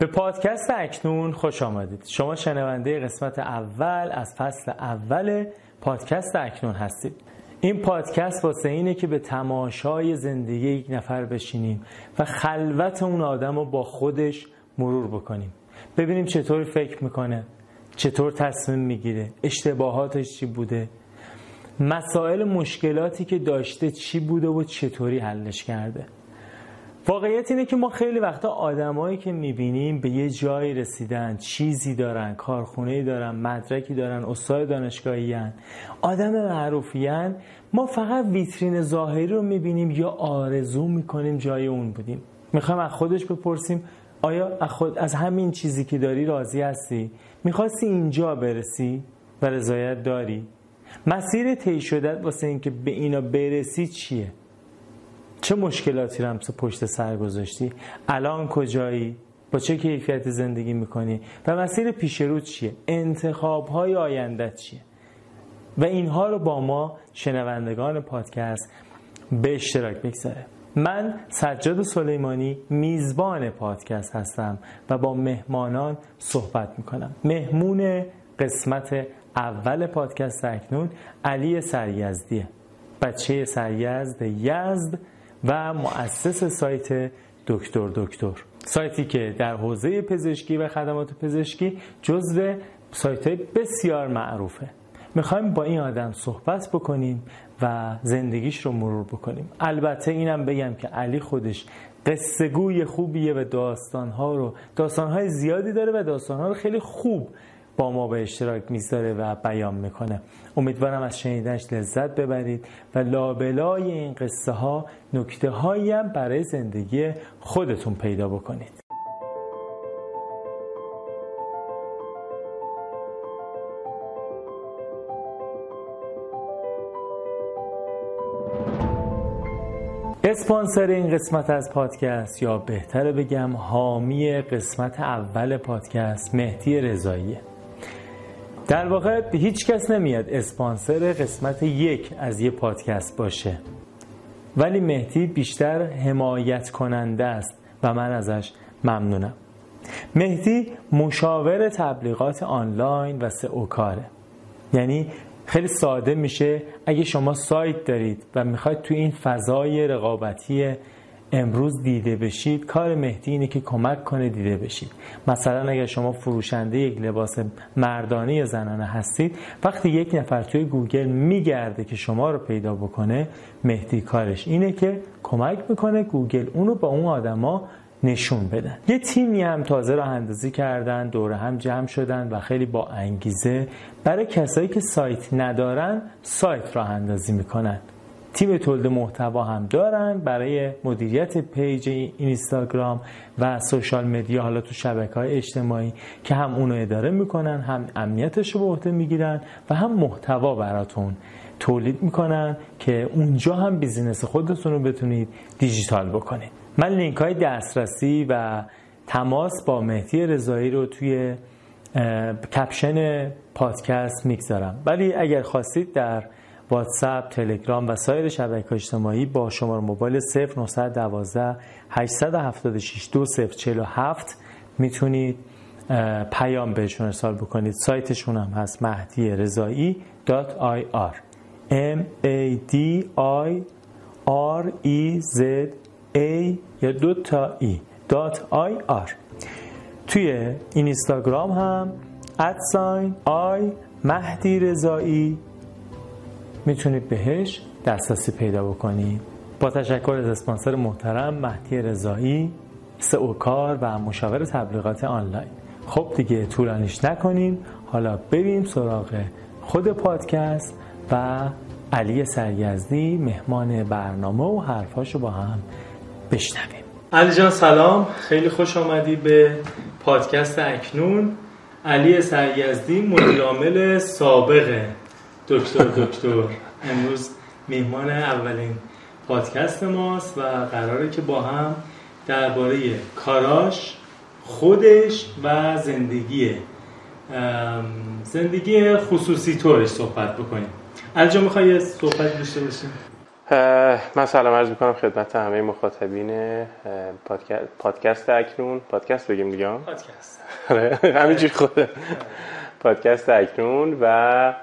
به پادکست اکنون خوش آمدید. شما شنونده قسمت اول از فصل اول پادکست اکنون هستید. این پادکست واسه اینه که به تماشای زندگی یک نفر بشینیم و خلوت اون آدم رو با خودش مرور بکنیم. ببینیم چطور فکر می‌کنه چطور تصمیم می‌گیره اشتباهاتش چی بوده مسائل مشکلاتی که داشته چی بوده و چطوری حلش کرده. واقعیت اینه که ما خیلی وقتا آدمایی که می‌بینیم به یه جایی رسیدن چیزی دارن کارخونه دارن مدرکی دارن استاد دانشگاهی هن. آدم معروفی ما فقط ویترین ظاهری رو می‌بینیم یا آرزو می‌کنیم جای اون بودیم. می‌خوایم از خودش بپرسیم آیا از همین چیزی که داری راضی هستی؟ می‌خواستی اینجا برسی و رضایت داری؟ مسیر طی شدت واسه اینکه به اینا برسی چیه؟ چه مشکلاتی رو پشت سر گذاشتی؟ الان کجایی؟ با چه کیفیت زندگی می‌کنی؟ و مسیر پیش رو چیه؟ انتخاب های آینده چیه؟ و اینها رو با ما شنوندگان پادکست به اشتراک بگذاره من سجاد سلیمانی میزبان پادکست هستم و با مهمانان صحبت می‌کنم. مهمون قسمت اول پادکست اکنون علی سریزدیه بچه سریزد یزد و مؤسس سایت دکتر دکتر. سایتی که در حوزه پزشکی و خدمات پزشکی جزو سایت بسیار معروفه. می‌خوایم با این آدم صحبت بکنیم و زندگیش رو مرور بکنیم. البته اینم بگم که علی خودش قصه گوی خوبیه و داستانها رو داستانهای زیادی داره و داستانها رو خیلی خوب با ما به اشتراک می‌ذاره و بیان می‌کنه. امیدوارم از شنیدنش لذت ببرید و لابلای این قصه ها نکته هایی هم برای زندگی خودتون پیدا بکنید. اسپانسر این قسمت از پادکست یا بهتر بگم حامی قسمت اول پادکست مهدی رضاییه. در واقع هیچ کس نمیاد اسپانسر قسمت یک از یه پادکست باشه. ولی مهدی بیشتر حمایت کننده است و من ازش ممنونم. مهدی مشاور تبلیغات آنلاین و سئو کاره. یعنی خیلی ساده میشه اگه شما سایت دارید و می‌خواید تو این فضای رقابتی امروز دیده بشید کار مهدی اینه که کمک کنه دیده بشید. مثلا اگر شما فروشنده یک لباس مردانه یا زنانه هستید وقتی یک نفر توی گوگل میگرده که شما رو پیدا بکنه مهدی کارش اینه که کمک می‌کنه گوگل اونو با اون آدما نشون بدن. یه تیمی هم تازه راه اندازی کردن دوره هم جمع شدن و خیلی با انگیزه برای کسایی که سایت ندارن سایت راه اندازی می‌کنن. تیم تولید محتوا هم دارن برای مدیریت پیج اینستاگرام و social media حالا تو شبکه های اجتماعی که هم اونو اداره می‌کنن هم امنیتش رو به عهده می‌گیرن و هم محتوا براتون تولید می‌کنن که اونجا هم business خودتون رو بتونید دیجیتال بکنید. من لینک های دسترسی و تماس با مهدی رضایی رو توی کپشن پادکست می‌گذارم. ولی اگر خواستید در واتساپ، تلگرام و سایر شبکه اجتماعی با شماره موبایل 0912 876 2047 می‌تونید پیام بهشون ارسال بکنید. سایتشون هم هست مهدی رضایی .ir m a d i r e z a یا دو تا ای .ir توی اینستاگرام هم ادساین آی مهدی رضایی می‌تونید بهش دسترسی پیدا بکنید. با تشکر از اسپانسر محترم مهدی رضایی سئوکار و مشاور تبلیغات آنلاین. خب دیگه طولانیش نکنیم. حالا بریم سراغ خود پادکست و علی سرگزدی مهمان برنامه و حرفاشو با هم بشنویم. علی جان سلام. خیلی خوش آمدی به پادکست اکنون. علی سرگزدی مدیرعامل سابق دکتر دکتر. امروز میهمان اولین پادکست ماست و قراره که با هم درباره کاراش خودش و زندگی زندگی خصوصی طورش صحبت بکنیم. الجا می‌خوای صحبت داشته باشیم؟ من سلام عرض می‌کنم خدمت همه مخاطبین پادکست اکنون. پادکست بگیم دیگه. پادکست. آره، همینجوری خوده پادکست اکنون و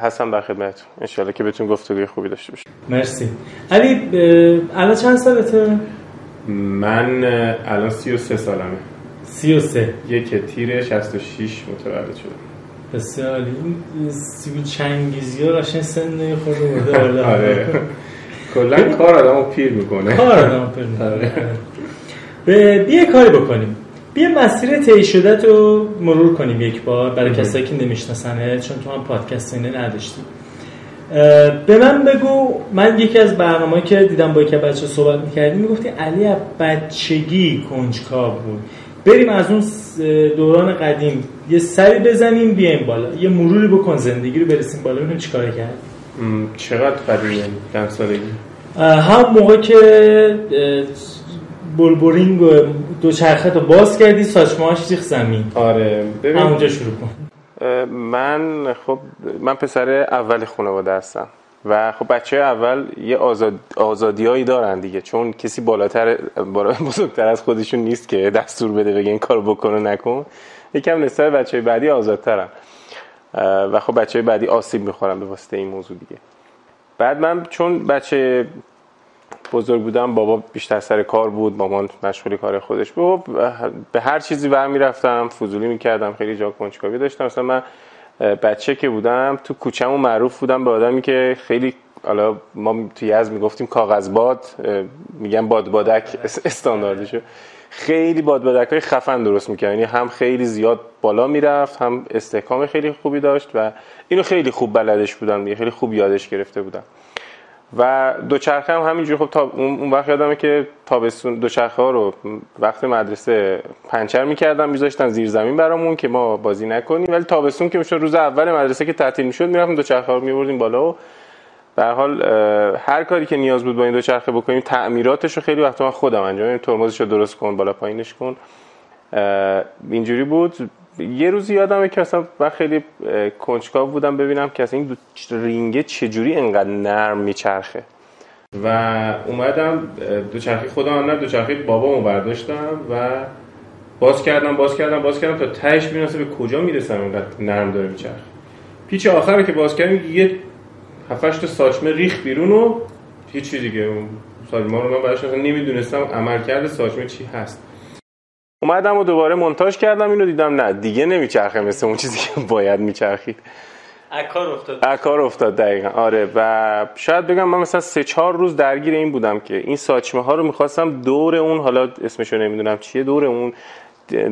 هستم در خدمتتون. انشالله که بتون گفتگوی خوبی داشته باشیم. مرسی. علی الان چند سالته؟ من الان 33 سالمه. 33 یک تیر 66 متولد شدم. بسیار عالی. این سیبیل چنگیزی ها قشنگ سن خود بوده آره. کلا کار آدمو پیر می‌کنه. کار آدمو پیر می‌کنه. بیا کاری بکنیم. بیا مسیر طی شده تو مرور کنیم یک بار برای کسایی که نمیشناسنه چون تو هم پادکست اینه نداشتیم. به من بگو من یکی از برنامه که دیدم با یک بچه صحبت می‌کردیم می‌گفتی علی از بچگی کنجکاو بود. بریم از اون دوران قدیم یه سری بزنیم بیایم بالا. یه مروری بکن زندگی رو برسیم بالا. ببینیم چیکار کرد. چقدر قدیمی چند سالگی؟ هم موقع که بلبورینگ و دو چرخت رو باز کردی ساچماش ریخ زمین آره ببین. همونجا شروع کن. من خب من پسر اول خانواده هستم و خب بچه اول یه آزاد آزادیایی دارن دیگه چون کسی بالاتر بزرگتر از خودشون نیست که دستور بده بگه این کارو بکن و نکن. یکم نسبت بچه بعدی آزادترن و خب بچه بعدی آسیب می‌خورن به واسطه این موضوع دیگه. بعد من چون بچه بزرگ بودم بابا بیشتر سر کار بود مامان مشغول کار خودش بود. به هر چیزی برمی رفتم فضولی می‌کردم خیلی جا کنجکاوی داشتم. مثلا من بچه که بودم تو کوچه‌مون معروف بودم به آدمی که خیلی حالا ما تو یزد می‌گفتیم کاغذ باد میگن باد بادک استانداردشو خیلی باد بادک های خفن درست می‌کرد یعنی هم خیلی زیاد بالا می‌رفت هم استحکام خیلی خوبی داشت و اینو خیلی خوب بلدش بودم خیلی خوب یادش گرفته بودم. و دوچرخه هم همینجوری. خب تا اون وقت یادمه که تابستون دوچرخه ها رو وقت مدرسه پنچر می‌کردم میذاشتن زیر زمین برامون که ما بازی نکنیم. ولی تابستون که می‌شد روز اول مدرسه که تعطیل می‌شد می‌رفتیم دوچرخه رو میبردیم بالا و به حال هر کاری که نیاز بود با این دوچرخه بکنیم تعمیراتش رو خیلی وقتا من خودم انجام میدم ترمزش رو درست کن بالا پایینش کن. اینجوری بود. یه روزی یادمه که اصلا من خیلی کنجکاو بودم ببینم که اصلا این رینگه چجوری انقدر نرم میچرخه. و اومدم دوچرخه خودم نه دوچرخه بابامو برداشتم و باز کردم باز کردم باز کردم تا تهش ببینم به کجا می‌رسم انقدر نرم داره میچرخه. پیچ آخر که باز کردم یه هفتش تا ساچمه ریخ بیرون و هیچی دیگه ساچمه رو من بعدش نمی‌دونستم عمل کرده ساچمه چی هست. اومدم و دوباره مونتاژ کردم اینو دیدم نه دیگه نمیچرخه مثل اون چیزی که باید میچرخید. اکار افتاد. اکار افتاد دقیقا. آره و شاید بگم من مثلا سه چهار روز درگیر این بودم که این ساچمه ها رو می‌خواستم دور اون حالا اسمشو نمی‌دونم چیه دور اون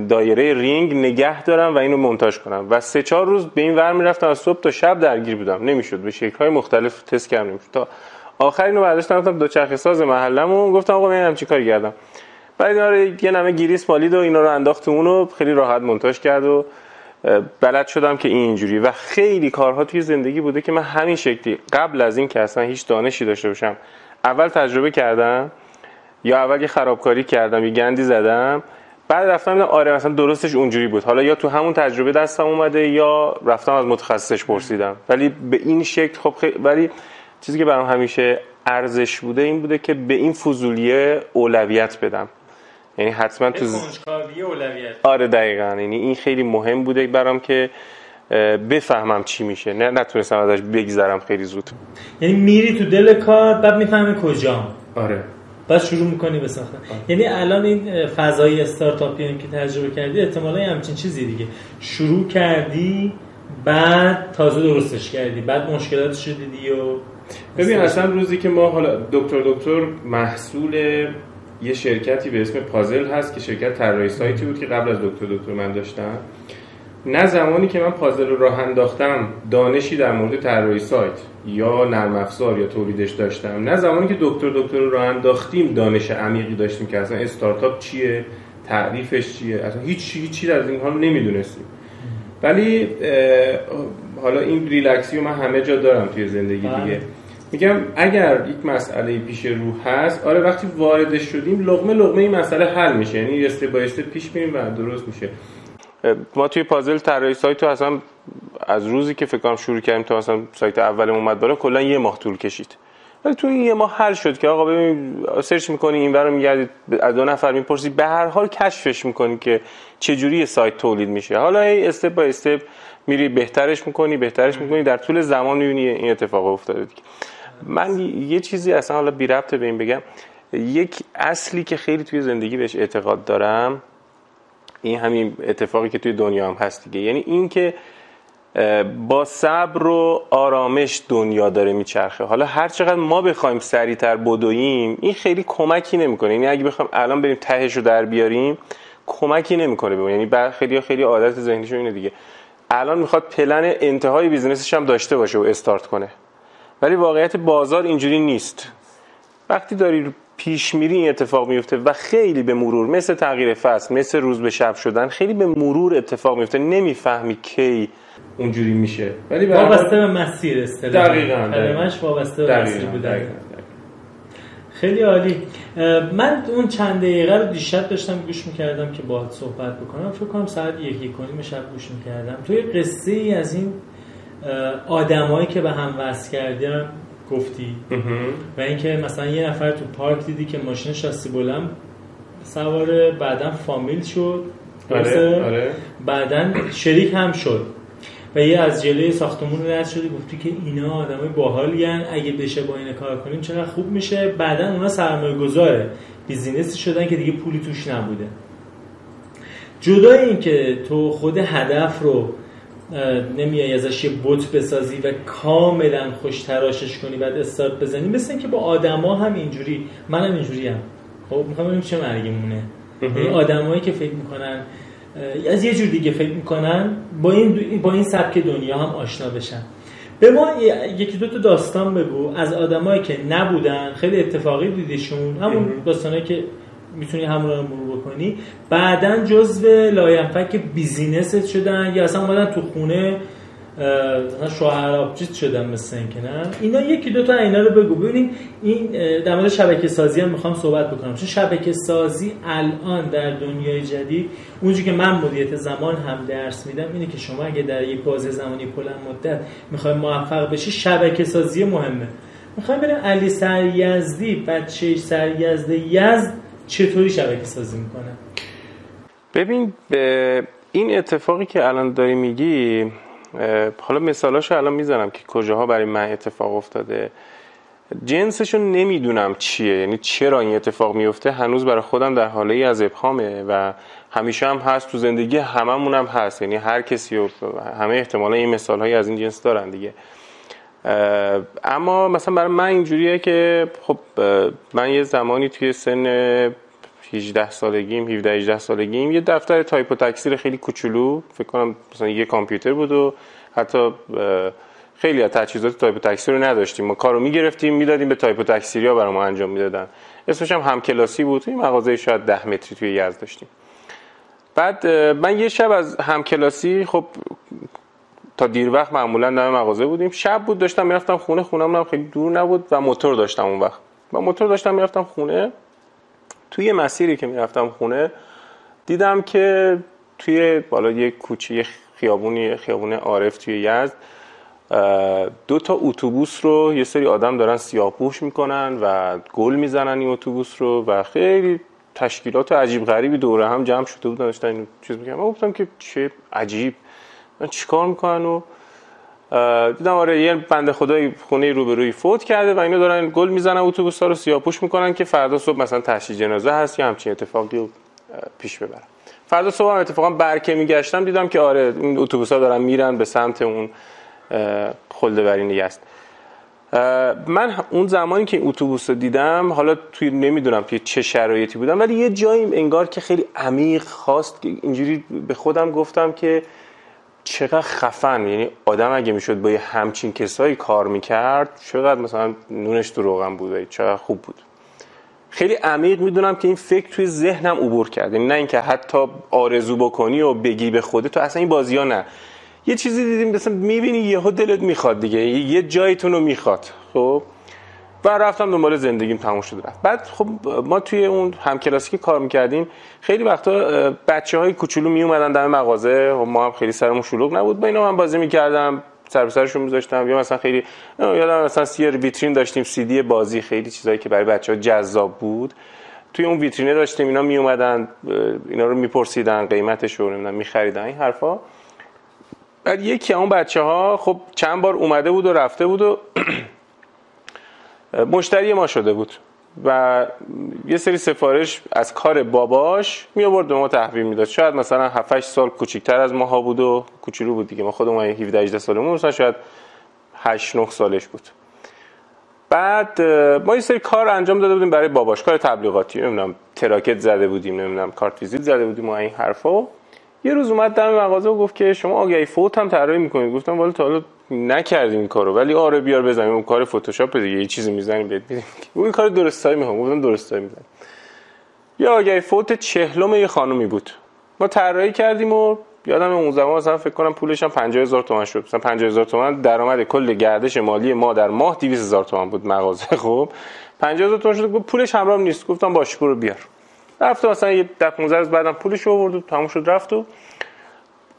دایره رینگ نگه دارم و اینو مونتاژ کنم. و سه چهار روز به این ور می‌رفتم از صبح تا شب درگیر بودم. نمی‌شد به شکل های مختلف تست کردم تا آخر اینو برداشتم رفتم دو چرخ ساز محلمون گفتم آقا من چیکار کردم. بعد اینا یه نمه گیریس مالید و اینا رو انداخت تو اونو خیلی راحت مونتاژ کرد و بلد شدم که این اینجوری. و خیلی کارها توی زندگی بوده که من همین شکلی قبل از این که اصلا هیچ دانشی داشته باشم اول تجربه کردم یا اول یه خرابکاری کردم یه گندی زدم بعد رفتم دیدم آره مثلا درستش اونجوری بود. حالا یا تو همون تجربه دستم اومده یا رفتم از متخصصش پرسیدم. ولی به این شکل خب خیلی ولی چیزی که برام همیشه ارزش بوده این بوده که به این فضولیه اولویت بدم. یعنی حتما تو اولویت. آره دقیقا. یعنی این خیلی مهم بوده برام که بفهمم چی میشه. نه نتونستم ازش بگذرم خیلی زود. یعنی میری تو دل کار بعد می‌فهمی کجا. آره. بعد شروع می‌کنی به ساختن. یعنی الان این فضای استارتاپی که تجربه کردی احتمالا همچین چیزی دیگه. شروع کردی بعد تازه درستش کردی. بعد مشکلاتش دیدی و ببین اصلا روزی که ما حالا دکتر دکتر محصول یه شرکتی به اسم پازل هست که شرکت طراحی سایتی بود که قبل از دکتر دکتر من داشتم نه زمانی که من پازل رو راه انداختم دانشی در مورد طراحی سایت یا نرم افزار یا تولیدش داشتم. نه زمانی که دکتر دکتر رو راه انداختیم دانش عمیقی داشتیم که اصلا استارتاپ چیه تعریفش چیه اصلا هیچ هیچی از این حال نمی‌دونستیم. ولی حالا این ریلکسی رو من همه جا دارم توی زندگی دیگه. بله. میگم اگر یک مسئله پیش رو هست آره وقتی وارد شدیم لغمه لغمه این مسئله حل میشه. یعنی استه با پیش میریم و درست میشه. ما توی پازل طراحی سایت رو اصلا از روزی که فکر کنم شروع کردیم تا اصلا سایت اولمون اومد بالا کلا یه ماه طول کشید. ولی تو این یه ماه حل شد که آقا ببین سرچ می‌کنی این رو میگردی از دو نفر می‌پرسی به هر حال کشفش می‌کنی که چه جوری سایت تولید میشه. حالا ای استپ با استپ میری بهترش می‌کنی بهترش می‌کنی در طول زمان می‌بینی این اتفاق افتاده دیگه. من یه چیزی اصلا حالا بی ربط به این بگم. یک اصلی که خیلی توی زندگی بهش اعتقاد دارم این همین اتفاقی که توی دنیا هم هست دیگه. یعنی این که با صبر و آرامش دنیا داره میچرخه. حالا هر چقدر ما بخوایم سریعتر بدویم این خیلی کمکی نمی‌کنه. یعنی اگه بخوایم الان بریم تهش رو در بیاریم کمکی نمی‌کنه ببین یعنی خیلی خیلی عادت ذهنیشون اینه دیگه. الان می‌خواد پلن انتهای business ش هم داشته باشه و استارت کنه. ولی واقعیت بازار اینجوری نیست. وقتی داری پیش میری این اتفاق میفته و خیلی به مرور مثل تغییر فصل مثل روز به شب شدن خیلی به مرور اتفاق میفته. نمی‌فهمی کی اونجوری میشه. ولی وابسته به مسیر اصطلاحا دقیقاً کلمش وابسته به مسیر بودن خیلی عالی. من اون چند دقیقه رو دیشب داشتم گوش می‌کردم که باهات صحبت بکنم. فکر کنم ساعت یکی کنیم شب گوش می‌کردم. توی قصه ای از این آدمایی که به هم وصل کردیم گفتی. و اینکه مثلا یه نفر تو پارک دیدی که ماشین شاسی بلند سوار بعدا فامیل شد. آره، آره. بعدا شریک هم شد. و یه از جلوی ساختمون رد شدی گفتی که اینا آدمای باحالی اگه بشه با این کار کنیم چقدر خوب میشه. بعدا اونا سرمایه گذاره بیزینسی شدن که دیگه پولی توش نبوده. جدای این که تو خود هدف رو نمیای ازش یه بوت بسازی و کاملا خوش تراشش کنی بعد استارت بزنی. مثل اینکه با آدما هم اینجوری منم اینجوری هم. خب می‌خوام ببینیم چه مرگی مونه. یعنی آدمایی که فکر می‌کنن از یه جور دیگه فکر می‌کنن با این با این سبک دنیا هم آشنا بشن. به ما یکی دو تا داستان بگو از آدمایی که نبودن خیلی اتفاقی دیدیشون همون داستانایی که می‌تونی همون رو مرور بکنی. بعدا جزو لاینفک business ت شدن یا اصلا اومدن تو خونه مثلا شوهر آبجیت شدن مثل این که نه؟ اینا یکی دو تا اینا رو بگو. ببینیم این در مورد شبکه سازی هم می‌خوام صحبت بکنم. چون شبکه سازی الان در دنیای جدید اونجوری که من مدیریت زمان هم درس میدم اینه که شما اگه در یک بازه زمانی بلند مدت می‌خوای موفق بشی شبکه سازی مهمه. می‌خوایم بریم علی سریزدی بچه سریزد یزد چطوری شبکه سازی می‌کنه؟ ببین به این اتفاقی که الان داری میگی حالا مثالاشو الان می‌زنم که کجاها برای من اتفاق افتاده. جنسشو نمی‌دونم چیه یعنی چرا این اتفاق میفته هنوز برای خودم در حاله ای از ابهامه و همیشه هم هست تو زندگی هممون هم هست. یعنی هر کسی و همه احتمالا این مثال هایی از این جنس دارن دیگه. اما مثلا برای من اینجوریه که خب من یه زمانی توی سن 18 سالگیم 17 18 سالگیم یه دفتر تایپ و تکثیر خیلی کوچولو فکر کنم مثلا یه کامپیوتر بود و حتی خیلی از تجهیزات تایپ و تکثیر رو نداشتیم. ما کارو می‌گرفتیم می‌دادیم به تایپ و برای ما انجام می‌دادن. اسمش هم همکلاسی بود. توی مغازه شاید 10 متری توی یزد داشتیم. بعد من یه شب از همکلاسی خب تا دیر وقت معمولا در مغازه بودیم. شب بود داشتم می‌رفتم خونه خونم خیلی دور نبود و موتور داشتم اون وقت. و موتور داشتم می‌رفتم خونه. توی مسیری که می‌رفتم خونه دیدم که توی بالا یه کوچه خیابونی خیابون عارف توی یزد دو تا اتوبوس رو یه سری آدم دارن سیاپوش می‌کنن و گل می‌زنن این اتوبوس رو و خیلی تشکیلات عجیب غریبی دوره هم جمع شده بودن داشتن این چیز می‌کنن من گفتم که چه عجیب. چیکار می‌کنن و دیدم آره یه بنده خدای خونه روبروی فوت کرده و اینا دارن گل می‌زنن اتوبوس رو سیاپوش می‌کنن که فردا صبح مثلا تشییع جنازه هست یا همچین اتفاقی رو پیش ببرن. فردا صبح هم اتفاقا برکه میگشتم دیدم که آره این اتوبوس ها دارن میرن به سمت اون خلده است من اون زمانی که اتوبوس رو دیدم حالا توی نمی‌دونم توی چه شرایطی بودم ولی یه جایی انگار که خیلی عمیق خواست اینجوری به خودم گفتم که چقدر خفن. یعنی آدم اگه می‌شد با یه همچین کسایی کار می‌کرد چقدر مثلا نونش تو روغن بود چقدر خوب بود. خیلی عمیق می‌دونم که این فکر توی ذهنم عبور کرد. یعنی نه اینکه حتی آرزو بکنی و بگی به خودت تو اصلا این بازی ها نه. یه چیزی دیدیم مثلا می‌بینی یهو دلت می‌خواد دیگه. یه جایتون رو می‌خواد. خب؟ و رفتم دنبال زندگیم تموم شد رفت. بعد خب ما توی اون همکلاسی که کار می‌کردیم خیلی وقتا بچه های کوچولو می اومدن دم مغازه. و ما هم خیلی سرمون شلوغ نبود. با اینا من بازی می‌کردم سر سرشون میذاشتم. یا مثلا خیلی یادم مثلا یه ویترین داشتیم سی بازی خیلی چیزایی که برای بچه ها جذاب بود. توی اون ویترینه داشتیم اینا می اومدن اینا رو میپرسیدن قیمتش رو نمی‌دونم میخریدن. این حرفا. بعد یکی اون بچه ها خب چند بار اومده بود و رفته بود و مشتری ما شده بود و یه سری سفارش از کار باباش می آورد به ما تحویل می‌داد. شاید مثلا 7 8 سال کوچیک‌تر از ماها بود و کوچولو بود دیگه. ما خودمون 17 18 سالمون مثلا شاید 8 9 سالش بود. بعد ما یه سری کار انجام داده بودیم برای باباش. کار تبلیغاتی نمی‌دونم تراکت زده بودیم نمی‌دونم کارت ویزیت زده بودیم و این حرفا. یه روز اومد دم مغازه و گفت که شما آگهی فوت هم طراحی می‌کنید. گفتم والا تا حالا نکردیم این کارو. ولی آره بیار بزنیم. اون کار فتوشاپ دیگه. یه چیزی می‌زنیم بهت میدیم. اون کار درستایی می‌خوام. گفتم درستایی می‌زنیم یه آگهی فوت چهلم یه خانومی بود. ما طراحی کردیم و یادم اون زمان مثلا فکر کنم پولش هم 50000 تومان شد. مثلا 50000 تومان درآمد کل گردش مالی ما در ماه 200000 تومان بود مغازه. خب. 50000 تومان شد. گفت پولش همراه نیست. گفتم باش برو بیار. رفت مثلا یه 10 15 روز بعدم پولش آورد و تموم شد رفت و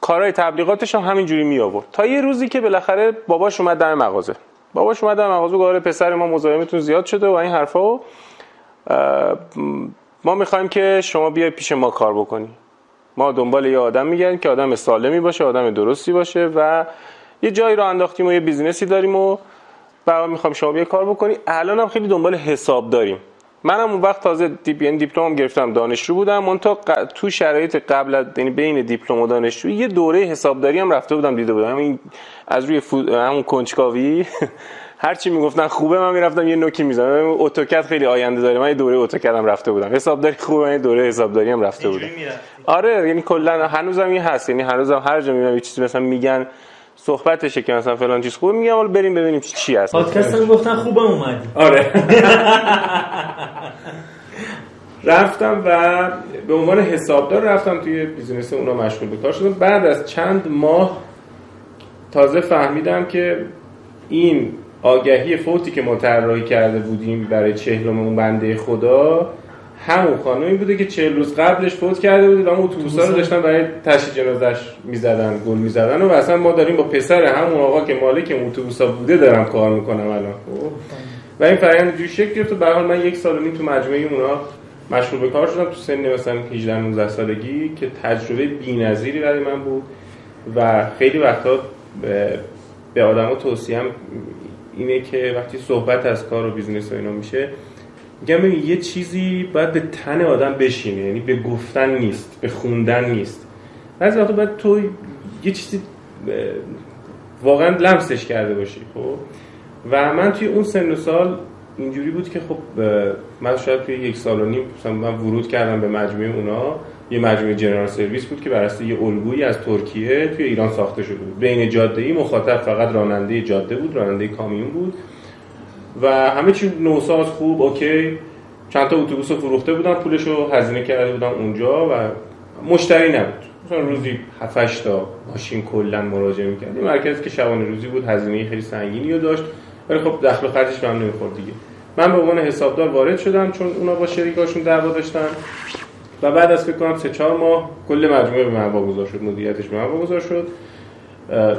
کارهای تبلیغاتش هم همینجوری می آورد. تا یه روزی که بالاخره باباش اومد در مغازه. باباش اومد در مغازه گفت پسر ما مزاحمتون زیاد شده و این حرفا و ما می‌خوایم که شما بیای پیش ما کار بکنی. ما دنبال یه آدم میگردیم که آدم سالمی باشه آدم درستی باشه و یه جایی رو انداختیم و یه بیزینسی داریم و بعد می‌خوام شما بیای کار بکنی. الان هم خیلی دنبال حساب داریم. منم اون وقت تازه دیپ یعنی دیپلم گرفتم دانشجو بودم. من تا تو شرایط قبل از یعنی بین دیپلم و دانشجو یه دوره حسابداری هم رفته بودم دیده بودم. همین از روی فود... همون کنجکاوی. هر چی می‌گفتن خوبه من می‌رفتم یه نوکی می‌زدم. AutoCAD خیلی آینده داره. من یه دوره AutoCAD هم رفته بودم. حسابداری خوبه من یه دوره حسابداری هم رفته بودم. آره یعنی کلا هنوزم این هست. یعنی هنوزم هر جا می‌بینم یه چیزی مثلا میگن صحبتشه که مثلا فلان چیز خوبه میگم حالا بریم ببینیم چی هست. پادکست هم گفتن خوبه اومدی. آره. رفتم و به عنوان حسابدار رفتم توی بیزینس اونا مشغول به کار شدم. بعد از چند ماه تازه فهمیدم که این آگهی فوتی که ما طراحی کرده بودیم برای چهلم اون بنده خدا همون خانمی بوده که چهل روز قبلش فوت کرده بود و اون اتوبوسا رو داشتن برای تشییع جنازش می‌زدن گل می‌زدن و اصلا ما داریم با پسر همون آقا که مالک اتوبوسا بوده دارم کار می‌کنم الان؟ و این فرآیند جو شکل گرفت و به حال من یک سال و نیم تو مجموعه اونا مشغول به کار شدم تو سن مثلا 18 19 سالگی که تجربه بی‌نظیری برای من بود و خیلی وقتا به, به آدما توصیهم اینه که وقتی صحبت از کار و بیزینس و اینا میشه میگم یه چیزی باید به تن آدم بشینه یعنی به گفتن نیست به خوندن نیست. بعضی وقتا باید تو یه چیزی واقعا لمسش کرده باشی خب؟ و من توی اون سن و سال اینجوری بود که خب من شاید توی یک سال و نیم من ورود کردم به مجموعه اونا یه مجموعه جنرال سرویس بود که براساس یه الگویی از ترکیه توی ایران ساخته شده بود. بین جاده ای مخاطب فقط راننده جاده بود راننده کامیون بود. و همه چی نوساز خوب اوکی. چند تا اتوبوس فروخته بودن پولش رو هزینه کرده بودن اونجا و مشتری نبود. مثلا روزی 7 تا ماشین کلا مراجعه می‌کرد مرکزی که شبانه روزی بود هزینه خیلی سنگینی رو داشت. ولی خب دخل و خرجش به هم نمی‌خورد دیگه. من به عنوان حسابدار وارد شدم چون اونا با شریکاشون دعوا داشتن. و بعد از فکر کنم سه چهار ماه کل مجموعه به من واگذار شد مدیریتش به من واگذار شد.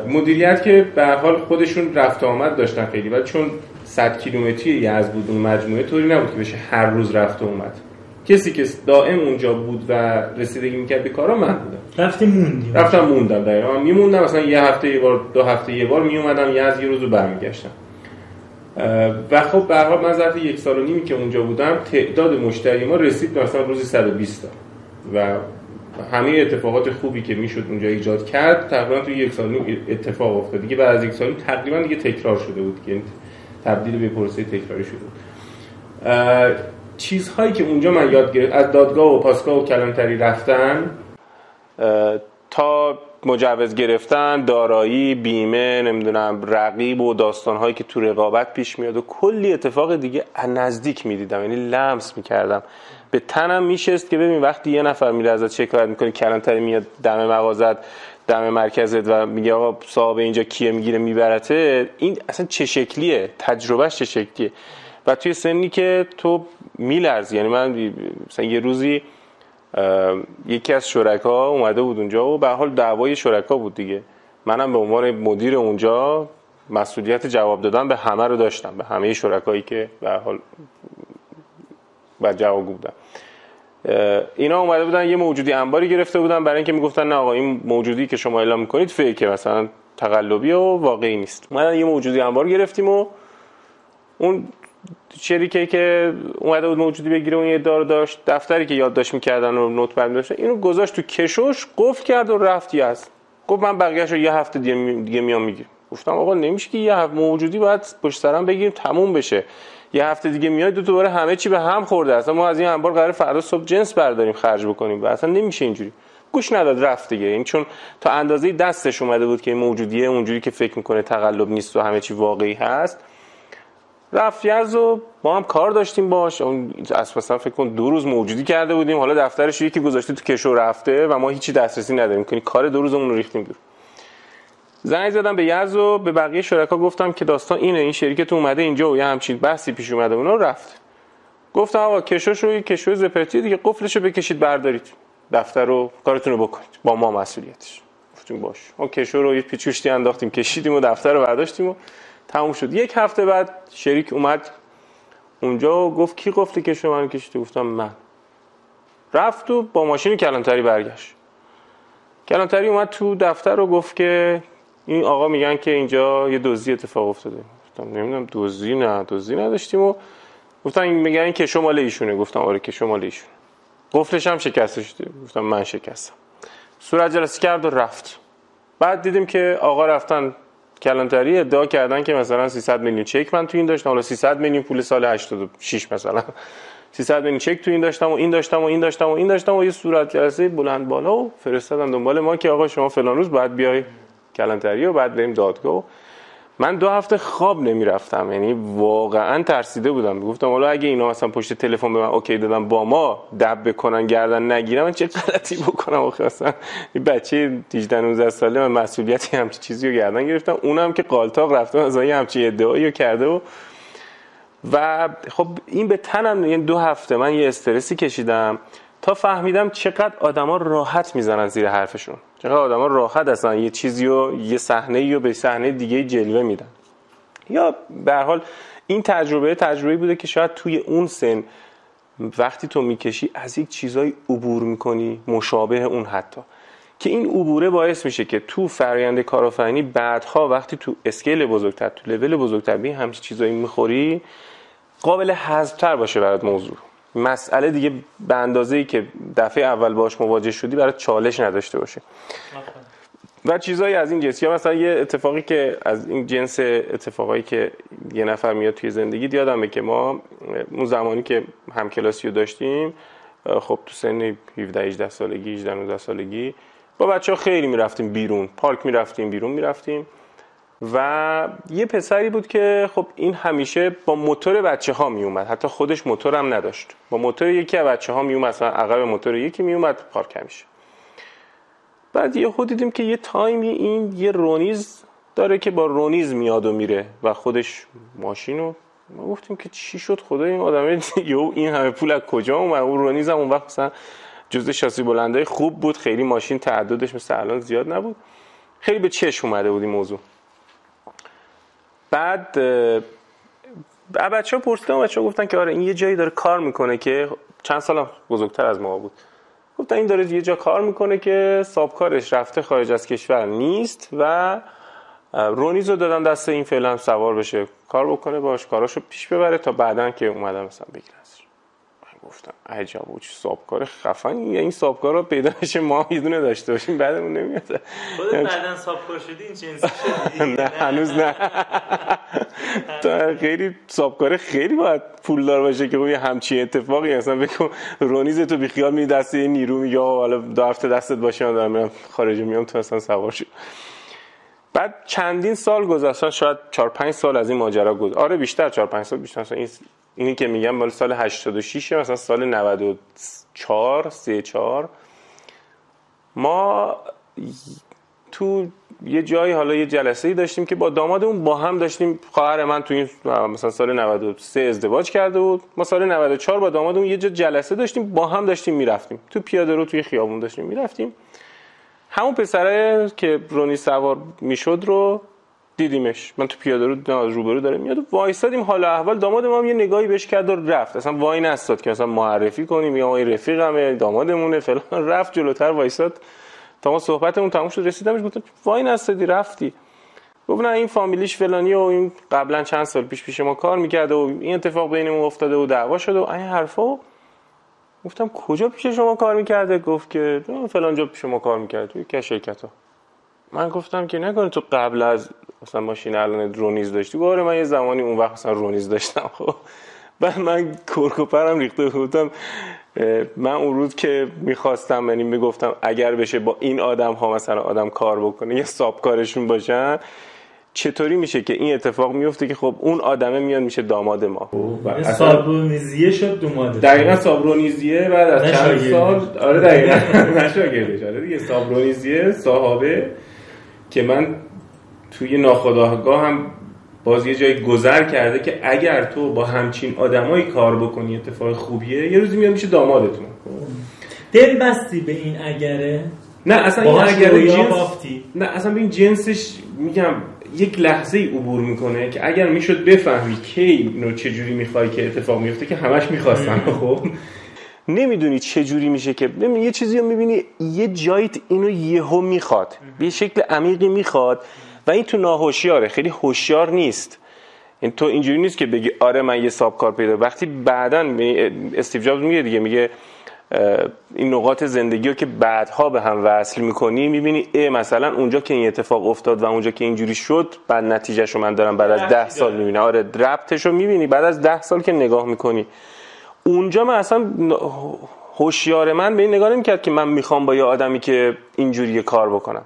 مدیریت که به حال خودشون رفت آمد داشتن خیلی. ولی چون 100 کیلومتری یزد بود اون مجموعه طوری نبود که بشه هر روز رفت اومد. کسی که دائم اونجا بود و رسیدگی می‌کرد به کارا من بودم. رفتی موندی رفتم موندم دقیقا. میموندم مثلا یه هفته یه بار دو هفته یه بار میومدم یزد یه روز برمیگشتم. و خب به حال من ظرف یک سال و نیمی که اونجا بودم تعداد مشتری ما رسید به مثلا روزی 120 تا. و همه اتفاقات خوبی که می‌شد اونجا ایجاد کرد تقریبا تو یک سال نیم اتفاق افتاد. دیگه بعد از یک سال تقریبا دیگه تکرار شده بود. که تبدیل به پروسه تکراری شده چیزهایی که اونجا من یاد گرفت از دادگاه و پاسگاه و کلانتری رفتن تا مجوز گرفتن دارایی بیمه نمی‌دونم رقیب و داستانهایی که تو رقابت پیش میاد و کلی اتفاق دیگه نزدیک می‌دیدم. یعنی لمس می‌کردم. به تنم میشست که ببین وقتی یه نفر میره ازت شکایت می‌کنه کلانتری میاد دم مغازت دم مرکزت و میگه آقا صاحب اینجا کیه می‌گیره میبرته این اصلا چه شکلیه؟ تجربهش چه شکلیه؟ و توی سنی که تو میلرزی یعنی من مثلا یه روزی یکی از شرکا اومده بود اونجا و به حال دعوای شرکا بود دیگه. منم به عنوان مدیر اونجا مسئولیت جواب دادن به همه رو داشتم به همه شرکایی که به حال بعد جواب بودن. اینا اومده بودن یه موجودی انباری گرفته بودن. برای اینکه می‌گفتن نه آقا این موجودی که شما اعلام می‌کنید فیکه مثلا تقلبی و واقعی نیست. ما یه موجودی انبار گرفتیم و اون شریکه که اومده بود موجودی بگیره اون یه دار داشت دفتری که یادداشت می‌کردن و نوت بند داشتن اینو گذاشت تو کشوش قفل کرد و رفت از. گفت من بقیه‌شو یه هفته دیگه میام می‌گیرم. گفتم آقا نمیشه که یه هفته موجودی باید پشت سرم بگیریم تموم بشه. یه هفته دیگه میاد دو دوباره همه چی به هم خورده. اصلا ما از این انبار قرار فردا صبح جنس برداریم خرج بکنیم. و اصلا نمیشه اینجوری. گوش نداد رفت دیگه. این چون تا اندازه دستش اومده بود که موجودیه اونجوری که فکر می‌کنه تقلب نیست و همه چی واقعی هست. رفت یز و ما هم کار داشتیم باش. اون مثلا فکر کن دو روز موجودی کرده بودیم. حالا دفترش یکی گذاشته تو کشو رفته و ما هیچی دسترسی نداریم. کنی کار دو روزمون رو ریختیم دور زنگ زدم به یز و به بقیه شرکا گفتم که داستان اینه این شرکت اومده اینجا و یه همچین بحثی پیش اومده. اونا رفت. گفتم آقا کشوش رو کشو زپرتی دیگه قفلش رو بکشید بردارید. دفتر رو کارتون رو بکنید. با ما مسئولیتش. گفتیم باش. ما کشو رو یه پیچوشتی انداختیم کشیدیم و دفتر رو برداشتیم و تموم شد. یک هفته بعد شریک اومد اونجا و گفت کی قفل کشو من کشید گفتم من. رفت و با ماشین کلانتری برگشت. کلانتری اومد تو دفتر و گفت که این آقا میگن که اینجا یه دزدی اتفاق افتاده. گفتم نمی‌دونم دزدی نه دزدی نداشتیم و گفتم این میگن کشو مال ایشونه. گفتم آره کشو مال ایشونه. قفلش هم شکسته شده. گفتم من شکستم. صورت جلسه کرد و رفت. بعد دیدیم که آقا رفتن کلانتری ادعا کردن که مثلا 300 میلیون چک من تو این داشتم. حالا 300 میلیون پول سال 86 مثلا. 300 میلیون چک تو این داشتم و این داشتم و این داشتم و این داشتم و یه صورت جلسه بلند بالا و فرستادن دنبال ما که آقا شما فلان روز باید بیای. کلانتری و بعد بریم دادگاه. من دو هفته خواب نمی‌رفتم یعنی واقعا ترسیده بودم. گفتم حالا اگه اینا مثلا پشت تلفن به من اوکی دادن با ما دب بکنن گردن نگیرم من چه غلطی بکنم؟ آخه اصلا این بچه 18 19 ساله من مسئولیتی همچی چیزی رو گردن گرفتم. اونم که قالتاق رفتم از این همچی ادعایی کرده و و خب این به تنم یعنی دو هفته من یه استرسی کشیدم تا فهمیدم چقدر آدما راحت می‌زنن زیر حرفشون. چقدر آدما راحت اصلا یه چیزی رو یه صحنه رو به صحنه دیگه جلوه میدن. یا به حال این تجربه تجربه بوده که شاید توی اون سن وقتی تو می‌کشی از یک چیزای عبور می‌کنی مشابه اون حتی. که این عبوره باعث میشه که تو فرآیند کارآفرینی بعدها وقتی تو اسکیل بزرگتر تو لول بزرگتر به همچین چیزایی می‌خوری قابل حذفتر باشه برات موضوع. مسئله دیگه به اندازه ای که دفعه اول باش مواجه شدی برای چالش نداشته باشه. و چیزایی از این جنس یا مثلا یه اتفاقی که از این جنس اتفاقایی که یه نفر میاد توی زندگی یادمه که ما اون زمانی که همکلاسی رو داشتیم خب تو سن 17 18 سالگی 18 19 سالگی با بچه ها خیلی می‌رفتیم بیرون. پارک می‌رفتیم بیرون می‌رفتیم. و یه پسری بود که خب این همیشه با موتور بچه ها می اومد حتی خودش موتور هم نداشت. با موتور یکی از بچه ها می اومد مثلا عقب موتور یکی می اومد پارک همیشه بعد یه خود دیدیم که یه تایمی این یه رونیز داره که با رونیز میاد و میره و خودش ماشینو ما گفتیم که چی شد؟ خدا این آدمه یو این همه پول از کجا اومد؟ اون رونیز هم اون وقت مثلا جزء شاسی بلندای خوب بود. خیلی ماشین تعددش مثل الان زیاد نبود. خیلی به چشم اومده بود این موضوع. بعد بچه ها پرسیدن بچه ها گفتن که آره این یه جایی داره کار می‌کنه که چند سال بزرگتر از ما بود. گفتن این داره یه جا کار می‌کنه که سابکارش رفته خارج از کشور نیست و رونیز رو دادن دست این فعلا سوار بشه کار بکنه باش کاراشو پیش ببره تا بعدا که اومدن مثلا بگیرن. گفتم عجب و چه سابکار خفن. این سابکار رو پیدا بشه ما یه دونه داشته باشیم بعدمون نمیاد. خودت بعدن سابکار شدی این جنسی شدی. نه هنوز نه. تا خیلی سابکار خیلی باید پول دار باشه که یه همچی اتفاقی اصلا بکن رونیز تو بیخیال می دست یه نیرو میگه حالا دو هفته دستت باشه من دارم میرم خارج میام تو اصلا سوار شد بعد چندین سال گذشتن شاید 4 5 سال از این ماجرا گذشت آره بیشتر 4 5 سال بیشتر این اینی که میگم مال سال 86 مثلا سال 94 34 ما تو یه جایی حالا یه جلسه ای داشتیم که با دامادمون با هم داشتیم. خواهر من تو این مثلا سال 93 ازدواج کرده بود. ما سال 94 با دامادمون یه جا جلسه داشتیم با هم داشتیم می‌رفتیم. تو پیاده رو توی خیابون داشتیم می‌رفتیم. همون پسره که رونی سوار می‌شد رو دیدیمش. من تو پیاده رو روبرو داره میاد. وایسادیم حالا احوال. داماد ما یه نگاهی بهش کرد و رفت. اصلا وای نستاد که مثلا معرفی کنیم. یا این رفیقمه دامادمونه فلان. رفت جلوتر وایساد. تا ما صحبتمون تموم شد. رسیدمش گفتم وای نستادی رفتی. گفت نه این فامیلیش فلانی و این قبلا چند سال پیش پیش ما کار می‌کرده و این اتفاق بینمون افتاده و دعوا شده و این حرفا. گفتم کجا پیش شما کار می‌کرده؟ گفت که فلان جا پیش ما کار می‌کرده توی که شرکت ها من گفتم که نکنه تو قبل از مثلا ماشین الان رونیز داشتی. باره من یه زمانی اون وقت مثلا رونیز داشتم. خب. بعد من کرکوپرم ریخته بودم من اون روز که می‌خواستم یعنی می‌گفتم اگر بشه با این آدم ها مثلا آدم کار بکنه یا ساب کارشون باشن چطوری میشه که این اتفاق میفته که خب اون آدمه میاد میشه داماد ما؟ یعنی سابرونیزیه شد دوماده دقیقا سابرونیزیه بعد از چند سال آره دقیقا. نشاگردش. آره دیگه سابرونیزیه صحابه که من توی ناخداگاه هم باز یه جایی گذر کرده که اگر تو با همچین آدمایی کار بکنی اتفاق خوبیه یه روزی میاد میشه دامادتون دل بستی به این اگره؟ نه اصلا این اگر جنس نه اصلا این جنسش میگم یک لحظه ای عبور می‌کنه که اگر می‌شد بفهمی کی اینو چجوری می‌خوای که اتفاق میفته که همش می‌خواستن خب؟ نمی‌دونی چه جوری میشه که نمی‌دونی یه چیزی رو می‌بینی یه جایت اینو یهو می‌خواد به شکل عمیقی می‌خواد و این تو ناهوشیاره. خیلی هوشیار نیست. این تو اینجوری نیست که بگی آره من یه ساب کار پیدا. وقتی بعدا استیو جابز میگه دیگه میگه این نقاط زندگی رو که بعدها به هم وصل می‌کنی می‌بینی ای مثلا اونجا که این اتفاق افتاد و اونجا که اینجوری شد بعد نتیجهش رو من دارم بعد از ده سال می‌بینی آره ربطش رو می‌بینی بعد از ده سال که نگاه می‌کنی. اونجا من اصلا هوشیار من به این نگاه نمی‌کرد که من می‌خوام با یه آدمی که اینجوری کار بکنم.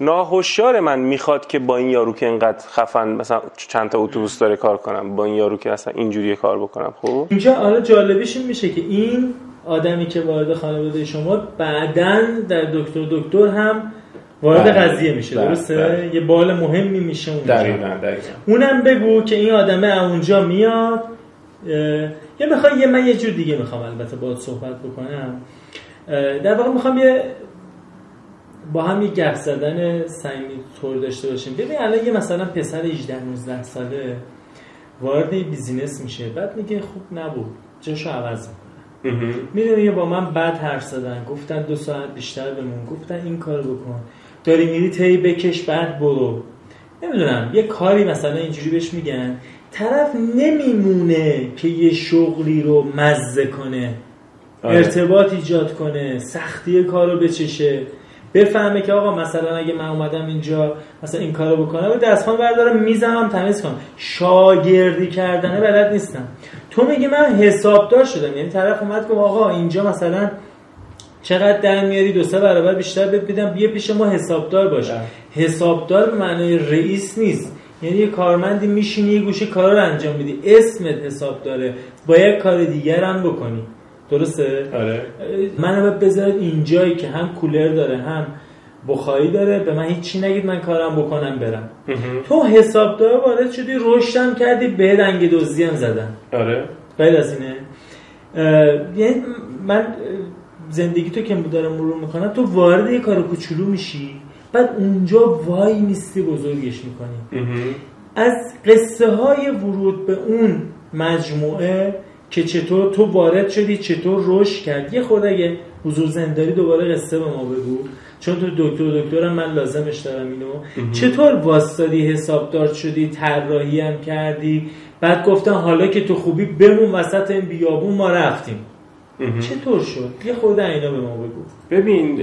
ناهوشیار من می‌خواد که با این یارو که اینقدر خفن مثلا چند تا اتوبوس داره کار کنم با این یارو که اصلا اینجوری کار بکنم خب؟ اینجا حالا جالبیش این میشه که این آدمی که وارد خانواده شما بعدا در دکتر دکتر هم وارد بله. قضیه میشه بله، درسته؟ بله. یه بال مهمی میشه اونجا. دقیقاً دقیقاً. اونم بگو که این آدمه اونجا میاد یا می‌خوای یه من یه جور دیگه می‌خوام البته باید صحبت بکنم. در واقع می‌خوام یه با هم یه گپ زدن سعیمی طور داشته باشیم. ببین الان یه مثلا پسر 18 19 ساله وارد بیزینس میشه. بعد میگه خوب نبود. جاشو عوض می‌کنه. یه با من بعد حرف زدن. گفتن دو ساعت بیشتر بمون. گفتن این کار بکن. داری میری تی بکش بعد برو. نمی‌دونم. یه کاری مثلا اینجوری بهش میگن. طرف نمیمونه که یه شغلی رو مزه کنه. آره. ارتباط ایجاد کنه. سختی کار رو بچشه. بفهمه که آقا مثلا اگه من اومدم اینجا مثلا این کارو بکنم و دستمال بردارم می‌زنم تمیز کنم. شاگردی کردنه بلد نیستم. تو میگی من حسابدار شدم. یعنی طرف اومد که آقا اینجا مثلا چقدر در میاری؟ دو سه برابر بیشتر بهت بدم بیا پیش ما حسابدار باش. بله. حسابدار به معنای رئیس نیست. یعنی یه کارمندی میشینی یه گوشه کار رو انجام میدی. اسمت حساب داره باید کار دیگر هم بکنی. درسته؟ آره. منو بذارید اینجایی که هم کولر داره هم بخاری داره. به من هیچی نگید من کارم بکنم برم. تو حسابدار وارد شدی رشدم کردی به دنگ دوزی هم زدن آره. غیر از اینه. یعنی من زندگی تو که دارم مرور می‌کنم تو وارد یه کار کوچولو میشی بعد اونجا وای میستی بزرگش می‌کنی. از قصه های ورود به اون مجموعه که چطور تو وارد شدی چطور رشد کرد. یه خورده اگه حضور زنداری دوباره قصه به ما بگو. چون تو دکتر دکترم من لازمش دارم اینو. چطور واستادی حسابدار شدی طراحی هم کردی؟ بعد گفتن حالا که تو خوبی بمون وسط این بیابون ما رفتیم. چطور شد؟ یه خورده اینا به ما بگو. ببین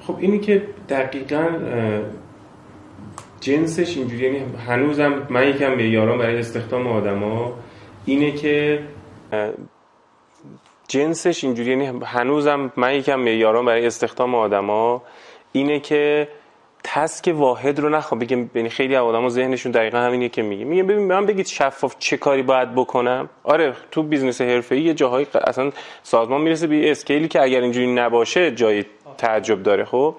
خب اینی که دقیقا جنسش اینجوری یعنی هنوزم من یکم به یاران برای استخدام آدما اینه که جنسش اینجوری یعنی هنوزم من یکم یاران برای استخدام آدما اینه که تسک واحد رو نخوام. بگم یعنی خیلی آدما ذهنشون دقیقا همینه که میگه. میگم ببین من بگید شفاف چه کاری باید بکنم؟ آره تو بیزنس حرفه‌ای یه جاهایی اصلا سازمان می‌رسه به scale ی که اگر اینجوری نباشه جای تعجب داره خب؟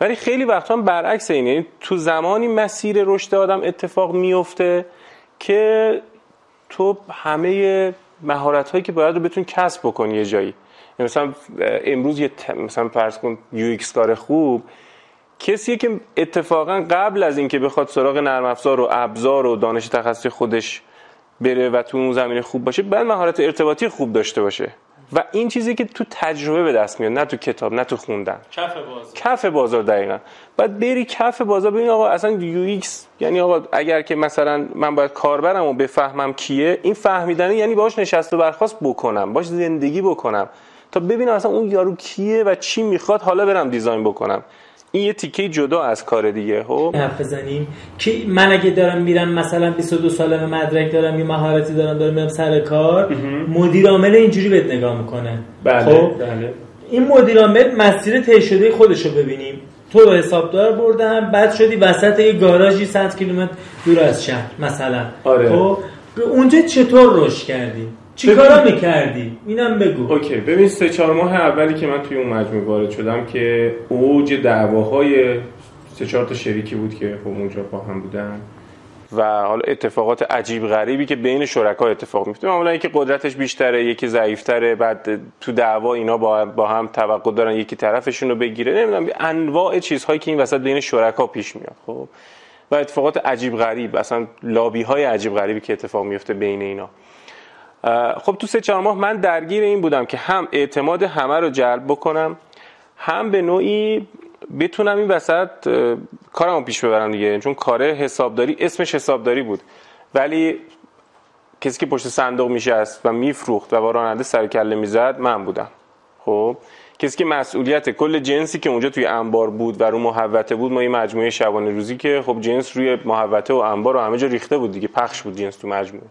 ولی خیلی وقتا برعکس اینه. یعنی تو زمانی مسیر رشد آدم اتفاق میفته که تو همه مهارت هایی که باید رو بتون کسب بکنی یه جایی. مثلا امروز یه مثلا فرض کن UX کار خوب کسی که اتفاقا قبل از اینکه بخواد سراغ نرم افزار و ابزار و دانش تخصصی خودش بره و تو اون زمینه خوب باشه باید مهارت ارتباطی خوب داشته باشه. و این چیزی که تو تجربه به دست میاد نه تو کتاب نه تو خوندن. کف بازار. کف بازار دقیقا. باید بری کف بازار ببین آقا اصلا UX یعنی آقا اگر که مثلا من باید کاربرم و بفهمم کیه این فهمیدن یعنی باهاش نشست و برخاست بکنم باش زندگی بکنم. تا ببینم اصلا اون یارو کیه و چی می‌خواد حالا برم design بکنم. این یه تیکه جدا از کار دیگه خب؟ حرف بزنیم. که من اگه دارم میرم مثلا 22 سالمه مدرک دارم یه مهارتی دارم دارم میرم سر کار مدیر عامل اینجوری بهت نگاه می‌کنه. بله خب؟ بله. این مدیر عامل مسیر طی شده خودش رو ببینیم. تو رو حسابدار بردم بعد شدی وسط یه گاراژی 100 کیلومتر دور از شهر مثلا. آره. خب؟ اونجا چطور رشد کردی؟ چی کارا می‌کردی؟ اینم بگو. اوکی ببین سه چهار ماه اولی که من توی اون مجموعه وارد شدم که اوج دعواهای سه چهار تا شریکی بود که خب اونجا با هم بودن. و حالا اتفاقات عجیب غریبی که بین شرکا اتفاق میفته معمولا یکی قدرتش بیشتره یکی ضعیفتره بعد تو دعوا اینا با هم توقع دارن یکی طرفشون رو بگیره. نمی‌دونم انواع چیزهایی که این وسط بین شرکا پیش میاد خب. و اتفاقات عجیب غریب اصلا لابی های عجیب غریبی که اتفاق میفته بین اینا. خب تو سه چهار ماه من درگیر این بودم که هم اعتماد همه رو جلب بکنم هم به نوعی بتونم این وسط کارمو پیش ببرم دیگه چون کار حسابداری اسمش حسابداری بود. ولی کسی که پشت صندوق میشست و میفروخت و با راننده سر می‌زد من بودم. خب کسی که مسئولیت کل جنسی که اونجا توی انبار بود و رو محوطه بود ما یه مجموعه شبانه روزی که خب جنس روی محوطه و انبار و همه جا ریخته بود دیگه پخش بود جنس تو مجموعه.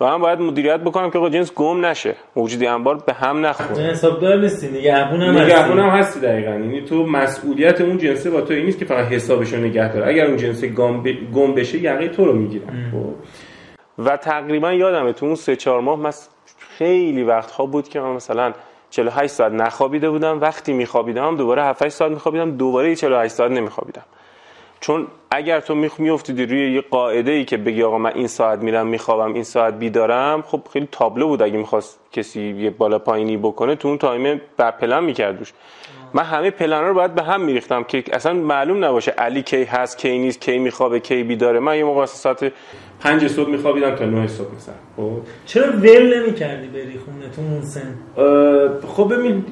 و من باید مدیریت بکنم که آقا جنس گم نشه. موجودی انبار به هم نخوره. حسابدار نیستی نگهبون هم نگهبون هم هستی دقیقا. یعنی تو مسئولیت اون جنسه با تو این نیست که فقط حسابش رو نگه داره. اگر اون جنسه گم بشه یقه تو رو می‌گیرن خب. و تقریبا یادمه تو اون سه چهار ماه من خیلی وقتها بود که من مثلا 48 ساعت نخوابیده بودم. وقتی میخوابیدم دوباره 7 8 ساعت میخوابیدم. دوباره 48 ساعت نمیخوابیدم. چون اگر تو میافتیدی روی یه قاعده ای که بگی آقا من این ساعت میرم میخوابم این ساعت بیدارم خب خیلی تابلو بود اگه می‌خواست کسی یه بالا پایینی بکنه تو اون تایمه بر پلن می‌کرد روش من همه پلن رو باید به هم میریختم که اصلا معلوم نباشه علی کی هست کی نیست کی میخوابه کی بیداره. من یه موقع ساعت پنج صبح میخوابیدم تا نه صبح مثلا. خب؟ چرا ول نمی‌کردی بری خونه تو اون سن خب ببین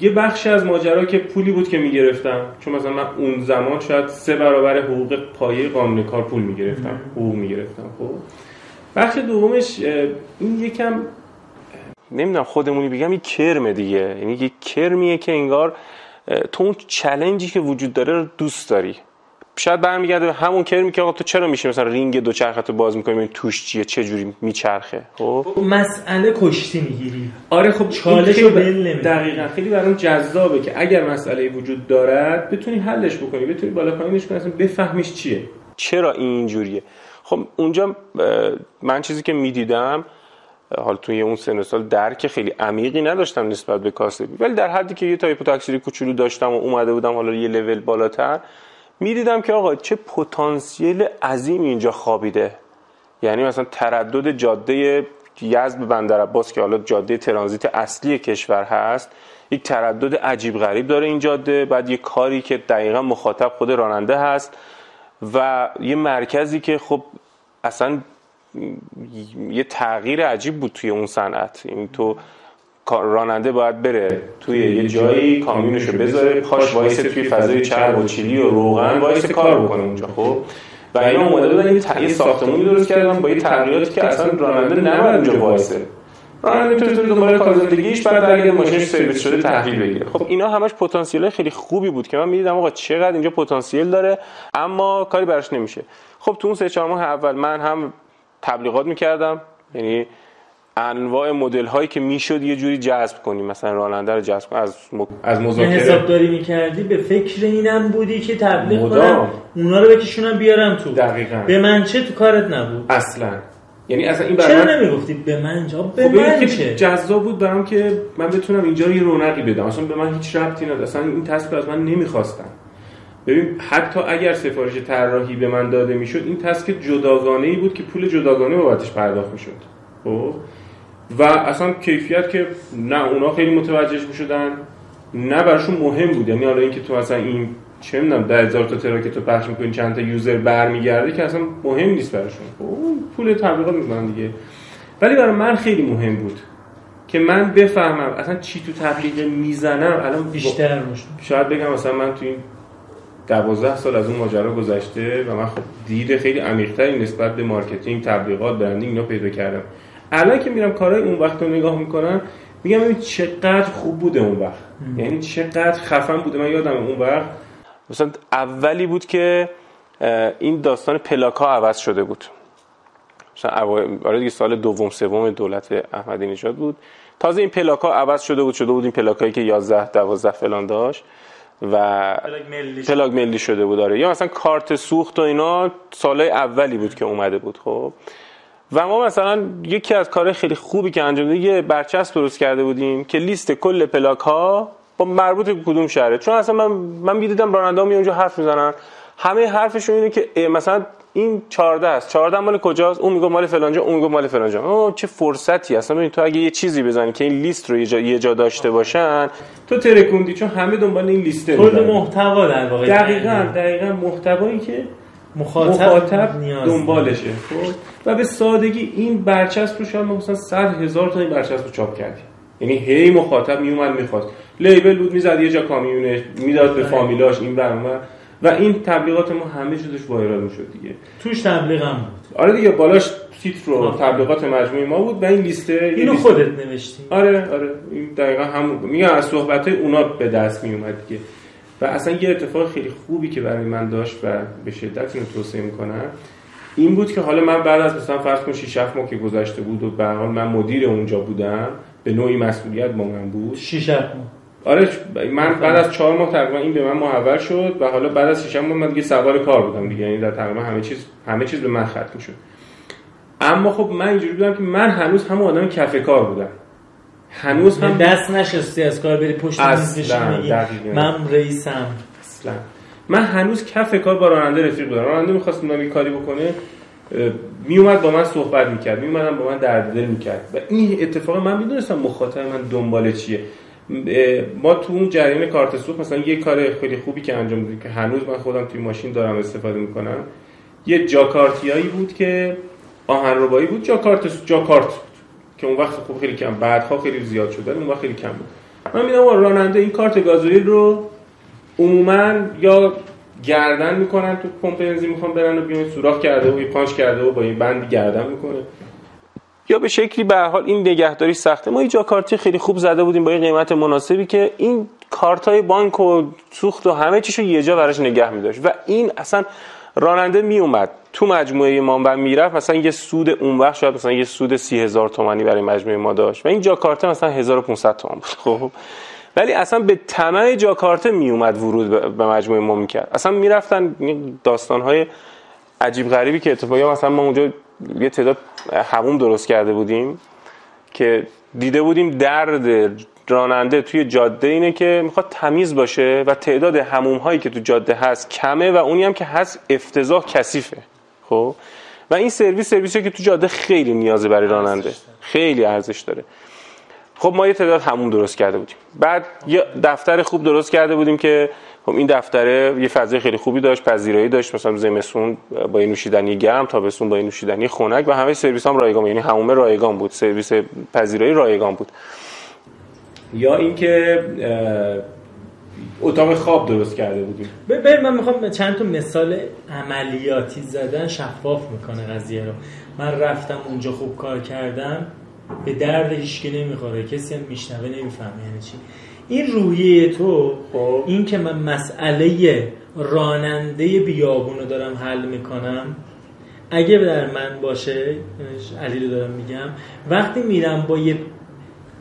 یه بخشی از ماجرا که پولی بود که می‌گرفتم. چون مثلا من اون زمان شاید سه برابر حقوق پایه قانون کار پول می‌گرفتم. حقوق می‌گرفتم خب. بخش دومش این یکم نمی‌دونم خودمونی بگم یه کرمه دیگه. یعنی یه کرمیه که انگار تو اون چلنجی که وجود داره رو دوست داری. شاید برمیگرده به همون کرمی که آقا تو چرا میشه مثلا رینگ دو چرخه تو باز می‌کنی توش چیه چه جوری میچرخه؟ خب؟ مسئله کشتی می‌گیری. آره خب چالش رو بل دقیقاً خیلی برام جذابه که اگر مسئله وجود دارد بتونی حلش بکنی بتونی بالا پایینش کنی اصلا بفهمیش چیه. چرا این جوریه؟ خب اونجا من چیزی که می‌دیدم حال توی اون سن سال درک خیلی عمیقی نداشتم نسبت به کاسبی ولی در حدی که یه تایپ تکثیری کوچولو داشتم و اومده بودم حالا یه لول بالاتر می‌دیدم که آقا چه پتانسیل عظیم اینجا خوابیده. یعنی مثلا تردد جاده یزد بندر عباس که حالا جاده ترانزیت اصلی کشور هست یک تردد عجیب غریب داره این جاده بعد یه کاری که دقیقا مخاطب خود راننده هست و یه مرکزی که خب اصلا یه تغییر عجیب بود توی اون صنعت. این تو راننده باید بره توی یه جایی کامیونشو بذاره پاش وایسه توی فضای چرب و چیلی و روغن وایس کار بکنه اونجا. خب؟ و اینا اومده بودن یه ساختمونی درست کردن با یه تغییراتی که اصلا راننده نباید اونجا وایسه. راننده می‌تونه دنبال کار زندگیش بعد اگه ماشینش سرویس شده تحویل بگیره. خب اینا همش پتانسیل خیلی خوبی بود که من می‌دیدم آقا چقدر اینجا پتانسیل داره اما کاری براش نمیشه. خب تو اون سه چهار ماه اول من هم تبلیغات می‌کردم یعنی انواع مدل هایی که می‌شد یه جوری جذب کنیم. مثلا راننده رو جذب کنیم. از م... از مذاکره. حسابداری می‌کردی به فکر اینم بودی که تبلیغ کنم اونا رو بکشونم بیارم تو. دقیقاً. به من چه تو کارت نبود؟ اصلا. یعنی اصلا این چرا من... نمی‌گفتی به من جا؟ به خب من چه؟ جذاب بود برام که من بتونم اینجا یه رونقی بدم. اصلا به من هیچ ربطی نداره اصلا این تسک از من نمی‌خواستن. ببین حتی اگر سفارش طراحی به من داده می‌شد این تسک جداگانه ای بود که پول جداگانه بابتش پرداخت می‌شد. خب؟ و اصلا کیفیت که نه اونا خیلی متوجهش می‌شدن نه براشون مهم بود. یعنی حالا اینکه تو مثلا این چه می‌دونم ده هزار تا تراکت تو پخش می‌کنی چند تا user برمیگرده که اصلا مهم نیست براشون. خب پول تبلیغات می‌کنن دیگه. ولی برای من خیلی مهم بود که من بفهمم اصلا چی تو تبلیغ می‌زنم. الان بیشتر روش شاید بگم مثلا من تو این دوازده سال از اون ماجرا گذشته و من خب دید خیلی عمیق‌تری نسبت به marketing تبلیغات branding اینا پیدا کردم. الان که میرم کارهای اون وقت رو نگاه می‌کنم میگم ببین چقدر خوب بوده اون وقت. یعنی چقدر خفن بوده. من یادم اون وقت. مثلا اولی بود که این داستان پلاک ها عوض شده بود. مثلا آره دیگه سال دوم سوم دولت احمدی نژاد بود. تازه این پلاک ها عوض شده بود. شده بود این پلاک هایی که 11 12 فلان داشت. و پلاک ملی شده. بود داره یا مثلا کارت سوخت و اینا سالهای اولی بود که اومده بود خب. و ما مثلا یکی از کارهای خیلی خوبی که انجام دادیم یه برچسب درست کرده بودیم که لیست کل پلاک ها با مربوط به کدوم شهره. چون اصلا من من می‌دیدم راننده می اونجا حرف می‌زنن. همه حرفشون اینه که مثلا این 14 است. 14 مال کجاست؟ اون میگه مال فلانجا اون میگه مال فلانجا. اوه چه فرصتی اصلا ببین تو اگه یه چیزی بزنی که این لیست رو یه جا, یه جا داشته باشن تو ترکوندی چون همه دنبال این لیسته کل محتوا در واقع. دقیقاً دقیقاً محتوایی که مخاطب, مخاطب دنبالشه خب؟ و به سادگی این برچسب رو شما مثلا 100 هزار تا این برچسب رو چاپ کردیم. یعنی هی مخاطب میومد می‌خواست. لیبل بود می‌زد یه جا کامیونش می‌داد به فامیلاش این برنامه و این تبلیغات ما همه چیزش وایرال می‌شد دیگه. توش تبلیغ هم بود. آره دیگه بالاش تیتر رو تبلیغات مجموعه ما بود و این لیسته اینو خودت نوشتی. آره آره. این دقیقا هم میگم از صحبت های اونا به دست میومد دیگه. و اصلا یه اتفاق خیلی خوبی که برای من داشت و به شدت اینو توصیه می‌کنم این بود که حالا من بعد از مثلا فرض کن 6 ماه که گذشته بود و به حال من مدیر اونجا بودم به نوعی مسئولیت با من بود. 6 ماه. آره من بعد از چهار ماه تقریبا این به من محول شد و حالا بعد از 6 ماه من دیگه سوار کار بودم دیگه یعنی در تقریبا همه چیز همه چیز به من ختم شد. اما خب من اینجوری بودم که من هنوز همون آدم کف کار بودم. هنوز هم دست نشستی از کار بری پشت میز من رئیسم. اصلا. من هنوز کف کار با راننده رفیق بودم. راننده می‌خواست من کاری بکنه میومد با من صحبت می‌کرد میومدم با من درد دل می‌کرد. و این اتفاق من می‌دونستم مخاطب من دنبال چیه. ما تو اون جریان کارت سوخت مثلا یه کار خیلی خوبی که انجام دادیم که هنوز من خودم توی ماشین دارم استفاده می‌کنم. یه جاکارتیایی بود که آهن ربایی بود. جاکارت جاکارت که اون وقت خوب خیلی کم بعدها خیلی زیاد شده اون وقت خیلی کم بود. من میدم راننده این کارت گازوئیل رو عموما یا گردن می‌کنن تو پمپ بنزین می‌خوان برن و بیان سوراخ کرده و پانچ کرده و با این بند گردن می‌کنه. یا به شکلی به حال این نگهداری سخته. ما اینجا کارتی خیلی خوب زده بودیم با این قیمت مناسبی که این کارت های بانک و سوخت و همه چیشو یه جا براش نگه میداشت. و این اصلا راننده می اومد تو مجموعه ما و می‌رفت مثلا یه سود اون وقت شاید مثلا یه سود سی هزار تومانی برای مجموعه ما داشت و این جاکارته مثلا 1500 تومان بود خب. ولی اصلا به طمع جاکارته می اومد ورود به مجموعه ما می‌کرد. اصلا می‌رفتن داستان های عجیب غریبی که اتفاقی مثلا ما اونجا یه تعداد هموم درست کرده بودیم که دیده بودیم درد راننده توی جاده اینه که می‌خواد تمیز باشه و تعداد هموم هایی که تو جاده هست کمه و اونی هم که هست افتضاح کثیفه خب؟ و این سرویس سرویسی که تو جاده خیلی نیازه برای راننده. خیلی ارزش داره. خب ما یه تعداد هموم درست کرده بودیم. بعد یه دفتر خوب درست کرده بودیم که خب این دفتره یه فضای خیلی خوبی داشت پذیرایی داشت مثلا زمستون با این نوشیدنی گرم تابستون با این نوشیدنی خنک و همه سرویس هم رایگان یعنی هموم رایگان بود سرویس پذیرایی رایگان بود. یا اینکه اتاق خواب درست کرده بودیم. ببین من می‌خوام چند تا مثال عملیاتی زدن شفاف می‌کنه قضیه رو. من رفتم اونجا خوب کار کردم به درد هیچکی نمی‌خوره. کسی هم میشنوه نمی‌فهمه یعنی چی. این روحیه تو خب. این که من مسئله راننده بیابون رو دارم حل می‌کنم اگه در من باشه علی رو دارم میگم وقتی میرم با یه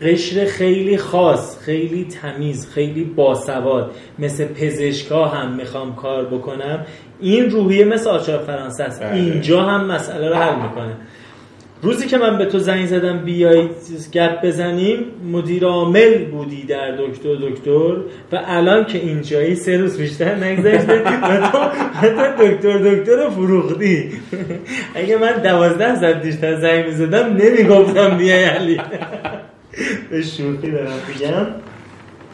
قشر خیلی خاص خیلی تمیز خیلی باسواد. مثل پزشکا هم می‌خوام کار بکنم. این روحیه مثل آچار فرانسه است. بله. اینجا هم مسئله رو حل می‌کنه. روزی که من به تو زنگ زدم بیای گپ بزنیم. مدیر عامل بودی در دکتر دکتر. و الان که اینجایی سه روز بیشتر نگذشته و تو دکتر دکتر فروختی اگه من دوازده ساعت بیشتر زنگ می‌زدم نمی‌گفتم بیای علی. به شوخی دارم بگم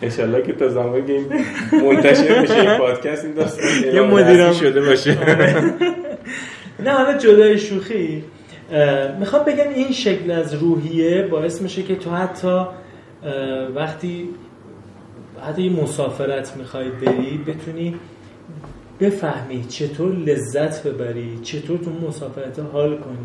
انشالله که تا زمانی که این منتشر میشه این پادکست این داستان یه مدیرم. شده باشه. نه حالا جدای شوخی. می‌خوام بگم این شکل از روحیه باعث میشه که تو حتی وقتی حتی یه مسافرت می‌خوای بری بتونی بفهمی چطور لذت ببری چطور تو مسافرت حال کنی.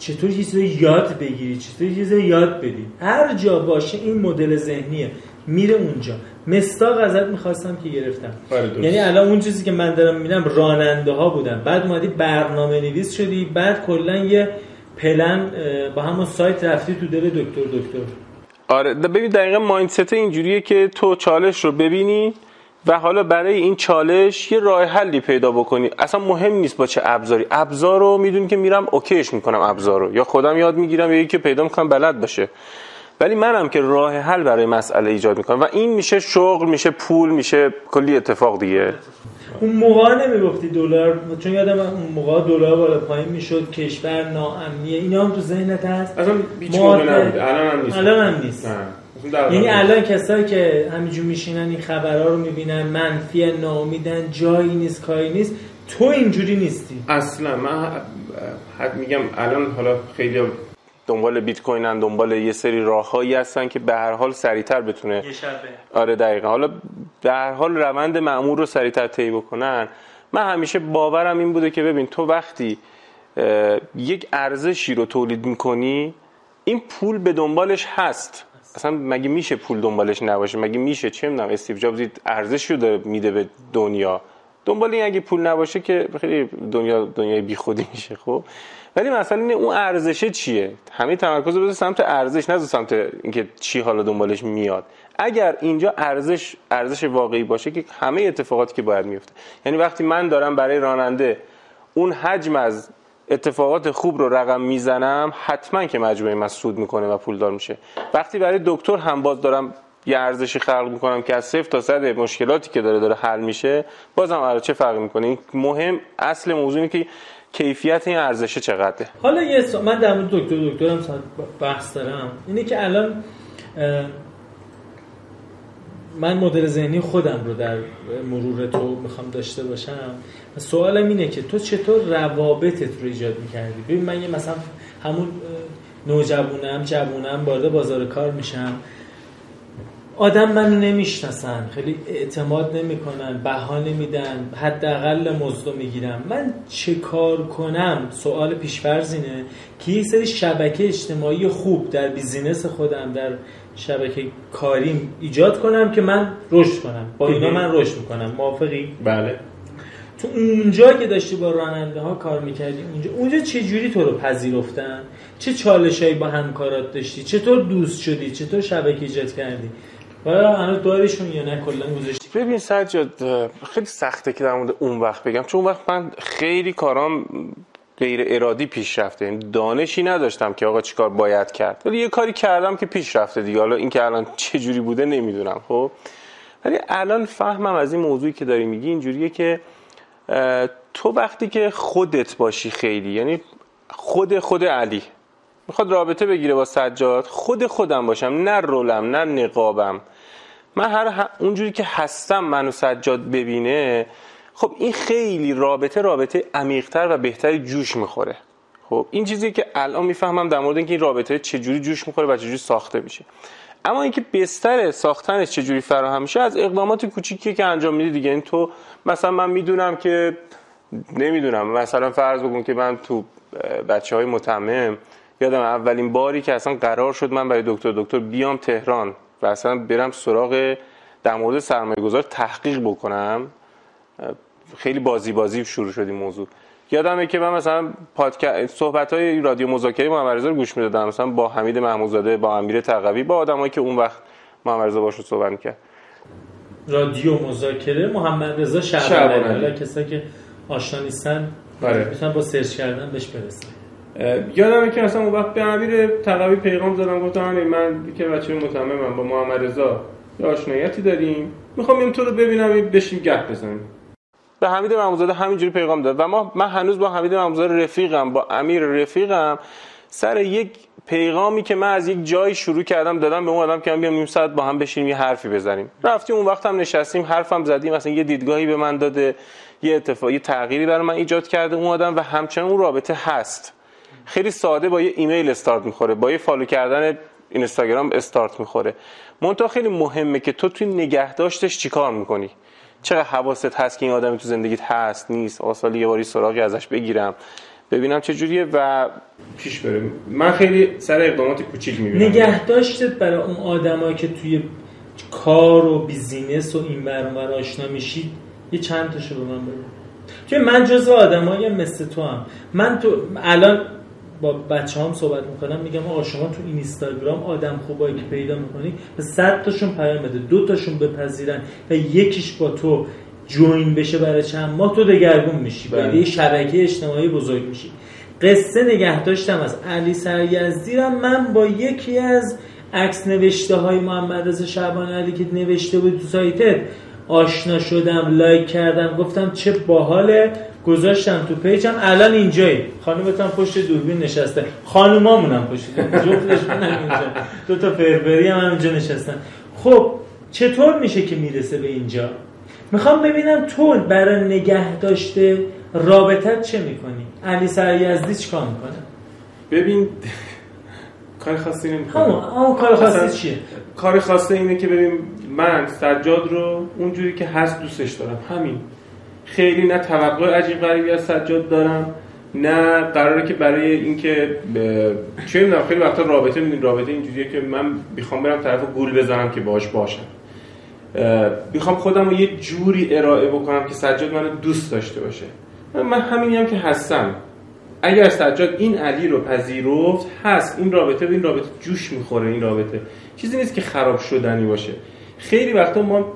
چطور چیزی یاد بگیری چطور چیزی یاد بدی. هر جا باشه این مدل ذهنیه. میره اونجا. مستاق ازت می‌خواستم که گرفتم. آره، یعنی الان اون چیزی که من دارم می‌بینم راننده ها بودن. بعد اومدی برنامه نویس شدی. بعد کلا یه پلن با همون سایت رفتی تو دل دکتر دکتر. آره ببین دقیقا مایندست اینجوریه که تو چالش رو ببینی و حالا برای این چالش یه راه حلی پیدا بکنی. اصلا مهم نیست با چه ابزاری. ابزار رو می‌دونی که میرم اوکیش می‌کنم ابزار رو. یا خودم یاد می‌گیرم یا یکی پیدا می‌کنم بلد باشه. ولی منم که راه حل برای مسئله ایجاد می‌کنم. و این میشه شغل میشه پول میشه کلی اتفاق دیگه. اون موقع نمی‌گفتی دلار؟ چون یادم اون موقع دلار بالا پایین می‌شد کشور ناامنیه. اینا هم تو ذهنت هست؟ اصلا هیچ الان هم نیست. الان هم نیست. یعنی الان کسایی که همینجور میشینن این خبرها رو می‌بینن منفی ناامیدن جایی نیست کاری نیست تو اینجوری نیستی. اصلا من حد میگم الان حالا خیلی دنبال بیت کوینن دنبال یه سری راههایی هستن که به هر حال سریعتر بتونه یه شبه. آره دقیقا. حالا به هر حال روند معمول رو سریعتر طی بکنن. من همیشه باورم این بوده که ببین تو وقتی یک ارزشی رو تولید می‌کنی این پول به دنبالش هست. اصلا مگه میشه پول دنبالش نباشه؟ مگه میشه؟ چه می‌دونم استیو جابز ارزشی رو میده به دنیا. دنبال این اگه پول نباشه که خیلی دنیا دنیای بیخودی میشه خب؟ ولی مثلا اینه اون ارزشه چیه؟ همه تمرکز رو سمت ارزش نه سمت اینکه چی حالا دنبالش میاد. اگر اینجا ارزش ارزش واقعی باشه که همه اتفاقاتی که باید میفته یعنی وقتی من دارم برای راننده اون حجم از اتفاقات خوب رو رقم می‌زنم حتما که مجموعه من سود می‌کنه و پولدار میشه. وقتی برای دکتر هم باز دارم یه ارزشی خلق می‌کنم که از صفر تا صد مشکلاتی که داره داره حل میشه بازم آره چه فرقی می‌کنه؟ مهم اصل موضوع که کیفیت این ارزشه چقدره. حالا یه سو... من در مورد دکتر دکترم بحث دارم. اینه که الان من مدل ذهنی خودم رو در مرور تو می‌خوام داشته باشم. سوالم اینه که تو چطور روابطت رو ایجاد می‌کردی؟ ببین من یه مثلا همون نوجوونم جوونم وارد بازار کار میشم. آدم منو نمی‌شناسن خیلی اعتماد نمی‌کنن بها نمیدن حداقل مزد می‌گیرم من چه کار کنم؟ سوال پیشفرض اینه که یک سری شبکه اجتماعی خوب در بیزینس خودم در شبکه کاریم ایجاد کنم که من رشد کنم. با اینا من رشد می‌کنم. موافقی؟ بله. تو اونجا که داشتی با راننده ها کار می‌کردی اونجا اونجا چه جوری تو رو پذیرفتن؟ چه چالشایی با همکارات داشتی؟ چطور دوست شدی؟ چطور شبکه ایجاد کردی؟ و هنوز داریشون یا نه کلا گذاشتی؟ ببین سجاد خیلی سخته که در مورد اون وقت بگم چون اون وقت من خیلی کارام غیر ارادی پیش رفته یعنی دانشی نداشتم که آقا چیکار باید کرد. ولی یه کاری کردم که پیش رفته دیگه. حالا این که الان چه جوری بوده نمی‌دونم خب؟ ولی الان فهمم از این موضوعی که داری میگی اینجوریه که تو وقتی که خودت باشی خیلی یعنی خود خود علی می‌خواد رابطه بگیره با سجاد خود خودم باشم نه رولم نه نقابم. من هر اونجوری که هستم منو سجاد ببینه خب این خیلی رابطه رابطه عمیقتر و بهتری جوش می‌خوره. خب این چیزی که الان می‌فهمم در مورد اینکه این رابطه چجوری جوش می‌خوره و چجوری ساخته میشه. اما اینکه بستر ساختنش چجوری فراهم میشه از اقدامات کوچیکی که انجام میدی دیگه. این تو مثلا من می‌دونم که نمی‌دونم مثلا فرض بکن که من تو بچه های متمم یادم اولین باری که اصلا قرار شد من برای دکتر دکتر بیام تهران و اصلا برم سراغ در مورد سرمایه گذار تحقیق بکنم خیلی بازی بازی شروع شد این موضوع. یادمه که من مثلا پادکست صحبت های رادیو مذاکره محمد رو گوش می‌دادم. مثلا با حمید محمودزاده با امیر تقوی با آدمایی که اون وقت محمد رضا باشون صحبت می‌کرد. رادیو مذاکره محمد رضا شعبانی کسایی که آشنا نیستن آره. می‌تونن با سرچ کردن بهش برسن. یادمه که مثلا اون وقت به امیر تقوی پیغام زدم گفتم من که بچه متممم با محمد رضا یه آشنایتی داریم. می‌خوام این تو رو ببینم بشیم گپ بزنیم. به حمید محمودزاده همینجوری پیغام داد. و ما من هنوز با حمید محمودزاده رفیقم با امیر رفیقم. سر یک پیغامی که من از یک جایی شروع کردم دادم به اون آدم که بیام نیم ساعت با هم بشینیم یه حرفی بزنیم. رفتیم اون وقت هم نشستیم حرفم زدیم مثلا یه دیدگاهی به من داده یه اتفاقی تغییری برای من ایجاد کرده اون آدم و همچنان اون رابطه هست. خیلی ساده با یه ایمیل استارت می‌خوره با یه follow کردن اینستاگرام استارت می‌خوره. منتها خیلی مهمه که تو توی نگهداشتش چیکار می‌کنی؟ چقدر حواست هست که این آدمی تو زندگیت هست نیست؟ سالی یه باری سراغی ازش بگیرم. ببینم چه جوریه و پیش بریم من خیلی سر اقدامات کوچیک می‌بینم. نگهداشتت برای اون آدمایی که توی کار و بیزینس و این برمار آشنا میشید یه چند تاشو به من بگو. توی من جزو آدمایی مثل تو هم من تو الان با بچه هم صحبت می‌کنم میگم آقا شما تو اینستاگرام آدم خوبایی که پیدا می‌کنی به صد تاشون پیام بده دو تاشون بپذیرن و یکیش با تو جوین بشه برای چند ماه تو دگرگون میشی. بله. یه شبکه اجتماعی بزرگ میشی. قصه نگه داشتم از علی سریزدی رو من با یکی از عکس نوشته های محمد رضا شعبان علی که نوشته بود تو سایتت. آشنا شدم لایک کردم گفتم چه باحاله. گذاشتم تو پیجم الان اینجایی. خانومتم پشت دوربین نشسته. خانومامون هم پشت جفتشون اینجا. دو تا فربری هم, اینجا نشستن. خب چطور میشه که می‌رسه به اینجا؟ می‌خوام ببینم تو برای نگه داشته رابطت چه می‌کنی؟ علی سریزدی چیکار می‌کنه؟ ببین کار خاصی نمی‌کنه. همون کار خاصی چیه؟ کار خاصه اینه که ببین من سجاد رو اونجوری که هست دوستش دارم. همین. خیلی نه توقع عجیب غریبی از سجاد دارم نه قراره که برای اینکه چه می‌دونم خیلی وقتا رابطه می‌دونی رابطه اینجوریه که من می‌خوام برم طرف گول بزنم که باهاش باشم. می‌خوام خودم رو یه جوری ارائه بکنم که سجاد منو دوست داشته باشه. من همینی هم که هستم. اگر سجاد این علی رو پذیرفت هست. این رابطه به این رابطه جوش می‌خوره این رابطه. چیزی نیست که خراب شدنی باشه. خیلی وقتا ما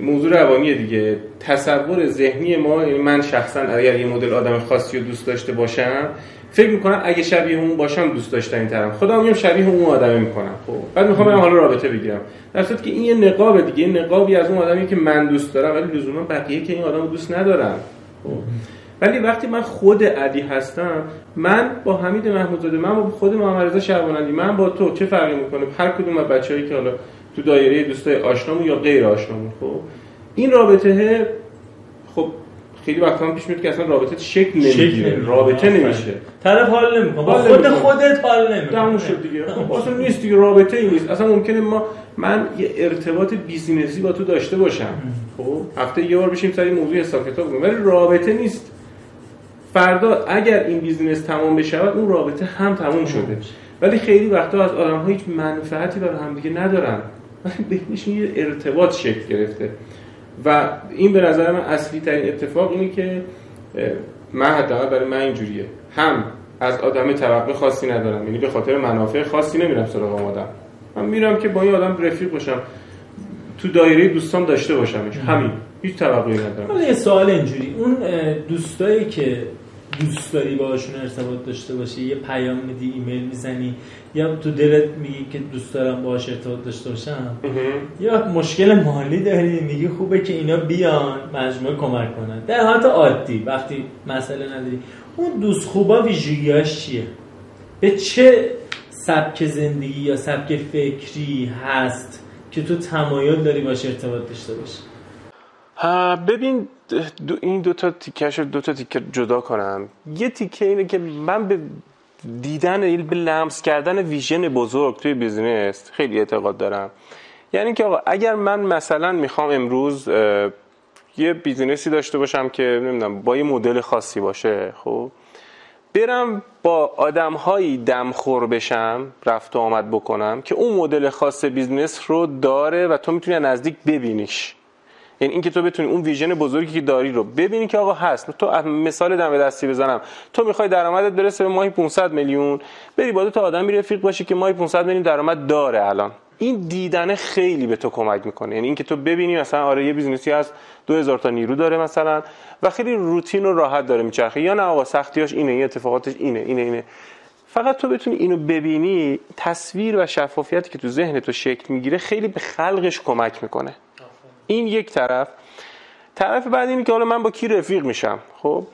موضوع روانی دیگه. تصور ذهنی ما یعنی من شخصا اگر یه مدل آدم خاصی رو دوست داشته باشم فکر می‌کنم اگه شبیه اون باشم دوست داشتن این طرف خودم میام شبیه اون آدمه می‌کنم. خب بعد می‌خوام حالا رابطه بگیرم. در صورتی که این یه نقابه دیگه. نقابی از اون آدمی که من دوست دارم ولی لزوما بقیه که این آدم رو دوست ندارم خب. ولی وقتی من خود علی هستم من با حمید محمودزاده من با خود محمد رضا شعبان من با تو چه فرقی می‌کنه؟ هر کدوم از بچه‌ای که حالا تو دایره دوستای آشنامون یا غیر آشنامون خب؟ این رابطه خب خیلی وقتا هم پیش میاد که اصلا رابطه شکل نمی‌گیره. نمی‌گیره. رابطه. نمیشه. طرف حال نمی‌کنه. با خود. خودت حال نمی‌کنه. تموم شد دیگه. خب اصلا نیست دیگه رابطه ای نیست. اصلا ممکنه ما من یه ارتباط business ی با تو داشته باشم. خب هفته یه بار بشیم سر این موضوع حساب کتاب کنیم. ولی رابطه نیست. فردا اگر این business تمام بشه اون رابطه هم تموم شده. ولی خیلی وقتا از آدم ها هیچ منفعتی برای همدیگه ندارن. ولی بینشون یه ارتباط شکل گرفته. و این به نظر من اصلی ترین اتفاق اینه که من حداقل برای من اینجوریه. هم از آدم توقع خاصی ندارم. یعنی به خاطر منافع خاصی نمیرم سراغ آدم. من میرم که با این آدم رفیق باشم. تو دایره دوستان داشته باشمش. همین. هیچ توقعی ندارم. یه سوال اینجوری. اون دوستایی که دوست داری باهاشون ارتباط داشته باشی یه پیام میدی ایمیل می‌زنی یا تو دلت میگی که دوست دارم باهاش ارتباط داشته باشم؟ یا مشکل مالی داری؟ میگی خوبه که اینا بیان مجموعه کمک کنن. در حالت عادی وقتی مسئله نداری. اون دوست خوبا ویژگیاش چیه؟ به چه سبک زندگی یا سبک فکری هست که تو تمایل داری باش ارتباط داشته باشی؟ ببین دو این دو تا تیکش رو دو تا تیکه جدا کنم. یه تیکه اینه که من به دیدن به لمس کردن vision بزرگ توی business خیلی اعتقاد دارم. یعنی که آقا اگر من مثلا می‌خوام امروز یه business ی داشته باشم که نمی‌دونم با یه مدل خاصی باشه خب برم با آدم هایی دمخور بشم رفت و آمد بکنم که اون مدل خاص business رو داره و تو می‌تونی نزدیک ببینیش. یعنی اینکه تو بتونی اون vision بزرگی که داری رو ببینی که آقا هست. تو از مثال دم دستی بزنم. تو می‌خوای درآمدت برسه به ماهی 500 میلیون. بری با دو تا آدمی رفیق باشی که ماهی 500 میلیون درآمد داره الان. این دیدن خیلی به تو کمک می‌کنه. یعنی اینکه تو ببینی مثلا آره یه business ی هست 2000 تا نیرو داره مثلا و خیلی روتین و راحت داره میچرخه. یا نه آقا سختیاش اینه این اتفاقاتش اینه اینه اینه. فقط تو بتونی اینو ببینی تصویر و شفافیتی که تو ذهن تو شکل می‌گیره خیلی به خلقش کمک می‌کنه. این یک طرف. طرف بعد اینه که حالا من با کی رفیق میشم؟ خب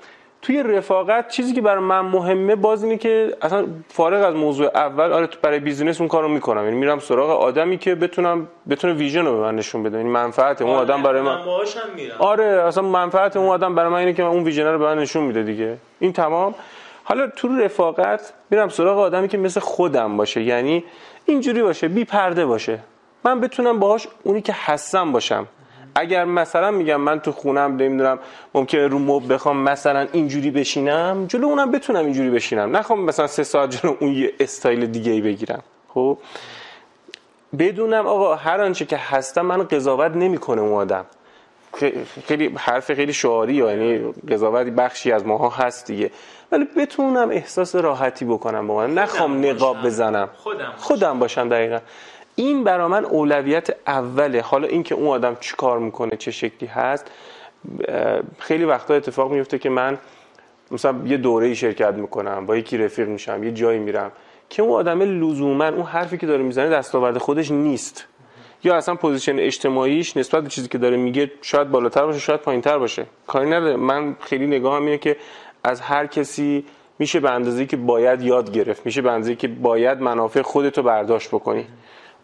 توی رفاقت چیزی که برای من مهمه باز اینه که اصلا فارغ از موضوع اول آره تو برای business اون کارو می‌کنم. یعنی میرم سراغ آدمی که بتونم بتونه vision رو به من نشون بده. یعنی منفعت اون آدم برای من آره اصلا منفعت اون آدم برای من اینه که من اون vision رو به من نشون میده دیگه. این تمام. حالا تو رفاقت میرم سراغ آدمی که مثل خودم باشه. یعنی اینجوری باشه بی پرده باشه. من بتونم باهاش اونی که هستم باشم. اگر مثلا میگم من تو خونم نمی‌دونم ممکنه رو مب بخوام مثلا اینجوری بشینم جلو اونم بتونم اینجوری بشینم. نخوام مثلا سه ساعت جلو اون یه استایل دیگه ای بگیرم. خب؟ بدونم آقا هر آنچه که هستم من قضاوت نمی‌کنه اون آدم. خیلی حرف خیلی شعاری یعنی قضاوت بخشی از ماها هست دیگه. ولی بتونم احساس راحتی بکنم با من. نخوام نقاب بزنم. خودم, خودم باشم دقیقا. این برا من اولویت اوله. حالا اینکه اون آدم چی کار می‌کنه چه شکلی هست خیلی وقتا اتفاق میفته که من مثلا یه دوره شرکت می‌کنم با یکی رفیق میشم یه جایی میرم که اون آدم لزوما اون حرفی که داره می‌زنه دستاورد خودش نیست. یا اصلا position اجتماعیش نسبت به چیزی که داره میگه شاید بالاتر باشه شاید پایینتر باشه. کاری نداره. من خیلی نگاهم اینه که از هر کسی میشه به اندازه‌ای که باید یاد گرفت میشه به اندازه‌ای که باید منافع خودتو برداشت بکنی.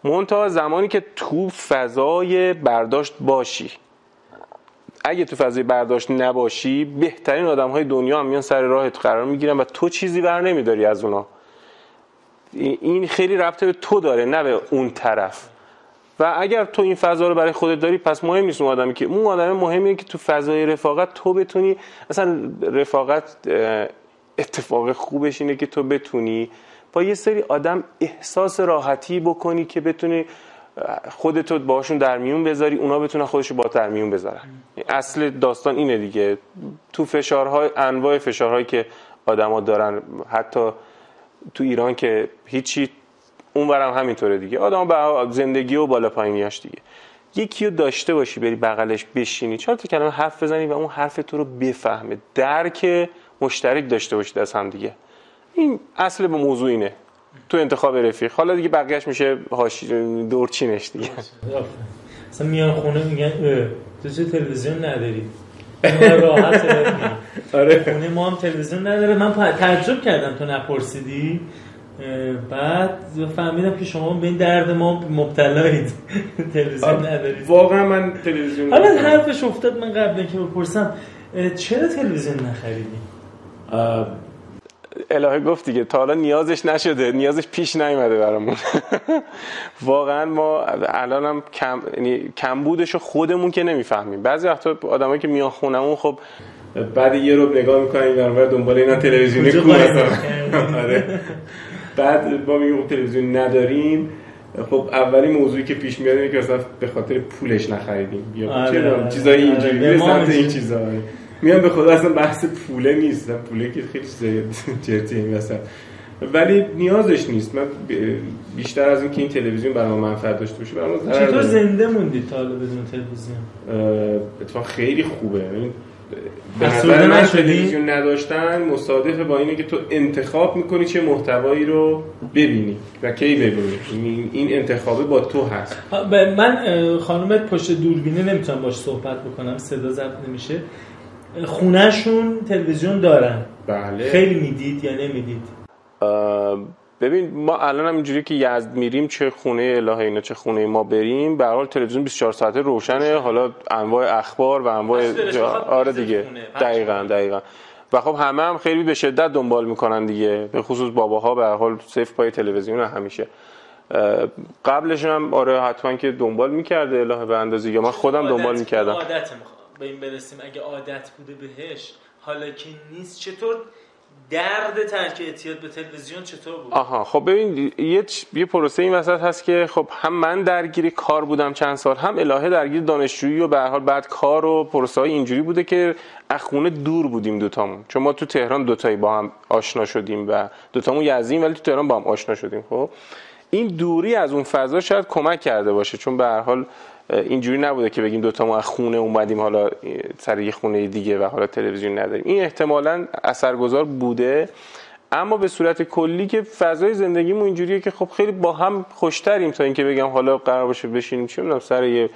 منتها زمانی که تو فضای برداشت باشی. اگه تو فضای برداشت نباشی بهترین آدم های دنیا هم میان سر راهت قرار می‌گیرن و تو چیزی بر نمیداری از اونا. این خیلی ربطه به تو داره نه به اون طرف. و اگر تو این فضا رو برای خودت داری پس مهم نیست اون آدمی که اون آدم مهمیه که تو فضای رفاقت تو بتونی اصلا رفاقت اتفاق خوبش اینه که تو بتونی با یه سری آدم احساس راحتی بکنی که بتونی خودتو باشون در میون بذاری اونا بتونن خودشو با در میون بذارن. اصل داستان اینه دیگه. تو فشارهای انواع فشارهایی که آدما دارن حتی تو ایران که هیچی اونورم همینطوره دیگه. آدم به زندگی و بالا پایینیاش دیگه. یکی رو داشته باشی بری بغلش بشینی. چهار تا کلمه حرف بزنی و اون حرف تو رو بفهمه؟ درک مشترک داشته باشید از هم دیگه. این اصل به موضوع اینه. تو انتخاب رفیق. حالا دیگه بقیهش میشه هاش دورچینش دیگه. مثلا میان خونه میگن تو چه تلویزیون نداری؟ راحت آره. خونه ما هم تلویزیون نداره. من تعجب کردم تو نپرسیدی. بعد فهمیدم که شما به این درد ما مبتلایید. تلویزیون ندارید. واقعا من تلویزیون حالا حرفش افتاد من قبل که بپرسم چرا تلویزیون نخریدی؟ الهه گفت دیگه تا حالا نیازش نشده نیازش پیش نیومده برامون. واقعا ما الان هم کم یعنی کمبودش رو خودمون که نمی‌فهمیم. بعضی وقتا آدمایی که میان خونمون خب بعد یه رو نگاه می‌کنن این دنبال اینا تلویزیونی کو آره. بعد ما میگیم خب تلویزیون نداریم. خب اولی موضوعی که پیش میاد اینه که اصلا به خاطر پولش نخریدیم. یا آره، آره. چیزای اینجوری آره. این چیزا. میان به خدا اصلا بحث پوله نیست. پوله که خیلی چیز این مثلا ولی نیازش نیست. من بیشتر از این که این تلویزیون برای ما منفعت داشته باشه برای ما چطور زنده موندی تا بدون تلویزیون؟ اتفاق خیلی خوبه. به نظر من تلویزیون نداشتن مصادف با اینه که تو انتخاب می‌کنی چه محتوایی رو ببینی و کی ببینی. این انتخابه با تو هست. من خانومت پشت دوربینه نمی‌تونم باش صحبت بکنم. صدا ضبط نمیشه. خونهشون تلویزیون دارن. بله. خیلی می‌دید یا نمی‌دید؟ ببین ما الان هم اینجوری که یزد میریم چه خونه الهه اینا چه خونه ما بریم. به حال تلویزیون 24 ساعته روشنه. حالا انواع اخبار و انواع آره دیگه. دقیقا دقیقا. و خب همه هم خیلی به شدت دنبال می‌کنن دیگه. به خصوص باباها به حال سیف پای تلویزیون همیشه. قبلش هم آره حتما که دنبال می‌کرده الهه به اندازه. یا من خودم دنبال می‌کردم. عادت به این برسیم. اگه عادت بوده بهش حالا که نیست چطور درد ترک اعتیاد به تلویزیون چطور بود؟ آها خب ببین یه یه پروسه این وسط هست که خب هم من درگیری کار بودم چند سال هم الهه درگیر دانشجویی و به حال بعد کار و پروسه های اینجوری بوده که اخونه دور بودیم دوتامون. چون ما تو تهران دوتایی با هم آشنا شدیم و دوتامون یزدیم ولی تو تهران با هم آشنا شدیم خب؟ این دوری از اون فضا شاید کمک کرده باشه چون به هر حال اینجوری نبوده که بگیم دوتا ما از خونه اومدیم حالا سر یه خونه دیگه و حالا تلویزیون نداریم. این احتمالا اثرگذار بوده اما به صورت کلی که فضای زندگیمون اینجوریه که خب خیلی با هم خوشتریم تا اینکه بگم حالا قرار باشه بشینیم. چه می‌دونم سر یه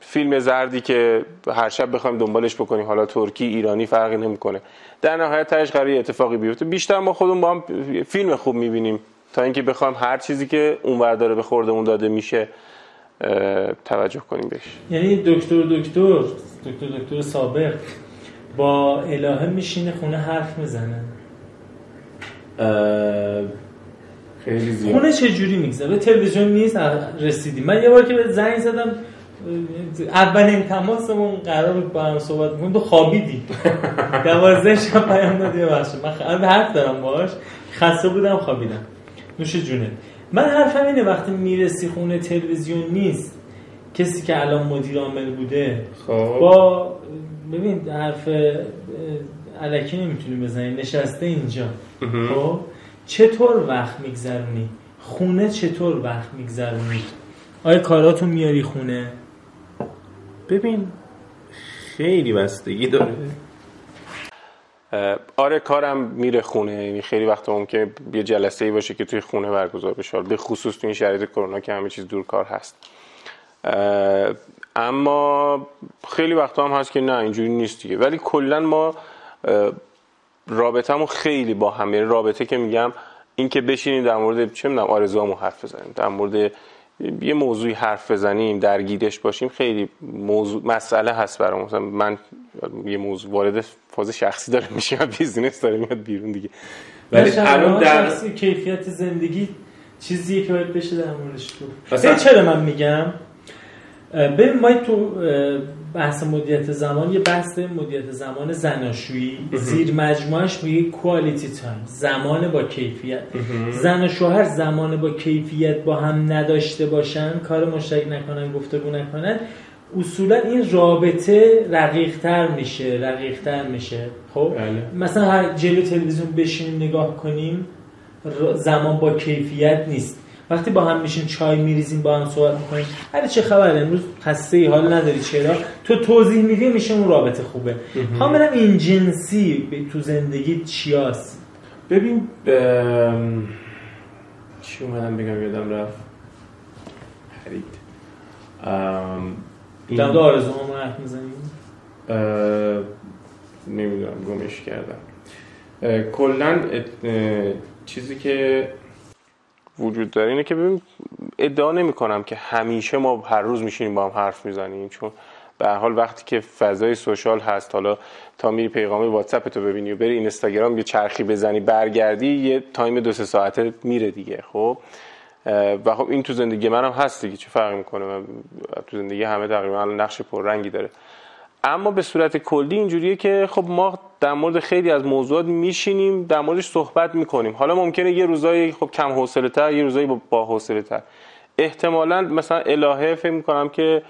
فیلم زردی که هر شب بخوایم دنبالش بکنیم. حالا ترکی ایرانی فرقی نمی‌کنه. در نهایت تاش قرار اتفاقی بیفته. بیشتر ما خودمون با هم فیلم خوب می‌بینیم تا اینکه بخوایم هر چیزی که اون داره به خوردمون داده میشه توجه کنیم بهش. یعنی دکتر دکتر دکتر دکتر سابق با الهه میشینه خونه حرف می‌زنه. خیلی زیاد. خونه چه جوری میگذره؟ تلویزیون نیست رسیدیم من یه بار که به زنگ زدم اولین تماسمون قرار بود با هم صحبت کنیم. تو خوابیدی. دوازده شب پیام دادی ببخشید من حرف دارم باش خسته بودم خوابیدم. نوش جونه من حرفم اینه وقتی می‌رسی خونه تلویزیون نیست کسی که الان مدیر عامل بوده خب. با ببین حرف علکی نمی‌تونی بزنی نشسته اینجا. خب؟ چطور وقت میگذرونی؟ خونه چطور وقت میگذرونی؟ آیا کاراتو میاری خونه؟ ببین خیلی بستگی داره. آره کارم میره خونه. یعنی خیلی وقت ممکنه یه جلسه ای باشه که توی خونه برگزار بشه. به خصوص توی این شرایط کرونا که همه چیز دور کار هست. اما خیلی وقت هم هست که نه اینجوری نیست دیگه. ولی کلا ما رابطه‌مون خیلی با هم. یعنی رابطه که میگم این که بشینیم در مورد چه می‌دونم آرزوامو حرف بزنیم. در مورد یه موضوعی حرف بزنیم درگیرش باشیم خیلی موضوع مسئله هست برام. مثلا من یه موضوع وارد فاز شخصی داره میشه بیزینس داره میاد بیرون دیگه. ولی الان در کیفیت زندگی چیزیه که باید بشه در موردش تو؟ چرا من میگم؟ ببین ما تو بحث مدیریت زمان یه بحث مدیریت زمان زناشویی. زیر مجموعش میگه کوالیتی تایم زمان با کیفیت. زن و شوهر زمان با کیفیت با هم نداشته باشن کار مشترک نکنن گفتگو نکنن. اصولا این رابطه رقیقتر میشه رقیقتر میشه. خب؟ بله. مثلا هر جلو تلویزیون بشینیم نگاه کنیم زمان با کیفیت نیست. وقتی با هم میشیم چای میریزیم با هم صحبت می‌کنیم هر چه خبر امروز خسته ای حال نداری چرا تو توضیح میدی میشه اون رابطه خوبه. خواهم برم این جنسی تو زندگی چیاست؟ ببین بم... چی اومدم بگم یادم رفت. پرید این در آرزو هم حرف می‌زنیم؟ نمی‌دونم گمش کردم. کلا چیزی که وجود داره اینه که ببین ادعا نمی کنم که همیشه ما هر روز میشینیم با هم حرف می‌زنیم چون به حال وقتی که فضای social هست حالا تا میری پیغام واتساپ تو ببینی و بری اینستاگرام یه چرخی بزنی برگردی یه time دو سه ساعته میره دیگه خب؟ و خب این تو زندگی منم هست دیگه چه فرقی می‌کنه؟ تو زندگی همه تقریبا نقش پررنگی داره. اما به صورت کلی اینجوریه که خب ما در مورد خیلی از موضوعات میشینیم در موردش صحبت می‌کنیم. حالا ممکنه یه روزایی خب کم حوصله تر یه روزایی با حوصله تر. احتمالا مثلا الهه فکر می‌کنم که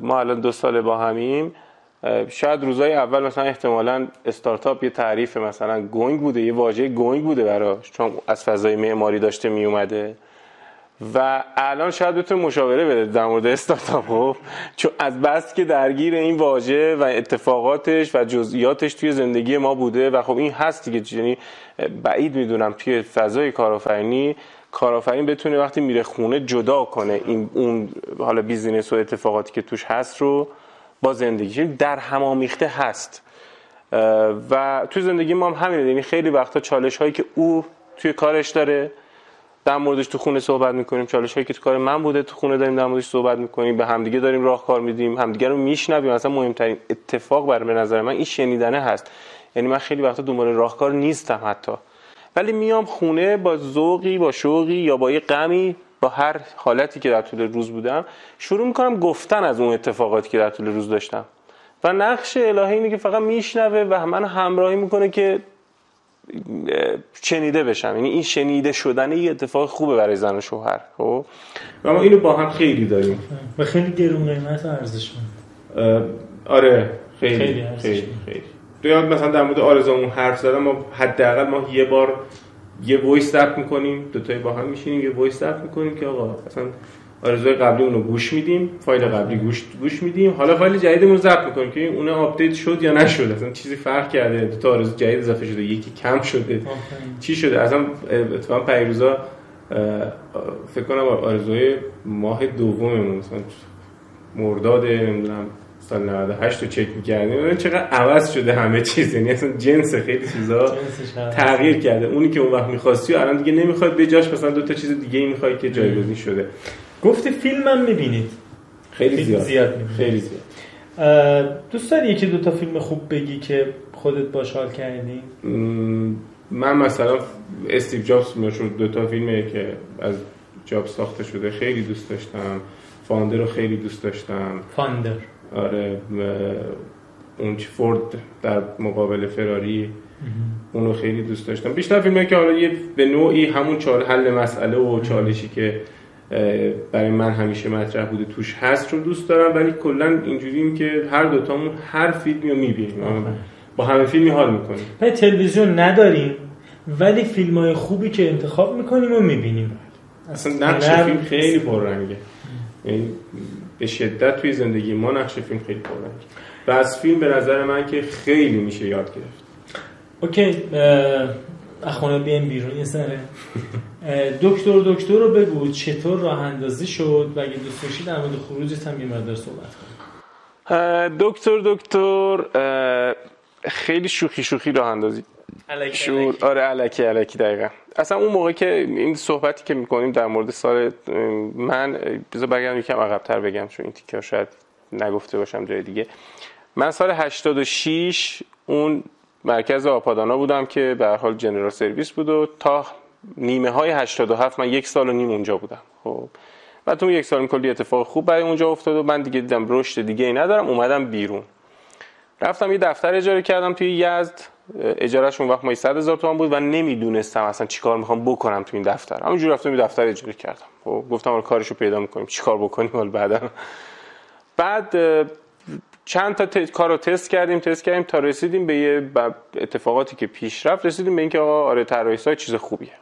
ما الان دو ساله با همیم شاید روزای اول مثلا احتمالا استارتاپ یه تعریف مثلا گوینگ بوده یه واژه گوینگ بوده براش چون از فضای معماری داشته میومده و الان شاید بتونه مشاوره بده در مورد استارتاپ چون از بس که درگیر این واژه و اتفاقاتش و جزئیاتش توی زندگی ما بوده و خب این هست دیگه یعنی بعید می‌دونم توی فضای کارآفرینی کارآفرین بتونه وقتی میره خونه جدا کنه این اون حالا بیزینس و اتفاقاتی که توش هست رو با زندگی. یعنی در همامیخته هست. و توی زندگی ما هم همینه یعنی خیلی وقتا چالش هایی که او توی کارش داره در موردش تو خونه صحبت می‌کنیم. چالش هایی که تو کار من بوده تو خونه داریم در موردش صحبت می‌کنیم. به همدیگه داریم راهکار میدیم. همدیگه رو میشنویم. مثلا مهمترین اتفاق برای نظر من این شنیدنه هست. یعنی من خیلی وقتا دنبال راهکار نیستم حتی. ولی میام خونه با ذوقی با شوقی یا با یه غمی با هر حالتی که در طول روز بودم شروع می‌کنم گفتن از اون اتفاقاتی که در طول روز داشتم. و نقش الهی اینه که فقط میشنوه و من همراهی می‌کنه که شنیده بشم. یعنی این شنیده شدن یه اتفاق خوبه برای زن و شوهر خب؟ و ما اینو با هم خیلی داریم. و خیلی گرون قیمت و ارزش آره خیلی خیلی خیلی, خیلی. مثلا در مورد آرزومون حرف زدم ما حداقل ما یه بار یه voice ضبط می‌کنیم دو تایی با هم میشینیم یه voice ضبط می‌کنیم که آقا مثلا آرزوی قبلی اونو گوش میدیم فایل قبلی گوش گوش میدیم. حالا فایل جدیدمون ضبط می‌کنیم که اون update شد یا نشد اصلا چیزی فرق کرده. دو تا آرزو جدید اضافه شده یکی کم شده. چی شده؟ اصلا اتفاقا پریروزا فکر کنم آرزوی ماه دوممون مثلا مرداد نمی‌دونم سال 98 رو چک می‌کردیم. چقدر عوض شده همه چیز. یعنی اصلا جنس خیلی چیزا تغییر کرده. اونی که اون وقت می‌خواستی و الان دیگه نمی‌خواد به جاش مثلا دو تا چیز دیگه ای می‌خوای که جایگزین شده. گفتی فیلم هم می‌بینید. خیلی زیاد, زیاد خیلی زیاد. دوست داری یکی دو تا فیلم خوب بگی که خودت باش حال کردی؟ من مثلا استیو جابز مشهور دو تا فیلمه که از جابز ساخته شده. خیلی دوست داشتم. Founder رو خیلی دوست داشتم. Founder. آره اون فورد در مقابل فراری. اونو خیلی دوست داشتم. بیشتر فیلمه که حالا یه به نوعی همون چال حل مسئله و چالشی که برای من همیشه مطرح بوده توش هست رو دوست دارم ولی کلا اینجوریم که هر دوتامون هر فیلمی رو می‌بینیم. با همه فیلمی حال می‌کنیم. به تلویزیون نداریم ولی فیلم های خوبی که انتخاب می‌کنیم و می‌بینیم. اصلا نقش فیلم خیلی پررنگه. یعنی به شدت توی زندگی ما نقش فیلم خیلی پررنگه. و از فیلم به نظر من که خیلی میشه یاد گرفت. اوکی اخونه بیایم بیرون یه سره دکتر دکتر رو بگو چطور راه اندازی شد و اگه دوست داشتی در مورد خروجت هم یه مقدار صحبت کن دکتر دکتر خیلی شوخی شوخی راه اندازی. شور. آره علکی علکی دقیقا. اصلا اون موقع که این صحبتی که می‌کنیم در مورد سال من بذار بگم یکم عقبتر بگم چون این تیکه شاید نگفته باشم جای دیگه. من سال 86 اون مرکز آپادانا بودم که به حال جنرال سرویس بود و تا نیمه های 87 من یک سال و نیم اونجا بودم. خب. و تو یک سال کلی اتفاق خوب برای اونجا افتاد و من دیگه دیدم رشد دیگه ای ندارم اومدم بیرون. رفتم یه دفتر اجاره کردم توی یزد. اجارهش اون وقت مایی 100 هزار تومان بود و نمی‌دونستم اصلا چیکار می‌خوام بکنم تو این دفتر. همونجوری رفتم یه دفتر اجاره کردم. خب. گفتم حالا کارشو پیدا می‌کنیم. چیکار بکنیم حالا بعدا؟ بعد چند تا ت... کار تست کردیم تست کردیم تا رسیدیم به یه اتفاقاتی که پیش رفت. رسیدیم به اینکه آقا آره طراحی سایت چیز خوبیه.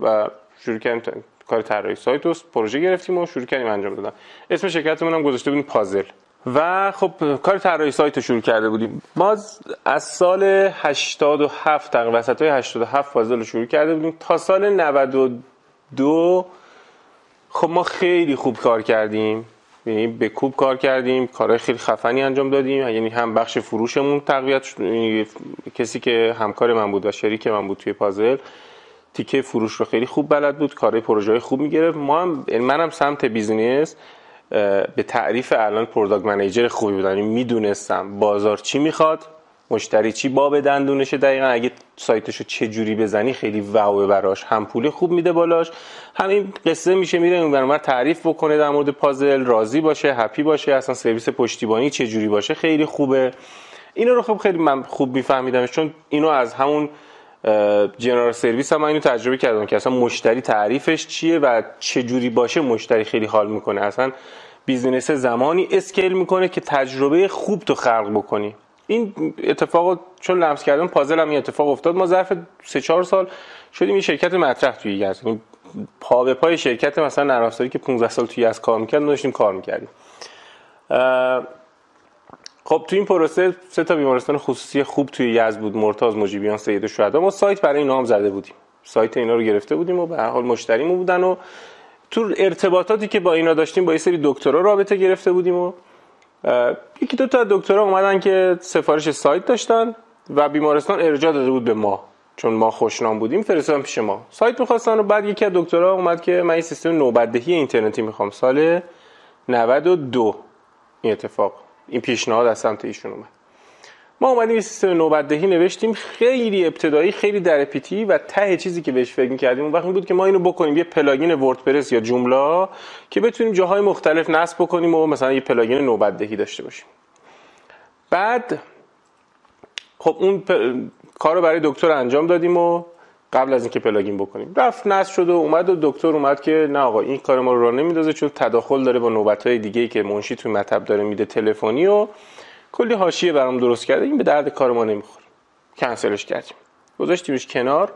و شروع کردیم کار طراحی سایت رو پروژه گرفتیم و شروع کردیم انجام دادن. اسم شرکتمون هم گذاشته بودیم پازل. و خب کار طراحی سایت رو شروع کرده بودیم. ما از سال 87 تقریبا وسط های 87 پازل رو شروع کرده بودیم. تا سال 92 خب ما خیلی خوب کار کردیم. یعنی به کوب کار کردیم کارهای خیلی خفنی انجام دادیم. یعنی هم بخش فروشمون تقویت شد یعنی کسی که همکار من بود و شریک من بود توی پازل تیکه فروش رو خیلی خوب بلد بود کارهای پروژه خوب می‌گرفت. ما هم یعنی منم سمت business به تعریف الان product manager خوبی بودم. یعنی می‌دونستم بازار چی می‌خواد. مشتری چی باب دندونشه دقیقا؟ اگه سایتشو چه جوری بزنی خیلی wow براش. هم پول خوب میده بالاش. همین قصه میشه میره اون تعریف بکنه در مورد پازل. راضی باشه happy باشه اصلا سرویس پشتیبانی چه جوری باشه خیلی خوبه. اینو رو خب خیلی من خوب میفهمیدم چون اینو از همون general service هم اینو تجربه کردم که اصلا مشتری تعریفش چیه و چه جوری باشه مشتری خیلی حال می‌کنه. اصلا business زمانی scale می‌کنه که تجربه خوب تو خلق بکنی. این اتفاق چون لمس کردم پازل هم این اتفاق افتاد. ما ظرف 3 4 سال شدیم این شرکت مطرح توی یزد. یعنی پا به پای شرکت مثلا نرم که 15 سال توی یزد کار می‌کرد داشتیم کار می‌کردیم. خب تو این پروسه سه تا بیمارستان خصوصی خوب توی یزد بود. مرتاز مجیبیان سید شهدا. ما سایت برای اینا هم زده بودیم. سایت اینا رو گرفته بودیم و به هر حال مشتریمون بودن و تو ارتباطاتی که با اینا داشتیم با یه سری دکترا رابطه گرفته بودیم و یکی دو تا دکترها اومدن که سفارش سایت داشتن و بیمارستان ارجاع داده بود به ما. چون ما خوشنام بودیم فرستادن پیش ما. سایت می‌خواستن و بعد یکی از دکترها اومد که من این سیستم نوبتدهی اینترنتی می‌خوام. سال 92 این اتفاق این پیشنهاد از سمت ایشون اومد. ما اومدیم یه سیستم نوشتیم خیلی ابتدایی خیلی درپیتی و ته چیزی که بهش فکر می‌کردیم اون وقت این بود که ما اینو بکنیم یه plugin وردپرس یا جوملا که بتونیم جاهای مختلف نصب بکنیم و مثلا یه plugin نوبتدهی داشته باشیم. بعد خب اون پ... کار برای دکتر انجام دادیم و قبل از اینکه plugin بکنیم. رفت نصب شد و اومد و دکتر اومد که نه آقا این کار ما رو راه نمیندازه چون تداخل داره با نوبت‌های دیگه ای که منشی توی مطب داره میده تلفنی و کلی حاشیه برام درست کرده. این به درد کار ما نمی‌خوره. کنسلش کردیم. گذاشتیمش کنار.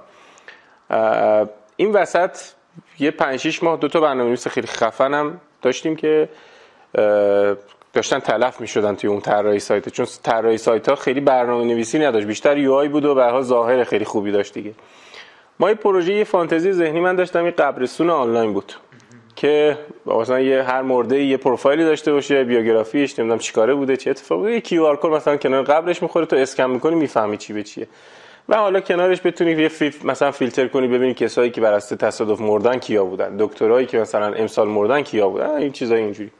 این وسط یه 5 6 ماه دو تا برنامه‌نویس خیلی خفنم داشتیم که داشتن تلف می شدن توی اون طراحی سایت. چون طراحی سایت ها خیلی برنامه نویسی نداشت. بیشتر یو آی بود و به ظاهر خیلی خوبی داشت دیگه. ما یه پروژه یه فانتزی ذهنی من داشتم. یه قبرستون آنلاین بود. که مثلا یه هر مرده یه پروفایلی داشته باشه بیوگرافیش نمی‌دونم چیکاره بوده چه اتفاقی یه QR مثلا کنار قبرش می‌خوره تو اسکن می‌کنی می‌فهمی چی به چیه. و حالا کنارش بتونی یه فیف مثلا فیلتر کنی ببینی کسایی که بر تصادف مردن کیا بودن دکترایی که مثلا امسال مردن کیا بودن این چیزای اینجوری.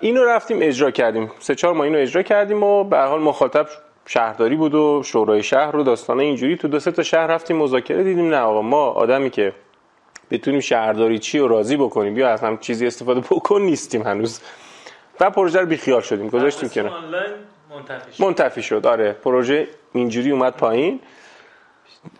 اینو رفتیم اجرا کردیم. سه چهار ماه اینو اجرا کردیم و به حال مخاطب شهرداری بود و شورای شهر رو داستانه اینجوری. تو دو سه تا شهر رفتیم مذاکره دیدیم. نه آقا ما آدمی که بتونیم شهرداری چی رو راضی بکنیم. بیا از هم چیزی استفاده بکن نیستیم هنوز. و پروژه رو بیخیال شدیم. گذاشتیم کنار. منتفی شد. آره. پروژه اینجوری اومد پایین.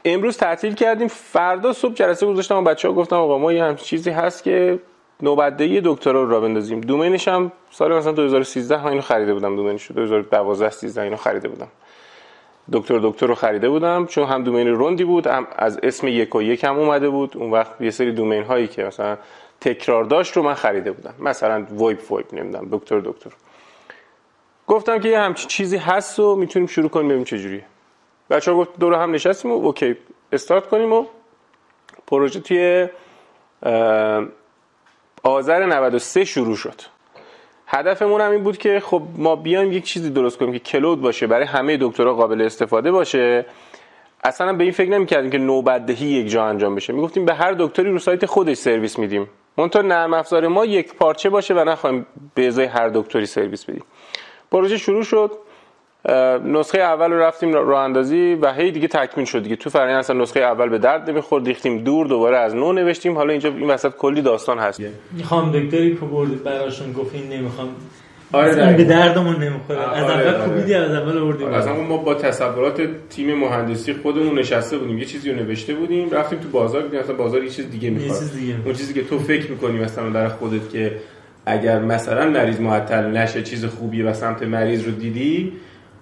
امروز تعطیل کردیم. فردا صبح جلسه گذاشتم و بچه ها گفتم آقا ما یه هم چیزی هست که نوبتدهی دکترا رو را بندازیم. دومینش هم سال مثلا 2013 من اینو خریده بودم. دومینش 2012 13 اینو خریده بودم. دکتر دکتر رو خریده بودم چون هم دومین روندی بود هم از اسم یک و یک هم اومده بود. اون وقت یه سری دومین هایی که مثلا تکرار داشت رو من خریده بودم. مثلا ویب ویب نمی‌دونم دکتر دکتر. گفتم که یه همچین چیزی هست و می‌تونیم شروع کنیم ببینیم چجوریه بچه ها گفت دور هم نشستیم و اوکی استارت کنیم و پروژه توی آذر 93 شروع شد. هدفمون هم این بود که خب ما بیایم یک چیزی درست کنیم که کلود باشه برای همه دکترها قابل استفاده باشه. اصلا به این فکر نمی‌کردیم که نوبتدهی یک جا انجام بشه. می‌گفتیم به هر دکتری رو سایت خودش سرویس میدیم. منتها نرم افزار ما یک پارچه باشه و نخواهیم به ازای هر دکتری سرویس بدیم. پروژه شروع شد. نسخه اول رو رفتیم راه اندازی و هی دیگه تکمیل شد دیگه. تو فرآیند اصلا نسخه اول به درد نمی‌خورد ریختیم دور دوباره از نو نوشتیم. حالا اینجا این وسط کلی داستان هست. می‌خوام دکتری که بردید براشون گفتین نمی‌خوام. آره به دردمون نمی‌خوره. از اول آره. کوبیدی از اول آوردیم. آره. ما با تصورات تیم مهندسی خودمون نشسته بودیم. یه چیزی رو نوشته بودیم رفتیم تو بازار دیدیم مثلا بازار یه چیز دیگه می‌خواد. اون چیزی که تو فکر می‌کنی مثلا در خودت که اگر مثلا مریض معطل نشه چیز خوبیه و سمت مریض رو دیدی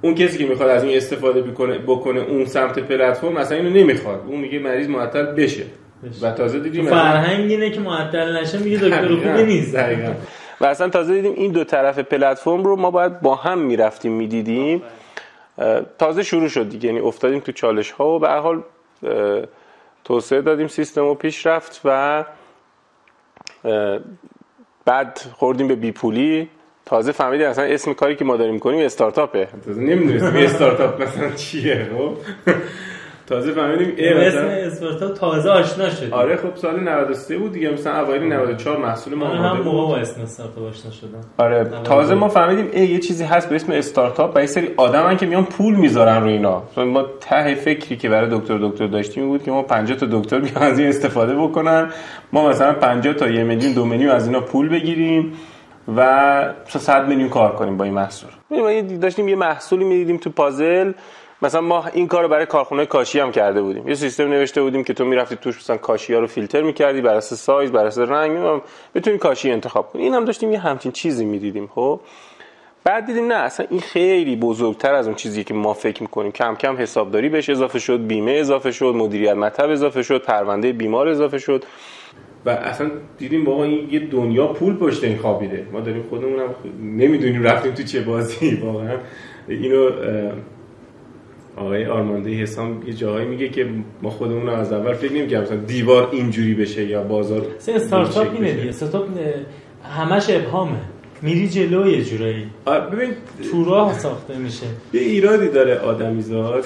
اون کسی که می‌خواد از این استفاده بکنه بکنه اون سمت پلتفرم مثلا اینو نمی‌خواد. اون میگه مریض معطل بشه, و تازه دیدیم فرهنگ اینه که معطل نشه میگه دکتر خوبی نیست. و اصلا تازه دیدیم این دو طرف پلتفرم رو ما باید با هم می‌رفتیم می‌دیدیم. تازه شروع شد دیگه. یعنی افتادیم تو چالش ها و به هر حال توسعه دادیم سیستم و پیش رفت و بعد خوردیم به بیپولی. تازه فهمیدیم اصلا اسم کاری که ما داریم کنیم استارتاپه. تازه نمی‌دونستیم استارتاپ مثلا چیه خب؟ تازه فهمیدیم اسم استارتاپ تازه آشنا شد آره خب سال 93 بود دیگه مثلا اوایل 94 محصول ما هم موقع با اسم استارتاپ آشنا شدم. آره تازه ما فهمیدیم ای یه چیزی هست به اسم استارتاپ و یه سری آدمن که میان پول می‌ذارن رو اینا. ما ته فکری که برای دکتر دکتر داشتیم بود که ما 50 تا دکتر بیان از این استفاده بکنن. ما مثلا 50 تا یه میلیون دو میلیون از اینا پول بگیریم. و 100 میلیون کار کنیم با این محصول. ما داشتیم یه محصولی می‌دیدیم تو پازل. مثلا ما این کار رو برای کارخونه کاشی هم کرده بودیم. یه سیستم نوشته بودیم که تو می‌رفتی توش مثلا کاشی ها رو فیلتر می‌کردی بر اساس سایز بر اساس رنگ بتونی کاشی انتخاب کنی. این هم داشتیم یه همچین چیزی می‌دیدیم خب؟ بعد دیدیم نه اصلا این خیلی بزرگتر از اون چیزی که ما فکر می‌کنیم. کم کم حسابداری بهش اضافه شد بیمه اضافه شد مدیریت مطب اضافه شد پرونده بیمار اضافه شد. و اصلا دیدیم بابا این یه دنیا پول پشت این خوابیده. ما داریم خودمون هم نمی‌دونیم رفتیم تو چه بازی. واقعا. اینو آقای آرمانده حسام یه جایی میگه که ما خودمون از اول فکر نمی‌کردیم مثلا دیوار اینجوری بشه یا بازار استارتاپ اینه دیگه. استارتاپ همش ابهامه. میری جلو یه جورایی. ببین تو راه ساخته میشه. یه ایرادی داره آدمیزاد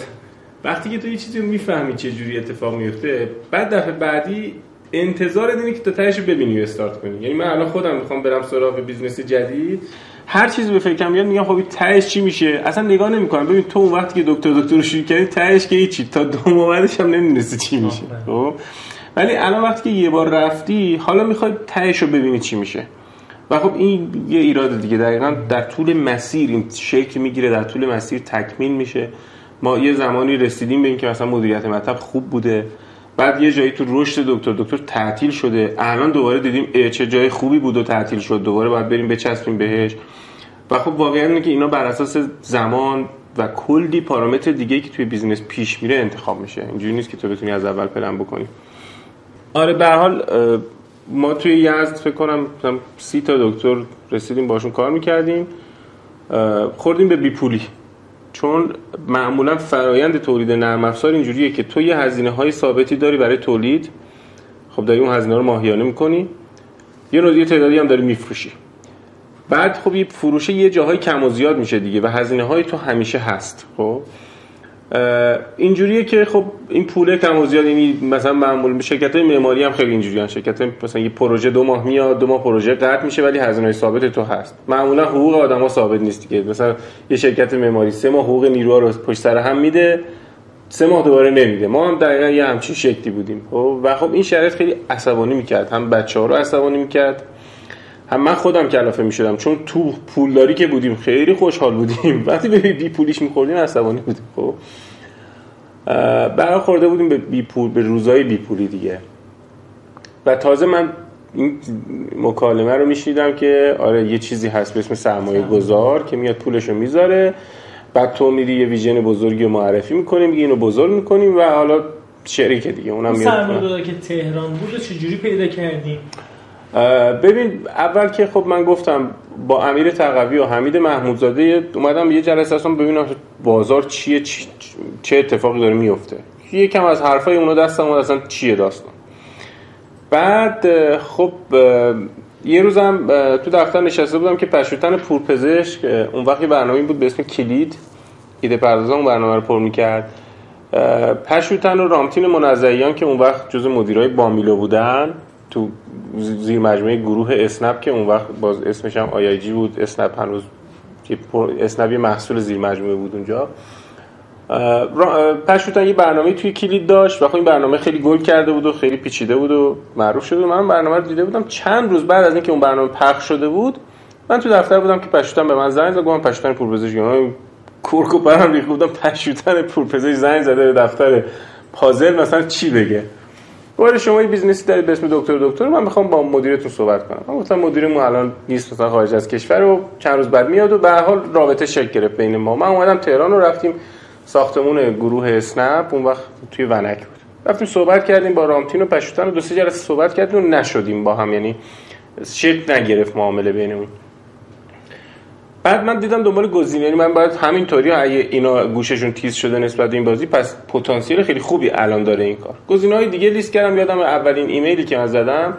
وقتی که تو یه چیزی می‌فهمی چه جوری اتفاق میفته بعد دفعه بعدی انتظار داری که تا تهش ببینی و استارت کنی. یعنی من الان خودم می‌خوام برم سراغ business جدید. هر چیزی به فکرم میاد میگم خب تهش چی میشه؟ اصلا نگاه نمی‌کنم. ببین تو اون وقتی که دکتر دکتر رو شروع کردی تهش که چی تا دو بعدش هم نمی‌دونستی چی میشه. خب؟ ولی الان وقتی که یه بار رفتی حالا می‌خوای تهش رو ببینی چی میشه. و خب این یه ایراد دیگه. دقیقا در طول مسیر این شکل می‌گیره در طول مسیر تکمیل میشه. ما یه زمانی رسیدیم به اینکه مثلا مدیریت مطب خوب بوده. بعد یه جایی تو رشد دکتر دکتر تعطیل شده. الان دوباره دیدیم چه جای خوبی بود و تعطیل شد. دوباره باید بریم بچسبیم بهش. و خب واقعا اینه که اینا بر اساس زمان و کلی پارامتر دیگه که توی business پیش میره انتخاب میشه. اینجوری نیست که تو بتونی از اول پلن بکنی. آره به حال ما توی یزد فکر کنم سی تا دکتر رسیدیم باشون کار می‌کردیم. خوردیم به بیپولی. چون معمولا فرایند تولید نرم افزار اینجوریه که تو یه هزینه های ثابتی داری برای تولید. خب داری اون هزینه رو ماهیانه می‌کنی. یه نوع تعدادی هم داری میفروشی. بعد خب یه فروشه یه جاهای کم و زیاد میشه دیگه و هزینه های تو همیشه هست خب؟ اینجوریه که خب این پوله کم و زیاد یعنی مثلا معمول شرکت های معماری هم خیلی اینجوریان شرکت مثلا یه پروژه دو ماه میاد دو ماه پروژه قطع میشه ولی هزینه ثابت تو هست. معمولا حقوق آدما ثابت نیست دیگه. مثلا یه شرکت معماری سه ماه حقوق نیروها رو پشت سر هم میده سه ماه دوباره نمیده. ما هم دقیقا یه همچین شکلی بودیم. خب و خب این شرایط خیلی عصبانی می‌کرد. هم بچه ها رو عصبانی می‌کرد. هم من خودم کلافه می‌شدم چون تو پولداری که بودیم خیلی خوشحال بودیم. وقتی به بی پولیش میخوردیم عصبانی بودیم خب؟ برخورده بودیم به بی پول به روزای بی پولی دیگه. و تازه من این مکالمه رو میشیدم که آره یه چیزی هست به اسم سرمایه گذار که میاد پولش رو می‌ذاره. بعد تو میری یه ویژن بزرگی رو معرفی می‌کنی میگی اینو بزرگ می‌کنیم و حالا شریک دیگه اونم میاد سرمایه که تهران بود چجوری پیدا کردیم؟ ببین اول که خب من گفتم با امیر تقوی و حمید محمودزاده اومدم یه جلسه اصلا ببینم بازار چیه چه اتفاقی داره میفته. یکم از حرفای اونا دستم اومد اصلا چیه داستان. بعد خب یه روزم تو دفتر نشسته بودم که پشوتن پورپزشک اون وقتی برنامه بود به اسم کلید. ایده پردازان برنامه رو پر می‌کرد. پشوتن و رامتین منزهیان که اون وقت جز مدیرای بامیلو بودن. تو زیر مجموعه گروه اسنپ که اون وقت باز اسمش هم آی جی بود. اسنپ هنوز اسنپ یه محصول زیر مجموعه بود اونجا. پشوتن یه برنامه توی کلید داشت و خب این برنامه خیلی گل کرده بود و خیلی پیچیده بود و معروف شده من برنامه رو دیده بودم. چند روز بعد از اینکه اون برنامه پخش شده بود من تو دفتر بودم که پشوتن به من زنگ زد. گفتم پشوتن پورپزشکی. کرک و پرام ریخت. بودم پشوتن پورپزشکی زنگ زده به دفتر پازل. مثلا چی بگه؟ ولی شما یه business ی دارید به اسم دکتر دکتر من می‌خوام با مدیرتون صحبت کنم. من گفتم مدیرمون الان نیست مثلا خارج از کشور و چند روز بعد میاد و به حال رابطه شکل گرفت بین ما. من اومدم تهران رو رفتیم ساختمون گروه اسنپ اون وقت توی ونک بود. رفتیم صحبت کردیم با رامتین و پشوتن و دو سه جلسه صحبت کردیم و نشدیم با هم یعنی شکل نگرفت معامله بینمون. بعد من دیدم دنبال گزینه یعنی من باید همینطوری اگه اینا گوششون تیز شده نسبت به این بازی پس پتانسیل خیلی خوبی الان داره این کار. گزینه های دیگه لیست کردم یادم اولین ایمیلی که من زدم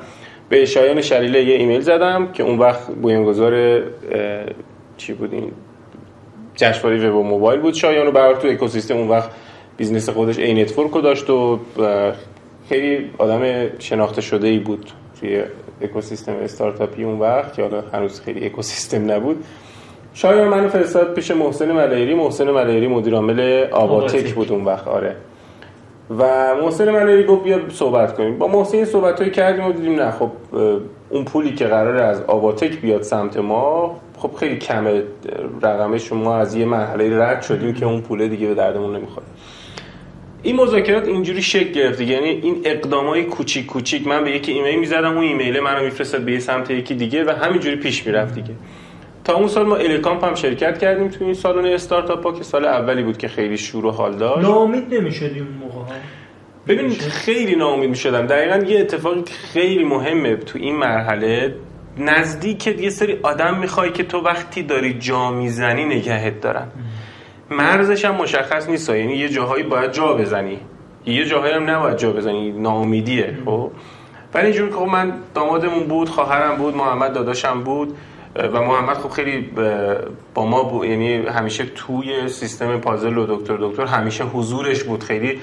به شایان شلیله یه ایمیل زدم که اون وقت بنیانگذار چی بود این؟ جشنواره وب موبایل بود شایان رو برای تو اکوسیستم اون وقت business خودش Anetwork رو داشت و خیلی آدم شناخته شده ای بود توی اکوسیستم استارتاپی اون وقت که حالا هنوز خیلی اکوسیستم نبود. شایان منو فرستاد پیش محسن ملایری محسن ملایری مدیر عامل آواتک بود اون وقت. آره. و محسن ملایری گفت بیا صحبت کنیم. با محسن صحبت کردیم و دیدیم نه خب اون پولی که قراره از آباتک بیاد سمت ما خب خیلی کمه. رقمش شما از یه مرحله رد شدیم که اون پوله دیگه به دردمون نمی‌خوره. این مذاکرات اینجوری شکل گرفت یعنی این اقدامای کوچیک کوچیک من به یکی ایمیل می‌زدم اون ایمیل منو میفرستاد به سمت یکی دیگه و همینجوری پیش می‌رفت دیگه. تا اون سال ما الکامپ هم شرکت کردیم تو این سالن استارتاپ ها که سال اولی بود که خیلی شور و حال داشت. ناامید نمی‌شدیم موقع؟ ها ببین خیلی ناامید می‌شدم. دقیقا یه اتفاقی خیلی مهمه تو این مرحله نزدیک یه سری آدم می‌خوای که تو وقتی داری جا می‌زنی نگهت دارن. مرزش هم مشخص نیست یعنی یه جاهایی باید جا بزنی. یه جاهایی هم نباید جا بزنی. ناامیدیه خب؟ ولی اینجور که خب من دامادمون بود خواهرم بود محمد داداشم بود و محمد خب خیلی با ما بود یعنی همیشه توی سیستم پازل و دکتر دکتر همیشه حضورش بود. خیلی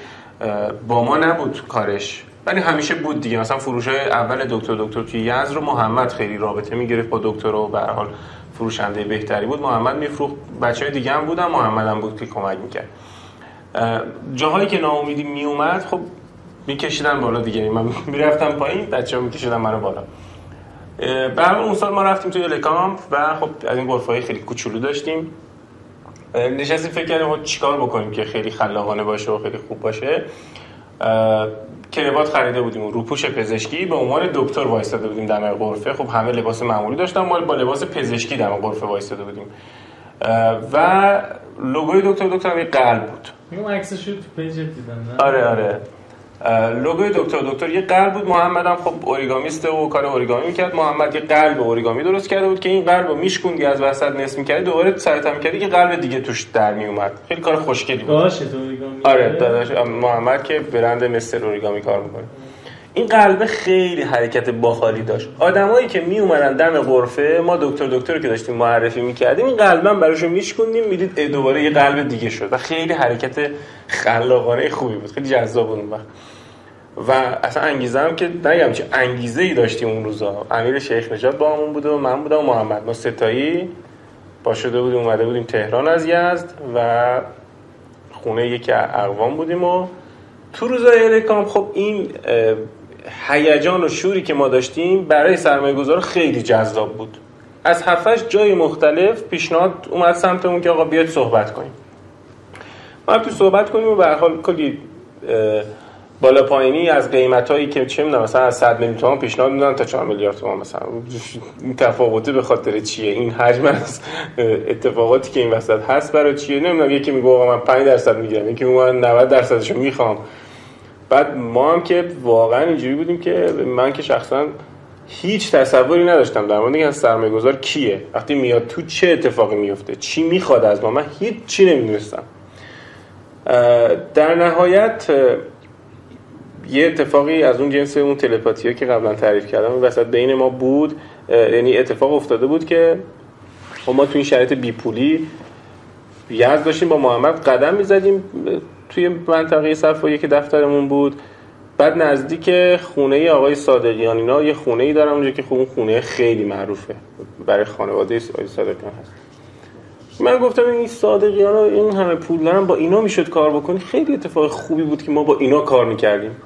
با ما نبود کارش. ولی همیشه بود دیگه. مثلا فروش اول دکتر دکتر توی یزد رو محمد خیلی رابطه می‌گرفت با دکتر و به حال فروشنده بهتری بود. محمد میفروخت. بچه های دیگه هم بودن. محمد هم بود که کمک می‌کرد. جاهایی که ناامیدی میومد خب میکشیدن بالا دیگه. یعنی من می‌رفتم پایین بچه ها میکشیدن منو بالا. برای اون سال ما رفتیم توی لکامپ و خب از این غرفه خیلی کوچولو داشتیم. نشستیم فکر کردیم خب چیکار بکنیم که خیلی خلاقانه باشه و خیلی خوب باشه. کروات خریده بودیم و روپوش پزشکی. به عنوان دکتر وایستاده بودیم دم غرفه خب همه لباس معمولی داشتن ما با لباس پزشکی دم غرفه وایستاده بودیم. و لوگوی دکتر دکتر هم قلب بود. میگم عکسش تو پیج دیدم آره آره. لوگوی دکتر دکتر یه قلب بود. محمد هم خب اوریگامیسته و کار اوریگامی می‌کرد. محمد یه قلب اوریگامی درست کرده بود که این قلب رو میشکوندی از وسط نصف می‌کردی دوباره سر هم می‌کردی که قلب دیگه توش در میومد. خیلی کار خوشگلی بود. باشه اوریگامی. آره داداش محمد که برند مستر اوریگامی کار می‌کنه. این قلبه خیلی حرکت باحالی داشت. آدمایی که می اومدن دم غرفه ما دکتر دکتر که داشتیم معرفی می‌کردیم این قلبا براشون میشکوندیم می‌دید دوباره یه قلب دیگه شد و خیلی حرکت خلاقانه خوبی بود. خیلی جذاب بود وقت. و اصلا انگیزه هم که نگم چه انگیزه ای داشتیم اون روزا. امیر شیخ نجات با همون بود و من بودم و محمد ما ستایی با شده بودیم اومده بودیم تهران از یزد و خونه یکی اقوام بودیم و تو روزای الکام خب این هیجان و شوری که ما داشتیم برای سرمایه گذار خیلی جذاب بود. از هفتش جای مختلف پیشنهاد اومد سمتمون که آقا بیاید صحبت کنیم. ما تو صحبت کنیم و به حال کلی بالا پایینی از قیمت هایی که چه می‌دونم مثلا از 100 میلیون تومان پیشنهاد میدن تا 4 میلیارد تومان مثلا. این تفاوته به خاطر چیه؟ این حجم از اتفاقاتی که این وسط هست برای چیه؟ نمی‌دونم یکی میگه آقا من 5 درصد می‌گیرم یکی میگه 90 درصدشو می‌خوام. بعد ما هم که واقعا اینجوری بودیم که من که شخصا هیچ تصوری نداشتم در مورد اینکه سرمایه گذار کیه. وقتی میاد تو چه اتفاقی میفته؟ چی می‌خواد از ما؟ من هیچ چی نمی‌دونستم. در نهایت یه اتفاقی از اون جنس اون تلپاتی که قبلا تعریف کردم وسط بین ما بود. یعنی اتفاق افتاده بود که خب ما تو این شرایط بیپولی یز داشتیم با محمد قدم می‌زدیم. توی منطقه صفایی که دفترمون بود. بعد نزدیک خونه آقای صادقیان. اینا یه خونه ای دارم اونجا که خب اون خونه خیلی معروفه. برای خانواده آقای صادقیان هست. من گفتم این صادقیان ها این همه پول دارن با اینا می‌شد کار بکنی؟ خیلی اتفاق خوبی بود که ما با اینا کار می‌کردیم.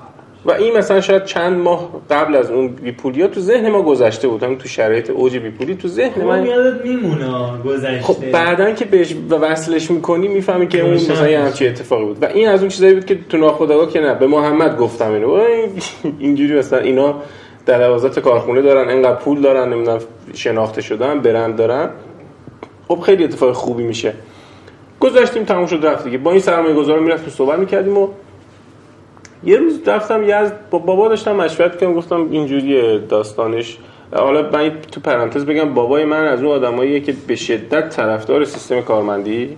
و این مثلا شاید چند ماه قبل از اون بیپولیا تو ذهن ما گذشته بود. هم تو شرایط اوج بیپولی تو ذهن خب، من یادت میمونه گذشته. خب بعدا که بهش وصلش می‌کنی می‌فهمی که اون مثلا یه همچین اتفاقی بود. و این از اون چیزایی بود که تو ناخودآگاه که نه به محمد گفتم اینو. اینجوری مثلا اینا دلوازات کارخونه دارن انقدر پول دارن نمی‌دونم شناخته شدن برند دارن. خب خیلی اتفاق خوبی میشه. گذاشتیم تموم شد رفت دیگه. با این سرمایه گذار می‌رفتیم صحبت می‌کردیم و یه روز رفتم یزد با بابا داشتم مشورت کردم گفتم اینجوریه داستانش. حالا من تو پرانتز بگم بابای من از اون آدماییه که به شدت طرفدار سیستم کارمندی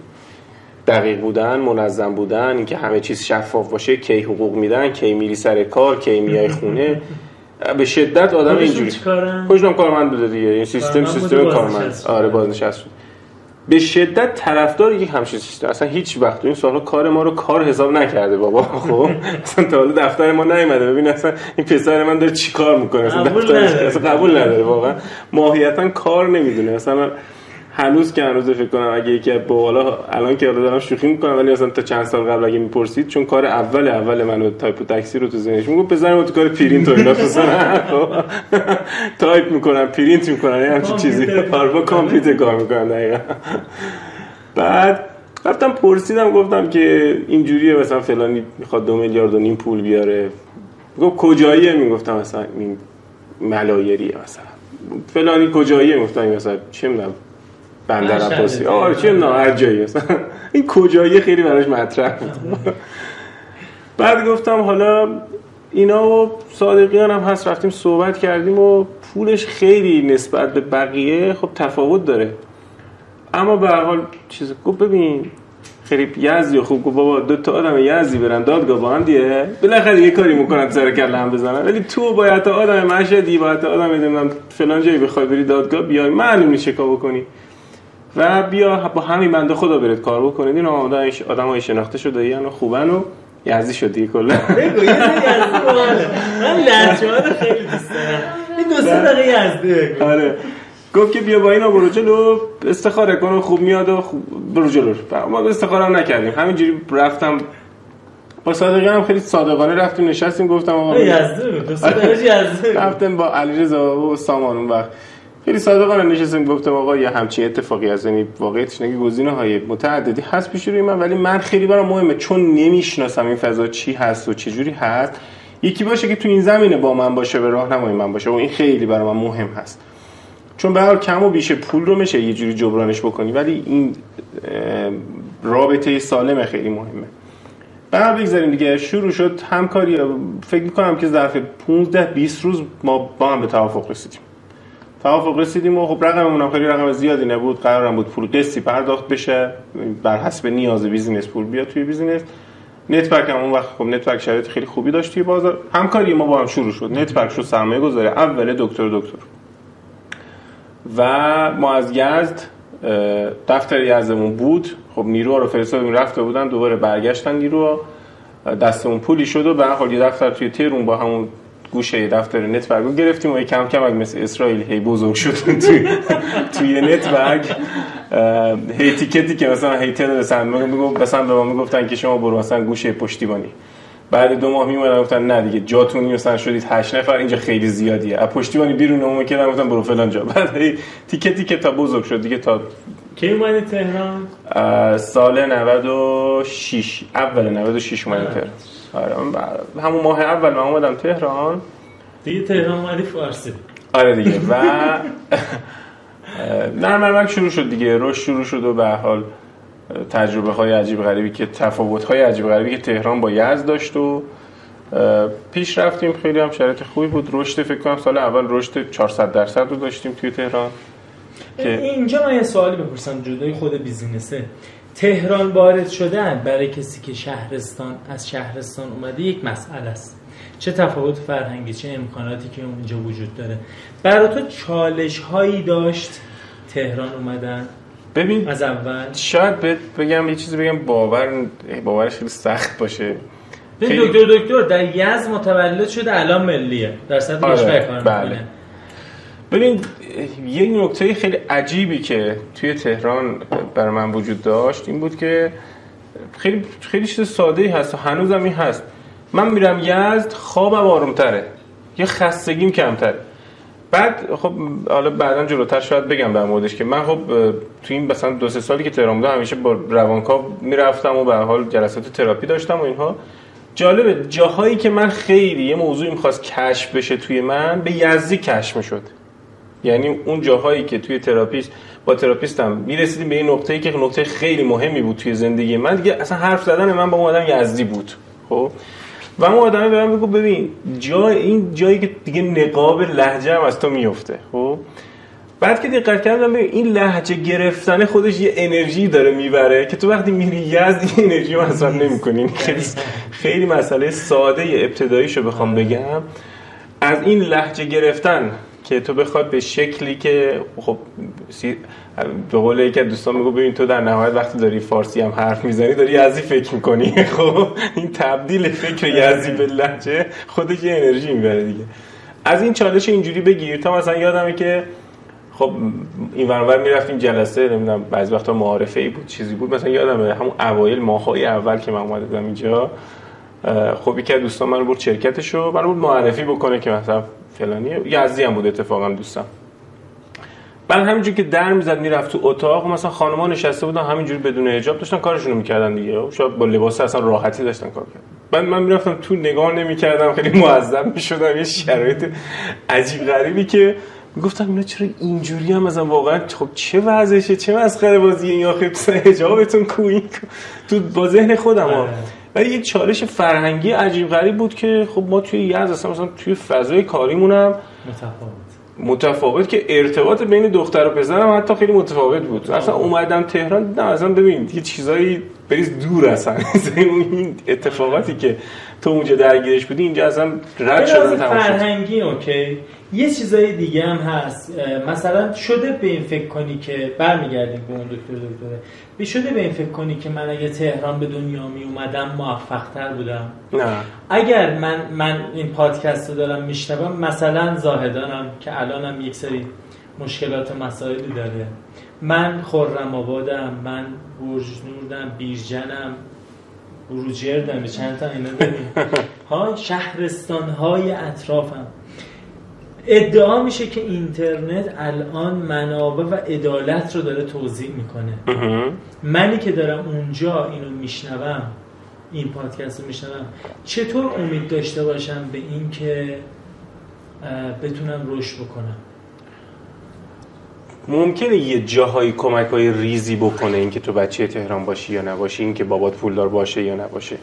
دقیق بودن منظم بودن اینکه همه چیز شفاف باشه کی حقوق میدن کی میری سر کار کی میای خونه. به شدت آدم اینجوری. خوشم کارمند بوده دیگه؟ این سیستم سیستم کارمند. آره بازنشسته. به شدت طرفدار یک همچین سیستم. اصلا هیچ وقت. این سالها کار ما رو کار حساب نکرده بابا. خب؟ اصلا تا حالا دفتر ما نیومده. ببین اصلا این پسر من داره چیکار می‌کنه؟ اصلا قبول نداره. اصلا قبول نداره واقعا. ماهیتا کار نمی‌دونه. اصلا هنوز که هنوز فکر کنم اگه یکی با حالا الان که دارم شوخی می‌کنم ولی اصلا تا چند سال قبل اگه می‌پرسید چون کار اول اول منو تایپ و تکثیر رو تو ذهنش میگم بزنم تو کار پرینت و اینا. مثلا تایپ می‌کنم پرینت می‌کنم یه همچین چیزی. با کامپیوتر کار می‌کنم دقیقا. بعد رفتم پرسیدم گفتم که اینجوریه مثلا فلانی می‌خواد دو میلیارد و نیم پول بیاره. گفت کجاییه؟ می‌گفتم مثلا این ملایریه مثلا. فلانی کجاییه؟ می‌گفتم مثلا چه می‌دونم بندر عباسی. آره چه می‌دونم هر جایی این کجایی خیلی براش مطرح بود. بعد گفتم حالا اینا و صادقیان هم هست رفتیم صحبت کردیم و پولش خیلی نسبت به بقیه خب تفاوت داره. اما به هر حال چیز گفت ببین خیلی یزدی خوب گفت بابا دو تا آدم یزدی برن دادگاه با هم دیگه. بالاخره یه کاری می‌کنن سر کله هم بزنن. ولی تو باید تا آدم مشهدی باید تا آدم نمی‌دونم فلان جایی بخوای بری دادگاه بیای معلوم نیست چه کار بکنی. و بیا با همین بنده خدا برید کار بکنید. این آدم آدم های شناخته شده یعنی خوبن و یزدی شد دیگه کلا. بگو یزدی. من لهجه‌ها رو خیلی دوست دارم. این دو سه دقیقه یزدی آره. گفت که بیا با اینا برو جلو استخاره کن خوب میاد و خوب برو جلو. ما استخاره هم نکردیم. همینجوری رفتم. با صادقی هم خیلی صادقانه رفتیم نشستیم گفتم آقا یزدی بگو. رفتم با علیرضا و سامان اون وقت. خیلی صادقانه نشستیم گفتم آقا یه همچین اتفاقی از یعنی واقعیتش نگه گزینه های متعددی هست پیش روی من ولی من خیلی برام مهمه چون نمی‌شناسم این فضا چی هست و چه جوری هست. یکی باشه که تو این زمینه با من باشه به راهنمای من باشه و این خیلی برای مهم هست. چون به هر کم و بیش پول رو میشه یه جوری جبرانش بکنی ولی این رابطه سالم خیلی مهمه. بعد بگذاریم دیگه شروع شد همکاری فکر می‌کنم که ظرف 15 20 روز ما با هم به توافق رسیدیم. توافق رسیدیم و خب رقممون خیلی رقم زیادی نبود. قرارم بود پول قسطی پرداخت بشه. بر حسب نیاز business پول بیاد توی business. نتورک هم اون وقت خب نتورک شرایط خیلی خوبی داشت توی بازار. همکاری ما با هم شروع شد. نتورک شد سرمایه گذاره اول دکتر دکتر. و ما از یزد دفتر یزدمون بود. خب نیروها رو فرستادیم رفته بودن دوباره برگشتن نیروها. دستمون پولی شد و به حال یه دفتر توی تهرون با همون گوشه دفتر نتورک گرفتیم و کم کم مثل اسرائیل هی بزرگ شد توی توی نتورک هی تیکتی که مثلا هی تعداد می‌گفت مثلا به ما می‌گفتن که شما برو مثلا گوشه پشتیبانی. بعد دو ماه میومدن گفتن نه دیگه جاتون مثلا شدید 8 نفر اینجا خیلی زیادیه. از پشتیبانی بیرون اومد که گفتن برو فلان جا. بعد هی تیکه تیکه تا بزرگ شد دیگه تا کی اومدی تهران؟ سال 96 اول 96 اومدم تهران. آره همون ماه اول من اومدم تهران. دیگه تهران اومدی فارسی. آره دیگه. و نرم شروع شد دیگه. رشد شروع شد و به حال تجربه های عجیب غریبی که تفاوت های عجیب غریبی که تهران با یزد داشت و پیش رفتیم. خیلی هم شرایط خوبی بود. رشد فکر کنم سال اول رشد 400 درصد رو داشتیم توی تهران. که اینجا من یه سوالی بپرسم. جدای خود بیزینسه. تهران وارد شدن برای کسی که شهرستان از شهرستان اومده یک مسئله است. چه تفاوت فرهنگی چه امکاناتی که اونجا وجود داره. برای تو چالش هایی داشت تهران اومدن؟ ببین از اول؟ شاید بگم یه چیزی بگم باور باورش خیلی سخت باشه. خیلی... دکتر دکتر در یز متولد شده الان ملیه. در سطح آره. بله. ببین یه نکته خیلی عجیبی که توی تهران برای من وجود داشت این بود که خیلی خیلی چیز ساده هست و هنوزم این هست. من میرم یزد خوابم آرومتره. یه خستگیم کمتره. بعد خب حالا بعدا جلوتر شاید بگم در موردش که من خب تو این مثلا دو سه سالی که تهران بودم همیشه با روانکاو می‌رفتم و به حال جلسات تراپی داشتم و اینها. جالبه جاهایی که من خیلی یه موضوعی می‌خواست کشف بشه توی من یه یزدی کشف می‌شد. یعنی اون جاهایی که توی تراپیست با تراپیستم می‌رسیدیم به این نقطه‌ای که نقطه خیلی مهمی بود توی زندگی من. دیگه اصلا حرف زدن من با اون آدم یزدی بود خب؟ و اون آدمه به من بگو ببین جای این جایی که دیگه نقاب لهجه هم از تو میفته خب؟ بعد که دقت کردم ببین این لهجه گرفتن خودش یه انرژی داره می‌بره که تو وقتی میری یزد این انرژی مصرف نمی‌کنی. خیلی خیلی مسئله ساده ابتداییشو بخوام بگم. از این لهجه گرفتن که تو بخواد به شکلی که خب به قول یکی از دوستان میگو ببین تو در نهایت وقتی داری فارسی هم حرف می‌زنی داری یزدی فکر می‌کنی. خب این تبدیل فکر یزدی به لحجه خودش یه انرژی می‌بره دیگه. از این چالش اینجوری بگیر تا مثلا یادمه که خب این ورور می‌رفتیم جلسه نمی‌دونم بعضی وقتا معارفه ای بود چیزی بود. مثلا یادمه همون اوایل ماهای اول که من اومده اینجا خب یکی از دوستان من برد شرکتشو بود معرفی بکنه که مثلا فلانی. یزدی هم بود اتفاقا دوستم. بعد همینجوری که در می‌زد می‌رفت تو اتاق مثلا خانم‌ها نشسته بودن همینجوری بدون حجاب داشتن کارشونو می‌کردن دیگه. شاید با لباس اصلا راحتی داشتن کار کردن بعد من می‌رفتم تو نگاه نمی‌کردم خیلی معذب می‌شدم. یه شرایط عجیب غریبی که می‌گفتم اینا چرا اینجوری هم مثلا واقعا؟ خب چه وضعشه؟ چه مسخره بازی این آخه؟ حجابتون کوین؟ تو با ذهن خودم ها. آره. ولی یک چالش فرهنگی عجیب غریب بود که خب ما توی یزد اصلا مثلا توی فضای کاریمونم متفاوت. متفاوت که ارتباط بین دختر و پسر هم حتی خیلی متفاوت بود. اصلا اومدم تهران نه اصلا ببین یه چیزایی بریز دور اصلا. این اتفاقاتی که تو اونجا درگیرش بودی اینجا اصلا رد شدن فرهنگی اوکی. یه چیزای دیگه هم هست. مثلا شده به این فکر کنی که برمیگردیم به اون دکتر دکتره. به شده به این فکر کنی که من اگه تهران به دنیا می اومدم موفق تر بودم؟ نه. اگر من من این پادکست رو دارم میشنوم مثلا زاهدانم که الانم یک سری مشکلات و مسائلی داره. من خرم آبادم من برج نوردم بیرجنم بروجردم چند تا اینا داریم. ها شهرستان های اطرافم. ادعا میشه که اینترنت الان منابع و عدالت رو داره توضیح می‌کنه. منی که دارم اونجا اینو میشنوم این پادکست رو میشنوم چطور امید داشته باشم به این که بتونم رشد بکنم؟ ممکنه یه جاهایی کمک های ریزی بکنه اینکه تو بچه تهران باشی یا نباشی اینکه بابات پولدار باشه یا نباشه.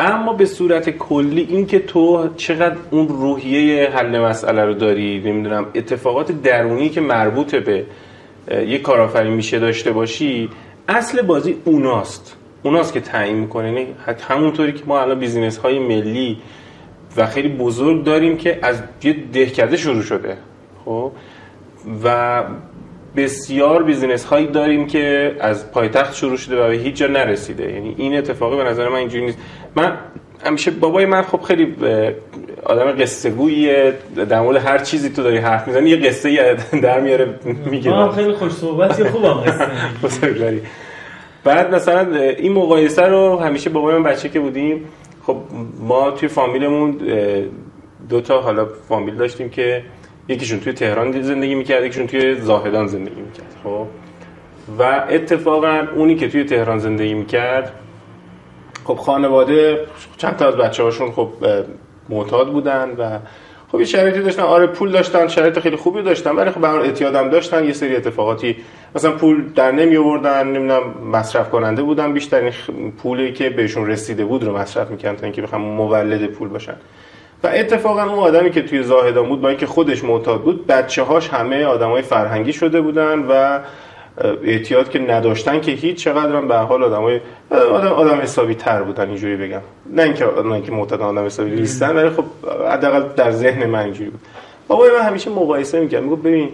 اما به صورت کلی اینکه تو چقدر اون روحیه حل مسئله رو داری نمی‌دونم اتفاقات درونی که مربوط به یه کارآفرین میشه داشته باشی اصل بازی اوناست. اوناست که تعیین می‌کنه. یعنی همونطوری که ما الان business های ملی و خیلی بزرگ داریم که از یه دهکده شروع شده. خب؟ و بسیار business هایی داریم که از پایتخت شروع شده و به هیچ جا نرسیده. یعنی این اتفاقی به نظر من اینجوری نیست. من همیشه بابای من خب خیلی آدم قصه گوییه در مورد هر چیزی تو داری حرف می‌زنی یه قصه در میاره میگه. خیلی خوش صحبتی خوبم قصه. بعد مثلا این مقایسه رو همیشه بابای من بچه که بودیم خب ما توی فامیلمون دو تا حالا فامیل داشتیم که یکیشون توی تهران زندگی می‌کرد یکیشون توی زاهدان زندگی می‌کرد خب. و اتفاقا اونی که توی تهران زندگی می‌کرد خب خانواده چند تا از بچه هاشون خب معتاد بودن و خب یه شرایطی داشتن. آره پول داشتن شرایط خیلی خوبی داشتن ولی خب به اعتیاد داشتن. یه سری اتفاقاتی مثلا پول در نمی آوردن نمی‌دونم مصرف کننده بودن. بیشتر این پولی که بهشون رسیده بود رو مصرف می‌کردن تا اینکه بخوام مولد پول باشن. و اتفاقا اون آدمی که توی زاهدان بود با اینکه خودش معتاد بود بچه هاش همه آدمای فرهنگی شده بودن و اعتیاد که نداشتن که هیچ چقدر هم به حال آدمای آدم آدم حسابی تر بودن اینجوری بگم. نه اینکه نه اینکه معتاد آدم حسابی نیستن ولی خب حداقل در ذهن من اینجوری بود. بابای من همیشه مقایسه می‌کرد می‌گفت ببین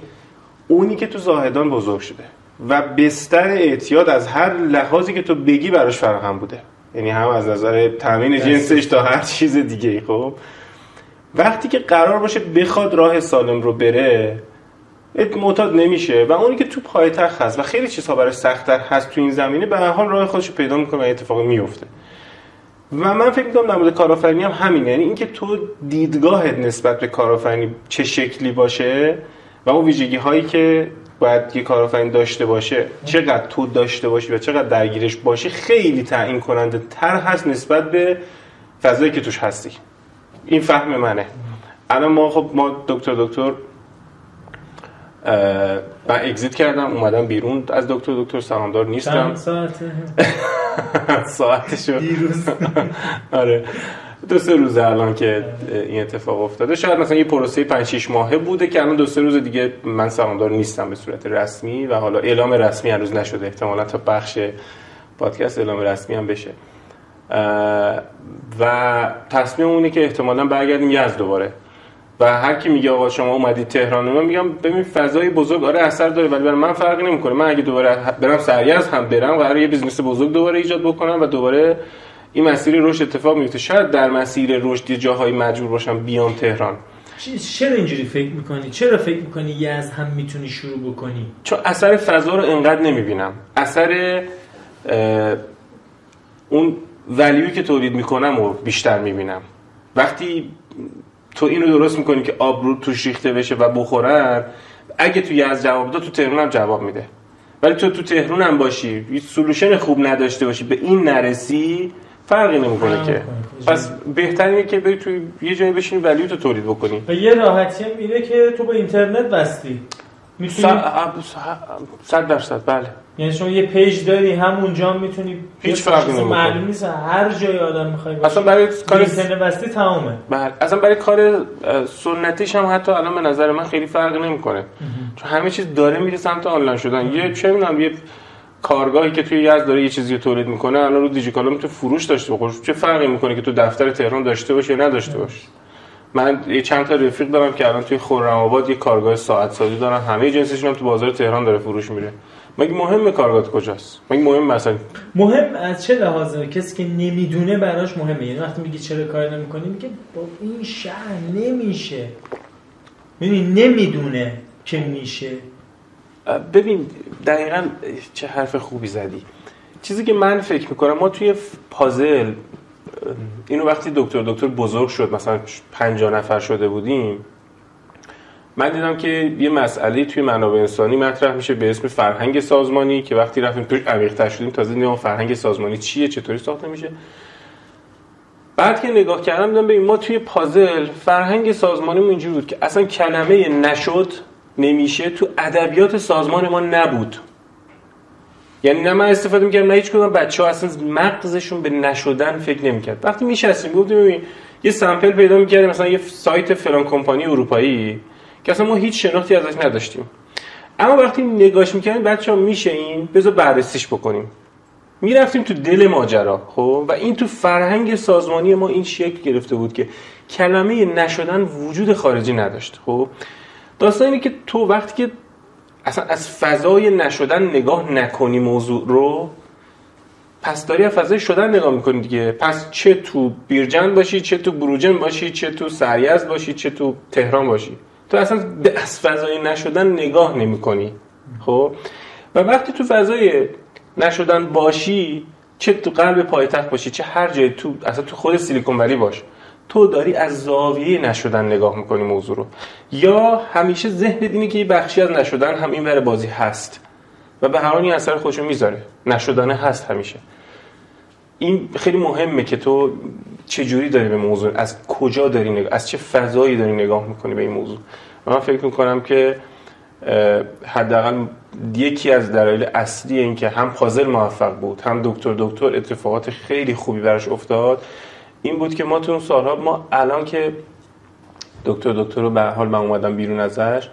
اونی که تو زاهدان بزرگ شده و بستر اعتیاد از هر لحاظی که تو بگی براش فراهم بوده. یعنی هم از نظر تامین جنسش تا هر چیز دیگه خب؟ وقتی که قرار باشه بخواد راه سالم رو بره معتاد نمیشه و اونی که تو پایتخت هست و خیلی چیزها براش سختتر هست تو این زمینه به هر حال راه خودش پیدا می‌کنه و اتفاقی میفته و من فکر می‌کنم در مورد کارآفرینی هم همینه. یعنی اینکه تو دیدگاهت نسبت به کارآفرینی چه شکلی باشه و اون ویژگی هایی که باید یه کارآفرین داشته باشه چقدر تو داشته باشی و چقدر درگیرش باشی خیلی تعیین کننده تر هست نسبت به فضایی که توش هستی. این فهم منه. الان ما خب ما دکتر دکتر من اگزیت کردم اومدم بیرون. از دکتر دکتر سلامدار نیستم. ساعته؟ ساعتشو. دیروز. آره. دو سه روزه الان که این اتفاق افتاده. شاید مثلا یه پروسه 5 6 ماهه بوده که الان دو سه روز دیگه من سلامدار نیستم به صورت رسمی و حالا اعلام رسمی هنوز نشده. احتمالا تا بخش پادکست اعلام رسمی هم بشه. و تصمیم اونه که احتمالا برگردیم یزد دوباره. و هر کی میگه آقا شما اومدید تهران من میگم ببین فضای بزرگ آره اثر داره ولی برای من فرقی نمی‌کنه. من اگه دوباره برم سریزد هم برم قراره یه business بزرگ دوباره ایجاد بکنم و دوباره این مسیر رشد اتفاق میفته شاید در مسیر رشد جاهای مجبور باشم بیام تهران. چرا اینجوری فکر می‌کنی؟ چرا فکر می‌کنی یزد هم می‌تونی شروع بکنی؟ چون اثر فضا رو انقدر نمی‌بینم. اثر اون ولیوی که تولید می‌کنم رو بیشتر می‌بینم. وقتی تو اینو درست می‌کنی که آب رو توش ریخته بشه و بخورن اگه تو از جواب داد تو تهران هم جواب میده. ولی تو تو تهران هم باشی یه سلوشن خوب نداشته باشی به این نرسی فرقی نمی‌کنه که. پس بهترینه که بری تو یه جایی بشین ولیو تو تولید بکنی. و یه راحتی هم اینه که تو با اینترنت بستی. می‌تونی صد درصد بله. یعنی شما یه پیج داری همونجا می‌تونی هیچ فرقی نمی‌کنه. معلوم نیست هر جای آدم می‌خوای اصلا برای کار بستی تمامه. بله اصلا برای کار سنتیش هم حتی الان به نظر من خیلی فرقی نمی‌کنه. چون همه چیز داره میره سمت آنلاین شدن. یه چه می‌دونم یه کارگاهی که توی یزد داره یه چیزی رو تولید می‌کنه الان رو دیجیکالا می‌تونه فروش داشته باشه. چه فرقی می‌کنه که تو دفتر تهران داشته باشه یا نداشته باشه؟ من یه چند تا رفیق دارم که الان توی خرم آباد یه کارگاه ساعت سازی دارن. همه جنسشون هم تو بازار تهران داره فروش میره. مگه مهم کارگاه کجاست؟ مگه مهم مثلا مهم از چه لحاظه؟ کسی که نمی‌دونه براش مهمه. یعنی وقتی میگی چرا کار نمی‌کنی میگه با این شهر نمیشه. ببین نمی‌دونه که میشه. ببین دقیقا چه حرف خوبی زدی. چیزی که من فکر می‌کنم ما توی پازل اینو وقتی دکتر دکتر بزرگ شد مثلا 50 نفر شده بودیم من دیدم که یه مسئله توی منابع انسانی مطرح میشه به اسم فرهنگ سازمانی که وقتی رفتیم توش عمیق‌تر شدیم تازه دیدم فرهنگ سازمانی چیه چطوری ساخته میشه. بعد که نگاه کردم دیدم ببین ما توی پازل فرهنگ سازمانی اینجوری بود که اصلا کلمه نشد نمیشه تو ادبیات سازمان ما نبود. یعنی نه من استفاده می‌کردم نه هیچ کدوم بچه ها اصلا مغزشون به نشدن فکر نمی‌کرد. وقتی میشستیم گفتیم ببین یه سامپل پیدا می‌کردیم مثلا یه سایت فلان کمپانی اروپایی که اصلا ما هیچ شناختی ازش نداشتیم. اما وقتی نگاش می‌کنیم بچه ها میشه این بذار بررسیش بکنیم. می‌رفتیم تو دل ماجرا خب؟ و این تو فرهنگ سازمانی ما این شکل گرفته بود که کلمه نشدن وجود خارجی نداشت خب؟ داستان اینه که تو وقتی که اصلا از فضای نشدن نگاه نکنی موضوع رو پس داری از فضای شدن نگاه می‌کنی دیگه. پس چه تو بیرجن باشی چه تو بروجن باشی چه تو سریز باشی چه تو تهران باشی. تو اصلا از فضای نشدن نگاه نمی‌کنی خب؟ و وقتی تو فضای نشدن باشی چه تو قلب پایتخت باشی چه هر جای تو اصلا تو خود سیلیکون ولی باش تو داری از زاویه نشدن نگاه می‌کنی موضوع رو. یا همیشه ذهن اینه که یه بخشی از نشدن هم این ور بازی هست و به هر حال اثر خودشو می‌ذاره. نشدنه هست همیشه. این خیلی مهمه که تو چه جوری داری به موضوع از کجا داری نگاه از چه فضایی داری نگاه می‌کنی به این موضوع؟ من فکر می‌کنم که حداقل یکی از دلایل اصلی این که هم پازل موفق بود هم دکتر دکتر اتفاقات خیلی خوبی براش افتاد این بود که ما تو اون سالها ما الان که دکتر دکتر رو به حال من اومدم بیرون ازش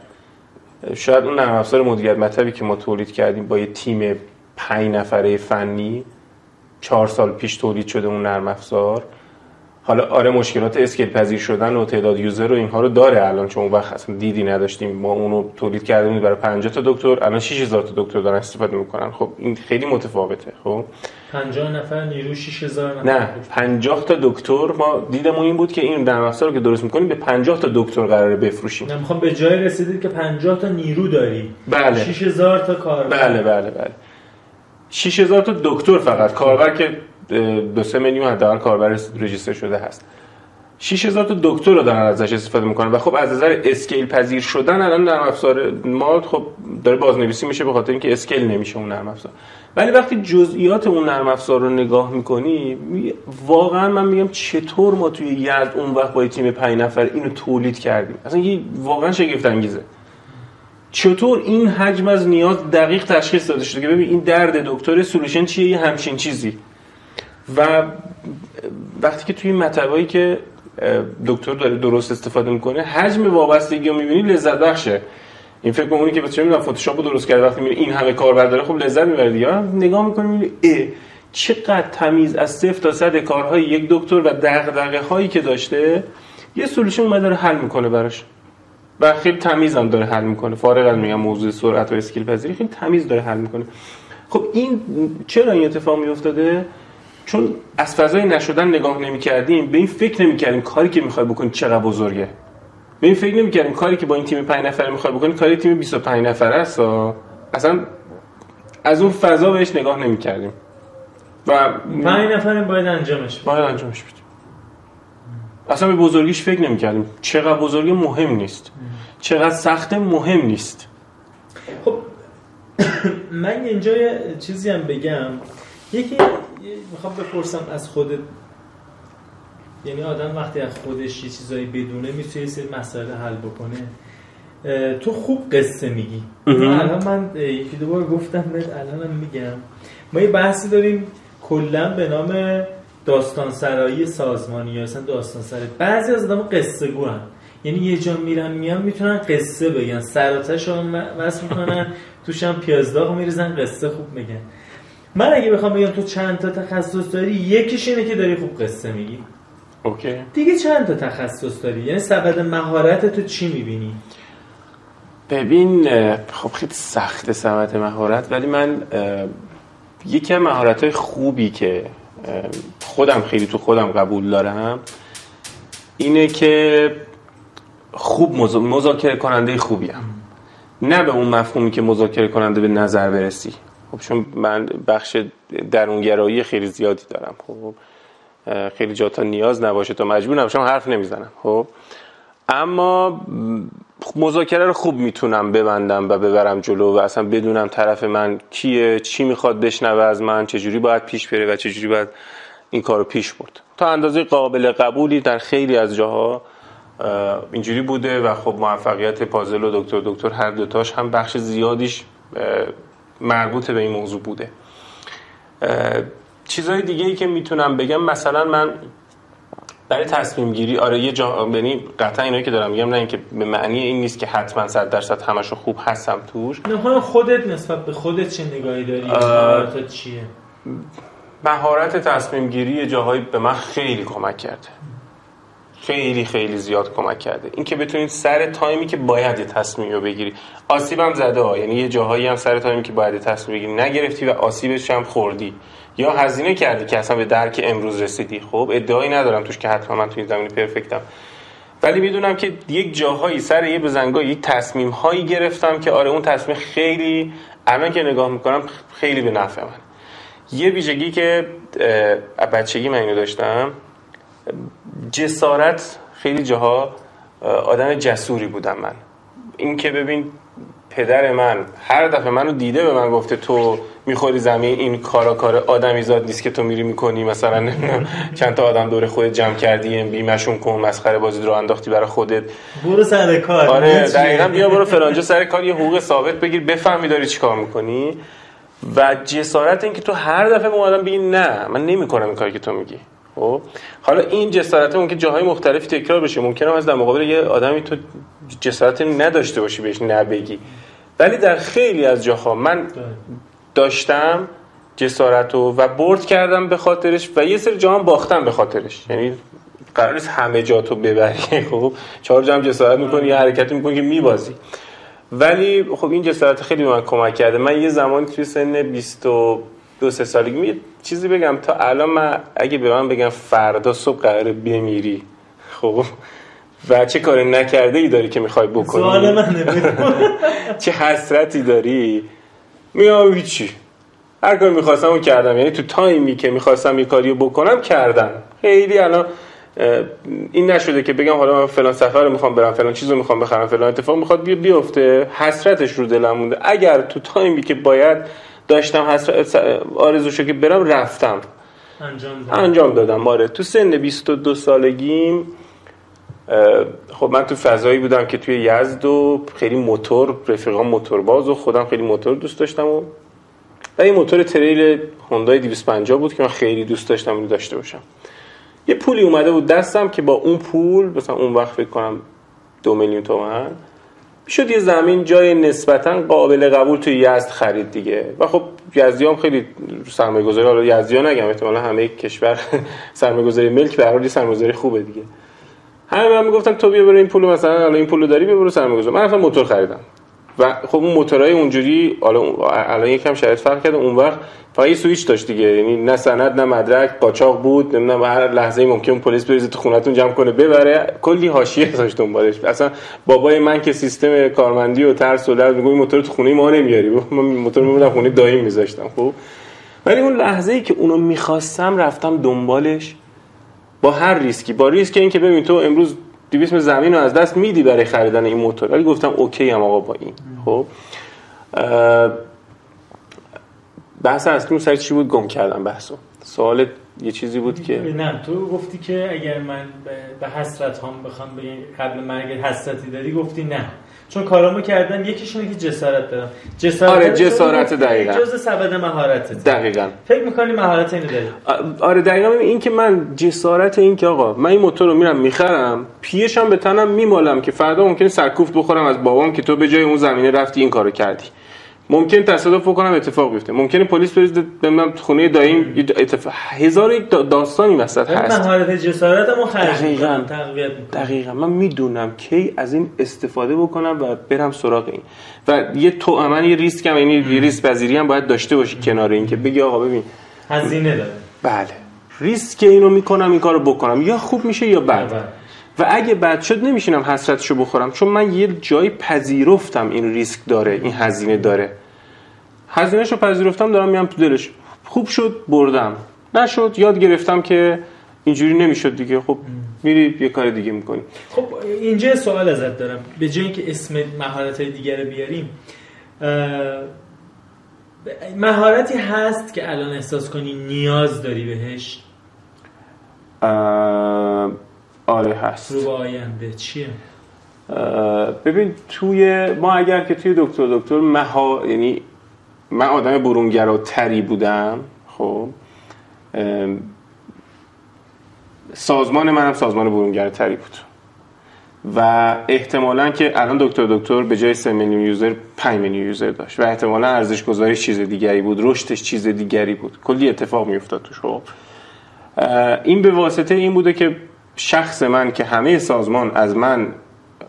شاید اون نرم افزار مدیریت مطلبی که ما تولید کردیم با یه تیم پنج نفره فنی چهار سال پیش تولید شده اون نرم افزار. حالا آره مشکلات اسکیل پذیر شدن و تعداد یوزر رو اینها رو داره الان چون وقت اصلا دیدی نداشتیم. ما اونو تولید کردیم برای 50 تا دکتر. الان 6000 تا دکتر دارن استفاده می‌کنن. خب این خیلی متفاوته خب؟ 50 نفر نیرو 6000 نفر. نه 50 تا دکتر. ما دیدمون این بود که این در افزار رو که درست می‌کنیم به 50 تا دکتر قراره بفروشیم. نه می‌خوام به جای رسیدید که 50 تا نیرو داری بله. 6000 تا کار بله بله بله. 6000 تا دکتر فقط. کاربر که دو سه میلیون حداقل کاربر رجیستر شده هست. 6000 تا دکتر رو دارن ازش استفاده می‌کنن و خب از نظر اسکیل پذیر شدن الان نرم افزار ما خب داره بازنویسی میشه به خاطر اینکه اسکیل نمیشه اون نرم افزار. ولی وقتی جزئیات اون نرم افزار رو نگاه می‌کنی واقعا من میگم چطور ما توی یزد اون وقت با تیم 5 نفر اینو تولید کردیم؟ اصلا یه واقعا شگفت انگیزه چطور این حجم از نیاز دقیق تشخیص داده شده که ببین این درد دکتر سولوشن چیه؟ یه همچین چیزی. و وقتی که توی مطبایی که دکتر داره درست استفاده می‌کنه حجم وابستگی رو می‌بینی لذت بخشه. این فکر اونی که چه می‌دونم فتوشاپ رو درست کرده وقتی می‌بینی این همه کاربر داره خب لذت می‌بره دیگه. نگاه می‌کنی می‌بینی چقدر تمیز از صفر تا صد کارهای یک دکتر و دغدغه هایی که داشته یه سولوشن اومده داره حل می‌کنه براش. و خیلی تمیز هم داره حل می‌کنه. فارغ از میگم موضوع سرعت و اسکیل پذیری خیلی تمیز داره حل می‌کنه. خب این چرا این اتفاق میافتاده؟ چون از فضای نشدن نگاه نمی کردیم به این فکر نمی کردیم کاری که می‌خوای بکنی چقدر بزرگه. به این فکر نمی کردیم کاری که با این تیم 5 نفره می‌خوای بکنی کاری تیم 25 نفره است. اصلا از اون فضا بهش نگاه نمی کردیم و 5 نفر باید انجامش باید انجامش بدیم اصلا به بزرگیش فکر نمی کردیم چقدر بزرگی مهم نیست. چقدر سخت مهم نیست. خب من اینجا چیزی هم بگم. یکی می‌خوام بپرسم از خودت یعنی آدم وقتی از خودش یه چیزایی بدونه می‌تونه یه مسئله حل بکنه. تو خوب قصه میگی. الان من یکی دو بار گفتم بهت الانم میگم. ما یه بحثی داریم کلا به نام داستان سرایی سازمانی یا اصلا داستان سرایی بعضی از آدم قصه گو هم. یعنی یه جا میرن میان می‌تونن قصه بگن. سراتش رو وصل می‌کنن. توش هم پیازداغ میریزن قصه خوب میگن. من اگه بخوام بگم تو چند تا تخصص داری یکیش اینه که داری خوب قصه میگی. اوکی. دیگه چند تا تخصص داری؟ یعنی سبد مهارت تو چی می‌بینی؟ ببین خب خیلی سخت سبد مهارت ولی من یکی از مهارت خوبی که خودم خیلی تو خودم قبول دارم اینه که خوب مذاکره کننده خوبیم نه به اون مفهومی که مذاکره کننده به نظر برسی. خب چون من بخش درونگرایی خیلی زیادی دارم. خب خیلی جا تا نیاز نباشه تا مجبور نباشم حرف نمی‌زنم. خب اما مذاکره رو خوب می‌تونم ببندم و ببرم جلو و اصلا بدونم طرف من کیه چی می‌خواد بشنوه از من چجوری باید پیش بره و چجوری باید این کار رو پیش برد. تا اندازه قابل قبولی در خیلی از جاها اینجوری بوده و خب موفقیت پازل و دکتر دکتر هر دوتاش هم بخش زیادیش مربوط به این موضوع بوده. چیزهای دیگه ای که می‌تونم بگم مثلا من برای تصمیم گیری آره یه جا یعنی قطعا اینایی که دارم میگم نه اینکه به معنی این نیست که حتما 100 درصد همشو خوب هستم توش. نه خودت نسبت به خودت چه نگاهی داری؟ آه... چیه؟ مهارت تصمیم گیری جاهایی به من خیلی کمک کرده. خیلی خیلی زیاد کمک کرده. اینکه بتونید سر تایمی که باید یه تصمیم رو بگیری. آسیبم زده ها. یعنی یه جاهایی هم سر تایمی که باید تصمیم بگیری. نگرفتی و آسیبش هم خوردی. یا هزینه کردی که اصلا به درک امروز رسیدی. خب ادعایی ندارم توش که حتما من توی این زمینه پرفکتم. ولی می‌دونم که یک جاهایی سر یه بزنگاه یک تصمیم هایی گرفتم که آره اون تصمیم خیلی الان که نگاه می‌کنم خیلی به نفع من یه ویژگی که بچگی من داشتم جسارت خیلی جاها آدم جسوری بودم من. این که ببین پدر من هر دفعه منو دیده به من گفته تو می‌خوری زمین این کارا کار آدمیزاد نیست که تو میری می‌کنی. مثلا چند تا آدم دور خودت جمع کردی بیمشون کن مسخره بازی رو انداختی برای خودت. برو سر کار. آره دقیقا بیا برو فلانجا سر کار یه حقوق ثابت بگیر بفهمی داری چیکار می‌کنی. و جسارت این که تو هر دفعه به آدم بگی نه من نمی‌کنم این کاری که تو میگی. خب. حالا این جسارت ممکن جاهای مختلفی تکرار بشه. ممکنه از در مقابل یه آدمی تو جسارت نداشته باشی بهش نبگی. ولی در خیلی از جاها من داشتم جسارت و و برد کردم به خاطرش و یه سری جاها باختم به خاطرش. یعنی قرار نیست همه جا تو ببری. خب. چهار جام جسارت می‌کنی یه حرکتی می‌کنی که میبازی. ولی خب این جسارت خیلی به من کمک کرده. من یه زمانی توی سن 22 سه سالگی می چیزی بگم. تا الان من اگه به من بگم فردا صبح قراره بمیری خب و چه کار نکرده ای داری که می‌خوای بکنی؟ سوال منه. چه حسرتی داری؟ میام هیچی. هر کاری می‌خواستم کردم. یعنی تو تایمی که می‌خواستم یه کاری بکنم کردم. خیلی الان این نشده که بگم حالا من فلان سفر رو می‌خوام برم فلان چیز رو می‌خوام بخرم فلان اتفاق می‌خواد بیفته. حسرتش رو دلم مونده. اگر تو تایمی که باید داشتم حسرت آرزوشو که برم رفتم. انجام دادم. انجام دادم آره. تو سن 22 سالگیم خب من تو فضایی بودم که توی یزد و خیلی موتور رفیقام موتورباز و خودم خیلی موتور دوست داشتم و و این موتور تریل هوندای 250 بود که من خیلی دوست داشتم اینو داشته باشم. یه پولی اومده بود دستم که با اون پول مثلا اون وقت فکر کنم دو میلیون تومن شد یه زمین جای نسبتا قابل قبول توی یزد خرید دیگه. و خب یزدی هم خیلی سرمایه گذاری حالا یزدی نگم احتمالا همه کشور سرمایه گذاری ملک به حال سرمایه گذاری خوبه دیگه. همه من می‌گفتن تو بیا برو این پولو مثلا حالا این پولو داری بیا برو سرمایه گذاری من اصلا موتور خریدم. و خب اون موتورهای اونجوری الان یکم شرایط فرق کرده اون وقت فقط یه سوئیچ داشت دیگه. یعنی نه سند نه مدرک قاچاق بود نمی‌دونم هر لحظه ممکن پلیس بریزه تو خونتون جمع کنه ببره. کلی حاشیه داشت دنبالش. اصلا بابای من که سیستم کارمندی و ترس و لرز میگه موتور تو خونه ما نمیاری من موتور میبودم خونه دایم میذاشتم خب. ولی اون لحظه ای که اونو می‌خواستم رفتم دنبالش. با هر ریسکی. با ریسک این که ببین تو امروز 200 زمین رو از دست میدی برای خریدن این موتور. ولی گفتم okay هم آقا با این. خب. بحث اصلی سر چی بود؟ گم کردم بحثو. سوال یه چیزی بود که نه تو گفتی که اگر من به حسرت هم بخوام به قبل مرگ حسرتی داری گفتی نه. چون کارامو کردم یکیش اینه که جسارت دارم. جسارت آره جسارت دقیقاً. جزء سبد مهارت. دقیقاً. فکر می‌کنی مهارت اینو داری؟ آره دقیقاً. این که من جسارت این که آقا من این موتور رو میرم می‌خرم پیشم به تنم میمالم که فردا ممکنه سرکوفت بخورم از بابام که تو به جای اون زمینه رفتی این کارو کردی. ممکن تصادف بکنم اتفاق بیفته. ممکنه پلیس بریزه ببینم خونه داییم اتفاق هزار یک داستانی وسط هست. مهارت جسارتمو خرج دقیقاً. دقیقاً. من می‌دونم کی از این استفاده بکنم و برم سراغ این. و یه تو من یه ریسک هم یعنی یه ریسک پذیری هم باید داشته باشی کنار این که بگی آقا ببین. هزینه داره. بله. ریسک اینو می‌کنم این کارو بکنم. یا خوب میشه یا بد. و اگه بد شد نمیشینم حسرتشو بخورم چون من یه جای پذیرفتم این ریسک داره این هزینه داره. هزینهشو پذیرفتم دارم میام تو دلش. خوب شد بردم. نشد یاد گرفتم که اینجوری نمی‌شد دیگه. خب میری یه کار دیگه می‌کنی. خب اینجا سوال ازت دارم. به جای اینکه اسم مهارت های دیگر رو بیاریم مهارتی هست که الان احساس کنی نیاز داری بهش؟ آره هست. رو آینده چیه؟ ببین توی ما اگر که توی دکتر دکتر مها یعنی من آدم برونگراتری بودم خب. سازمان منم سازمان برونگراتری بود. و احتمالا که الان دکتر دکتر به جای 3 میلیون یوزر 5 میلیون یوزر داشت. و احتمالا ارزش گذاری چیز دیگری بود رشدش چیز دیگری بود. کلی اتفاق میافتاد توش خب. این به واسطه این بوده که شخص من که همه سازمان از من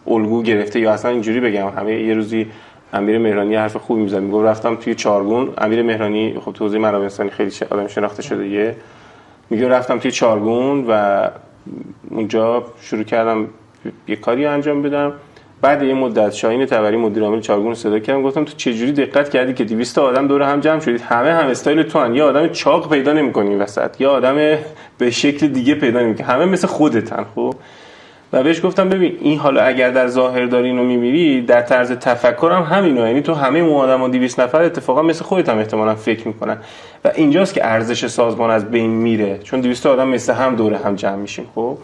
الگو گرفته یا اصلا اینجوری بگم همه یه روزی امیر مهرانی حرف خوبی می‌زد می‌گفت رفتم توی چارگون. امیر مهرانی خب توضیح منابع انسانی خیلی آدم شناخته شده یه. میگه رفتم توی چارگون و اونجا شروع کردم یه کاری انجام بدم. بعد یه مدت شاهین تبری مدیر عامل چارگون صدا کردم گفتم تو چه جوری دقت کردی که 200 آدم دور هم جمع شدید؟ همه هم استایل تو هن. یه آدم چاق پیدا نمی‌کنی وسط. یه آدم به شکل دیگه پیدا نمی‌کنی. همه مثل خودتن خب؟ و بهش گفتم ببین این حالا اگر در ظاهر داری اینو می‌بینی در طرز تفکرم هم همینو یعنی تو همه اون آدم و 200 نفر اتفاقا مثل خودت هم احتمالاً فکر می‌کنن. و اینجاست که ارزش سازمان از بین میره. چون 200 آدم مثل هم دوره هم جمع میشیم خب؟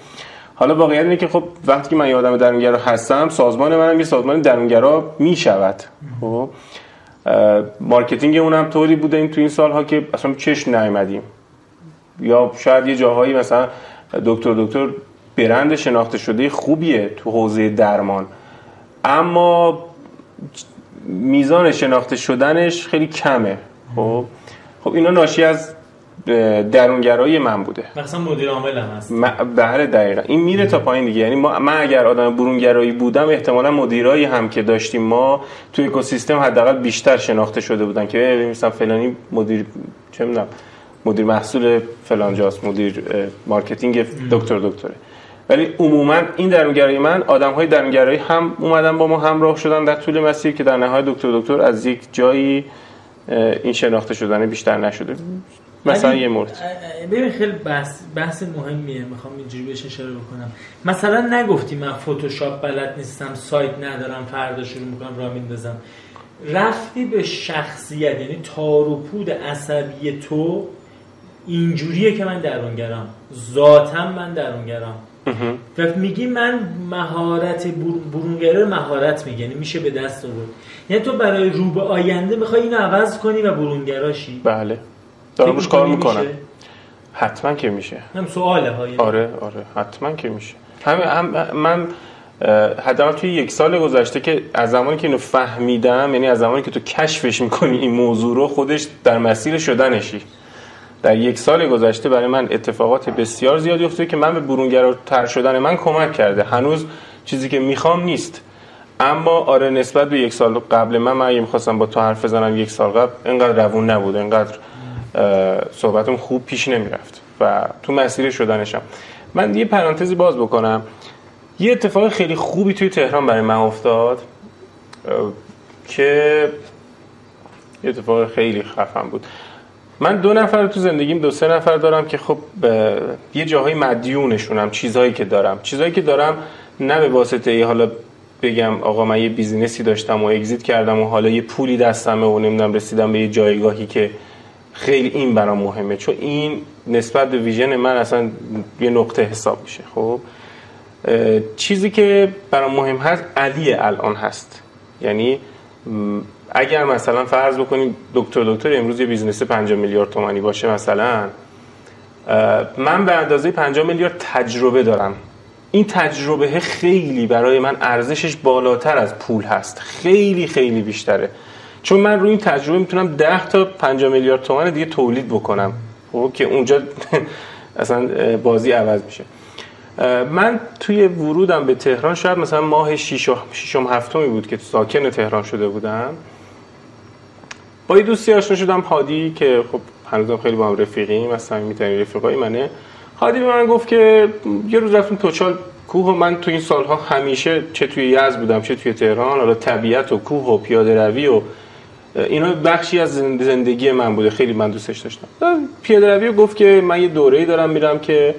حالا واقعیت اینه که خب وقتی که من یه آدم درونگرا هستم سازمان منم یه سازمان درونگرا می‌شود. خب؟ marketing اونم طوری بوده این تو این سالها که اصلا چشم نیومدیم. یا شاید یه جاهایی مثلا دکتر دکتر برند شناخته شده خوبیه تو حوزه درمان. اما میزان شناخته شدنش خیلی کمه. خب؟ خب اینا ناشی از درونگرایی من بوده. مثلا مدیر عامل هم هست. بله دقیقا. این میره تا پایین دیگه. یعنی ما من اگر آدم برونگرایی بودم احتمالا مدیرایی هم که داشتیم ما تو اکوسیستم حداقل بیشتر شناخته شده بودن که مثلا فلانی مدیر چه می‌دونم مدیر محصول فلانجاست مدیر marketing دکتر دکتره. ولی عموما این درونگرایی من آدم های درونگرایی هم اومدن با ما همراه شدن در طول مسیر که در نهایت دکتر دکتر از یک جایی این شناخته شدن بیشتر نشده. مثلا یه مورد ببین خیلی بحث بحث مهمیه می‌خوام اینجوری بهش اشاره بکنم. مثلا نگفتی من فتوشاپ بلد نیستم سایت ندارم فردا شروع می‌کنم راه میندازم رفتی به شخصیت یعنی تار و پود عصبی تو اینجوریه که من درونگرم ذاتم من درونگرم و میگی من مهارت برونگره مهارت میگی یعنی میشه به دست آورد. یعنی تو برای رو به آینده می‌خوای اینو عوض کنی و برونگراشی بله. دارم روش کار می‌کنم. حتما که میشه. هم سواله های آره آره حتما که میشه. هم, هم من حداقل توی یک سال گذشته که از زمانی که اینو فهمیدم یعنی از زمانی که تو کشفش می‌کنی این موضوع رو خودش در مسیر شدنشی. در یک سال گذشته برای من اتفاقات بسیار زیادی افتاده که من به تر شدن من کمک کرده. هنوز چیزی که می‌خوام نیست. اما آره نسبت به یک سال قبل من من اگه می‌خواستم با تو حرف بزنم یک سال قبل اینقدر روون نبود. اینقدر صحبتم خوب پیش نمی‌رفت و تو مسیر شدنشم. من یه پرانتزی باز بکنم. یه اتفاق خیلی خوبی توی تهران برای من افتاد که یه اتفاق خیلی خفن بود. من دو نفر تو زندگیم دو سه نفر دارم که خب یه جاهای مدیونشونم چیزهایی که دارم. چیزهایی که دارم نه به واسطه ای حالا بگم آقا من یه business ی داشتم و exit کردم و حالا یه پولی دستمه و نمی‌دونم رسیدم به یه جایگاهی که خیلی این برام مهمه چون این نسبت به vision من اصلا یه نقطه حساب میشه خب؟ چیزی که برام مهم هست علی الان هست. یعنی اگر مثلا فرض بکنیم دکتر دکتر امروز یه business 5 میلیارد تومانی باشه مثلا من به اندازه 5 میلیارد تجربه دارم. این تجربه خیلی برای من ارزشش بالاتر از پول هست. خیلی خیلی بیشتره. چون من روی این تجربه می‌تونم 10 تا 5 میلیارد تومان دیگه تولید بکنم. خب که اونجا اصلا بازی عوض میشه. من توی ورودم به تهران شاید مثلا ماه ششم هفتمی بود که ساکن تهران شده بودم. با یه دوستی آشنا شدم هادی که خب هنوزم خیلی با هم رفیقیم مثلا می‌تونی رفیقای منه. هادی به من گفت که یه روز رفتیم توچال کوه و من تو این سالها همیشه چه توی یزد بودم چه توی تهران حالا طبیعت و کوه و پیاده روی و اینا بخشی از زندگی من بوده. خیلی من دوستش داشتم. پیاده روی گفت که من یه دوره‌ای دارم میرم که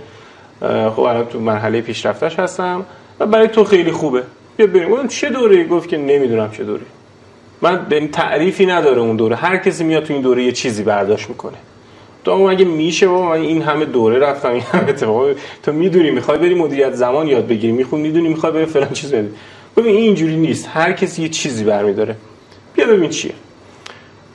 خب الان تو مرحله پیشرفتش هستم و برای تو خیلی خوبه. بیا بریم. گفتم چه دوره‌ای؟ گفت که نمی‌دونم چه دوره من تعریفی نداره اون دوره. هر کسی میاد تو این دوره یه چیزی برداشت می‌کنه. تو اگه میشه با من این همه دوره رفتم این همه اتفاق. تو می‌دونی می‌خوای بری مدیریت زمان یاد بگیری. می‌خوای می‌دونی می‌خوای بری فلان چیز ببین ببین این اینجوری نیست. هر کسی یه چیزی برمیداره. بیا ببین چیه.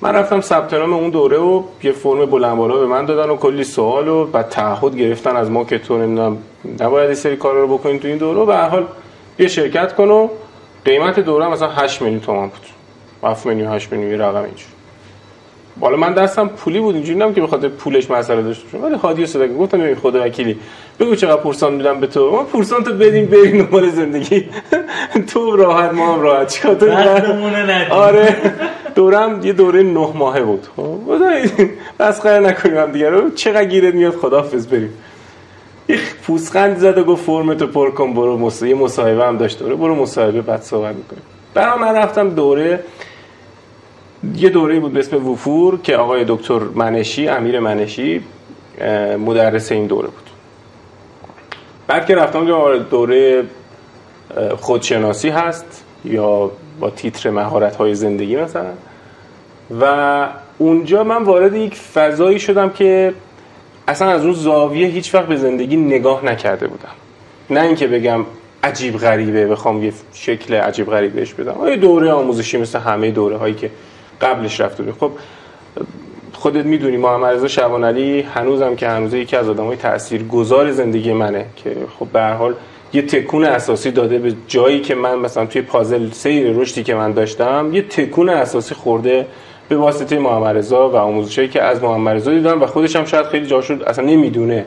من رفتم ثبت نام اون دوره و یه فرم بلند بالا به من دادن و کلی سوال و بعد تعهد گرفتن از ما که تو نمی‌دونم نباید این سری کارا رو بکنین تو این دوره و به هر حال بیا شرکت کن و قیمت دوره مثلا 8 میلیون تومان بود. 7 میلیون 8 میلیون یه رقم اینجور بالا من دستم پولی بود اینجوری نم که بخاطر پولش مسئله داشته باشم ولی هادی صدا گفتم ببین خدا وکیلی بگو چقدر پورسان میدم به تو. ما پورسان تو بدیم بریم دنبال زندگی. تو راحت ما هم راحت. چیکار آره. دورم یه دوره نه ماهه بود. خب خیر نکنیم هم دیگه. چقدر گیرت میاد خدافظ بریم. یه پوسخند زد و گفت فرمتو پر کن برو مصاحبه مصاحبه هم داشت. دوره برو مصاحبه بعد صحبت می‌کنیم. برای من رفتم دوره یه دوره بود به اسم وفور که آقای دکتر منشی امیر منشی مدرس این دوره بود. بعد که رفتم دوره خودشناسی هست یا با تیتر مهارت های زندگی مثلا. و اونجا من وارد یک فضایی شدم که اصلا از اون زاویه هیچ وقت به زندگی نگاه نکرده بودم. نه اینکه بگم عجیب غریبه بخوام یه شکل عجیب غریب بهش بدم. یه دوره آموزشی مثل همه دوره هایی که قبلش رفته بودیم خب خودت می‌دونی محمد رضا شبان هنوزم که هنوز یکی از آدمای تاثیرگذار زندگی منه که خب به هر حال یه تکون اساسی داده به جایی که من مثلا توی پازل سیر رشدی که من داشتم یه تکون اساسی خورده به واسطه محمد رضا و آموزشایی که از محمد رضا دیدم و خودش هم شاید خیلی جاشو اصلا نمی‌دونه.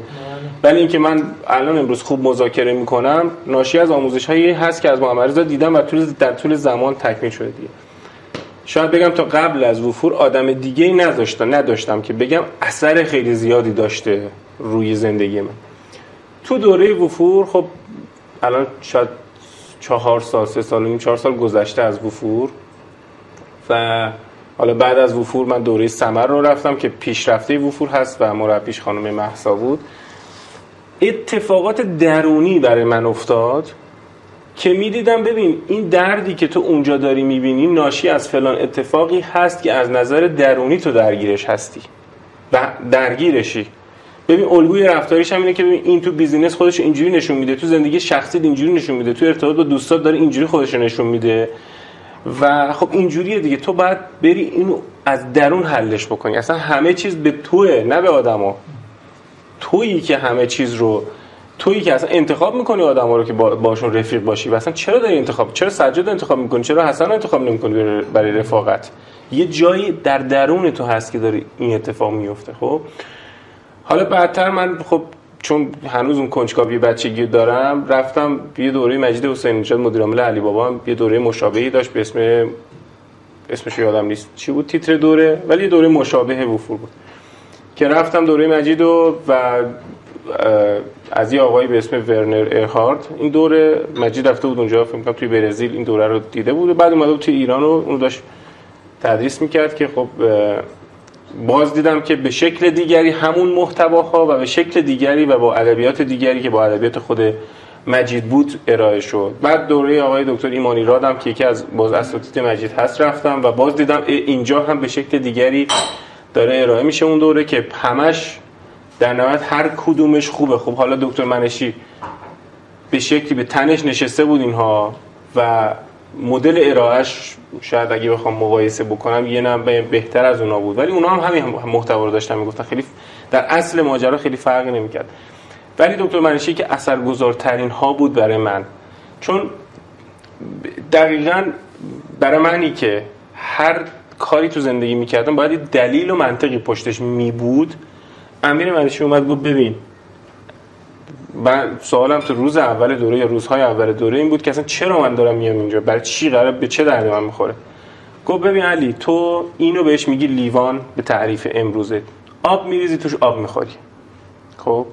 ولی اینکه من الان امروز خوب مذاکره می‌کنم ناشی از آموزش هایی هست که از محمد رضا دیدم و طول در طول زمان تکمیل شده دیگه. شاید بگم تا قبل از وفور آدم دیگه ای نداشتم نداشتم که بگم اثر خیلی زیادی داشته روی زندگی من. تو دوره وفور خب الان شاید چهار سال سه سال این چهار سال گذشته از وفور. و حالا بعد از وفور من دوره سمر رو رفتم که پیشرفته وفور هست و مربیش خانم محسا بود. اتفاقات درونی برای من افتاد که می‌دیدم ببین این دردی که تو اونجا داری می‌بینی ناشی از فلان اتفاقی هست که از نظر درونی تو درگیرش هستی و درگیرشی. ببین الگوی رفتاریش هم اینه که ببین این تو بیزینس خودش اینجوری نشون میده. تو زندگی شخصی اینجوری نشون میده. تو ارتباط با دوستات داره اینجوری خودش نشون میده. و خب اینجوریه دیگه. تو باید بری اینو از درون حلش بکنی. اصلا همه چیز به توه نه به آدما تویی که همه چیز رو تویی که اصلا انتخاب می‌کنی آدما رو که باشون رفیق باشی. و اصلا چرا داری انتخاب چرا سجاد انتخاب می‌کنی؟ چرا حسن انتخاب نمی‌کنی برای رفاقت؟ یه جایی در درون تو هست که داری این اتفاق میفته خب؟ حالا بعدتر من خب چون هنوز اون کنجکاوی بچگی دارم رفتم یه دوره مجید حسین نژاد مدیر عامل علی بابا هم یه دوره مشابهی داشت به اسم اسمش یادم نیست چی بود تیتر دوره ولی یه دوره مشابه وفور بود. که رفتم دوره مجید و, و از یه آقایی به اسم ورنر ارهارد. این دوره مجید رفته بود اونجا فکر کنم توی برزیل این دوره رو دیده بود. و بعد اومده بود توی ایران و اونو داشت تدریس می‌کرد که خب باز دیدم که به شکل دیگری همون محتواها و به شکل دیگری و با ادبیات دیگری که با ادبیات خود مجید بود ارائه شد. بعد دوره آقای دکتر ایمانی رادم که یکی از باز اساتید مجید هست رفتم و باز دیدم اینجا هم به شکل دیگری داره ارائه میشه اون دوره که همش در نهایت هر کدومش خوبه. خب حالا دکتر منشی به شکلی به تنش نشسته بود اینها و مدل ارائهش شاید اگه بخوام مقایسه بکنم یه نمبر بهتر از اونا بود. ولی اونا هم همین محتوا رو داشتن می‌گفتن. خیلی در اصل ماجرا خیلی فرقی نمی‌کرد. ولی دکتر منشی که اثرگذارترین ها بود برای من. چون دقیقا برای منی که هر کاری تو زندگی می‌کردم باید دلیل و منطقی پشتش می بود امیر منشی اومد گفت ببین من سوالم تو روز اول دوره یا روزهای اول دوره این بود که اصلا چرا من دارم میام اینجا؟ برای چی قرار به چه درد من می‌خوره؟ گفت ببین علی تو اینو بهش میگی لیوان به تعریف امروزه. آب میریزی توش آب می‌خوری. خب؟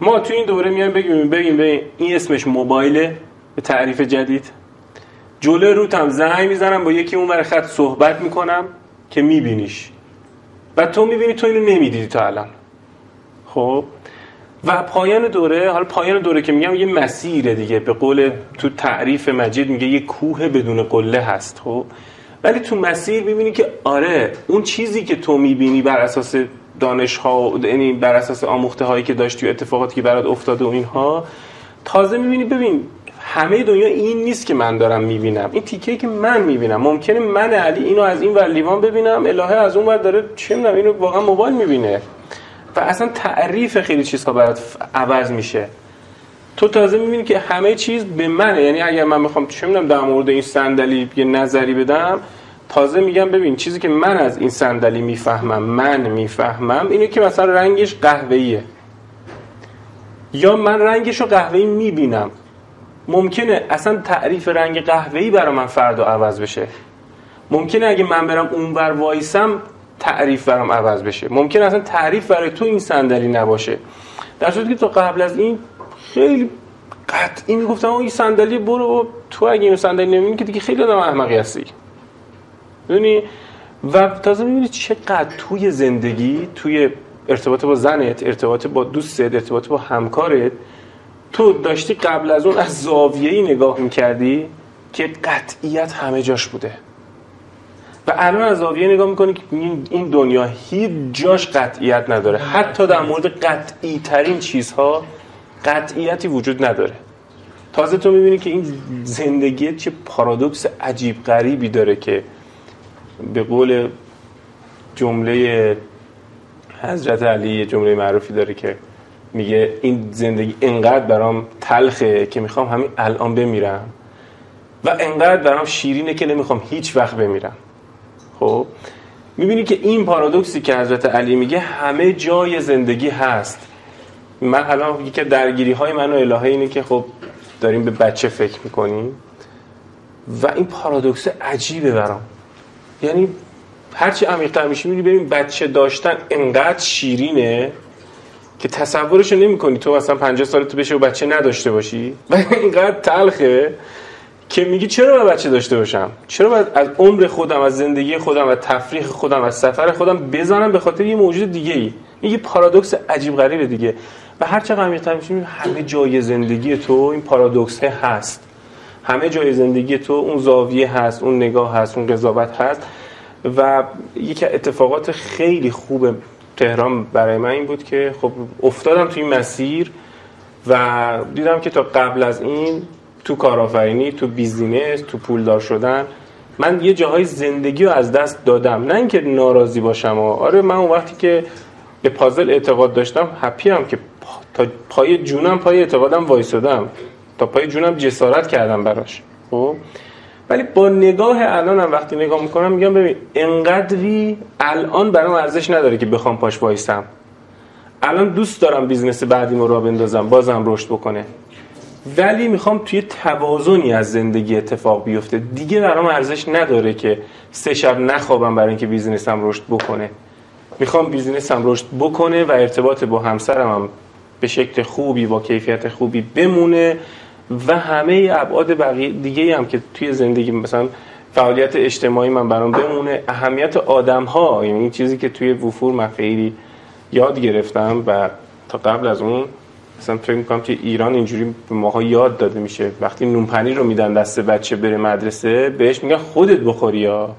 ما تو این دوره میایم بگیم بگیم بگیم این اسمش موبایله به تعریف جدید. جلو روتم زنگ می‌زنم با یکی اون خط صحبت می‌کنم که میبینیش. و تو می‌بینی تو اینو نمی‌دیدی تا الان. خب؟ و پایان دوره حالا پایان دوره که میگم یه مسیره دیگه. به قول تو تعریف مجید میگه یه کوه بدون قله هست خب؟ ولی تو مسیر می‌بینی که آره اون چیزی که تو می‌بینی بر اساس دانش ها یعنی بر اساس آموخته هایی که داشتی و اتفاقاتی که برات افتاده و اینها تازه می‌بینی ببین همه دنیا این نیست که من دارم می‌بینم. این تیکه که من می‌بینم. ممکنه من علی اینو از این ور لیوان ببینم الهه از اون ور داره چه می‌دونم اینو واقعا موبایل می‌بینه. و اصلا تعریف خیلی چیزها برات عوض میشه. تو تازه می‌بینی که همه چیز به منه. یعنی اگر من می‌خوام چه می‌دونم در مورد این صندلی یه نظری بدم تازه میگم ببین چیزی که من از این صندلی می‌فهمم من می‌فهمم اینه که مثلا رنگش قهوه‌ایه. یا من رنگش رو قهوه‌ای می‌بینم. ممکنه اصلا تعریف رنگ قهوه‌ای برای من فردا عوض بشه. ممکنه اگه من برم اونور وایسم تعریف برام عوض بشه. ممکنه اصلا تعریف برای تو این صندلی نباشه. در صورتی که تو قبل از این خیلی قطعی می‌گفتم این صندلی برو تو اگه این صندلی نمی‌بینی که دیگه خیلی آدم احمقی هستی. می‌دونی و تازه می‌بینی چقدر توی زندگی توی ارتباط با زنت ارتباط با دوستت ارتباط با همکارت تو داشتی قبل از اون از زاویه‌ای نگاه می‌کردی که قطعیت همه جاش بوده. و الان از زاویه نگاه می‌کنی که این دنیا هیچ جاش قطعیت نداره. حتی در مورد قطعی ترین چیزها قطعیتی وجود نداره. تازه تو می‌بینی که این زندگی چه پارادوکس عجیب غریبی داره که به قول جمله حضرت علی جمله معروفی داره که میگه این زندگی انقدر برام تلخه که می‌خوام همین الان بمیرم و انقدر برام شیرینه که نمی‌خوام هیچ وقت بمیرم. خب می‌بینی که این پارادوکسی که حضرت علی میگه همه جای زندگی هست. من الان یکی درگیری های من و الهه اینه که خب داریم به بچه فکر می‌کنیم. و این پارادوکس عجیبه برام. یعنی هرچی عمیق‌تر میشی می‌بینی ببین بچه داشتن انقدر شیرینه که تصورش نمی کنی تو مثلا 50 سالت بشه و بچه نداشته باشی. و اینقدر تلخه. که میگی چرا باید بچه داشته باشم؟ چرا باید از عمر خودم از زندگی خودم از تفریح خودم از سفر خودم بزنم به خاطر یه موجود دیگه ای این یه پارادوکس عجیب غریبه دیگه. و هر چقدر عمیق‌تر میشیم همه جای زندگی تو این پارادوکس هست. همه جای زندگی تو اون زاویه هست اون نگاه هست اون قضاوت هست. و یکی اتفاقات خیلی خوب تهران برای من این بود که خب افتادم توی مسیر و دیدم که تا قبل از این تو کارآفرینی تو بیزینس تو پولدار شدن. من یه جاهای زندگی رو از دست دادم. نه اینکه ناراضی باشم. و آره من اون وقتی که به پازل اعتقاد داشتم هپی هم که تا پای جونم پای اعتقادم وایسادم. تا پای جونم جسارت کردم براش. خب؟ ولی با نگاه الانم وقتی نگاه می‌کنم میگم ببین انقدری الان برام ارزش نداره که بخوام پاش وایسم. الان دوست دارم business بعدیمو راه بندازم بازم رشد بکنه. ولی می‌خوام توی توازنی از زندگی اتفاق بیفته. دیگه برام ارزش نداره که سه شب نخوابم برای اینکه business م رشد بکنه. می‌خوام بیزنسم رشد بکنه و ارتباط با همسرم هم به شکل خوبی با کیفیت خوبی بمونه و همه ابعاد بقیه دیگه هم که توی زندگی مثلا فعالیت اجتماعی من برام بمونه. اهمیت آدم ها یعنی این چیزی که توی وفور من خیلی یاد گرفتم و تا قبل از اون مثلا فکر می‌کنم که ایران اینجوری به ماها یاد داده میشه. وقتی نونپنیر رو میدن دست بچه بره مدرسه بهش میگن خودت بخوری یا.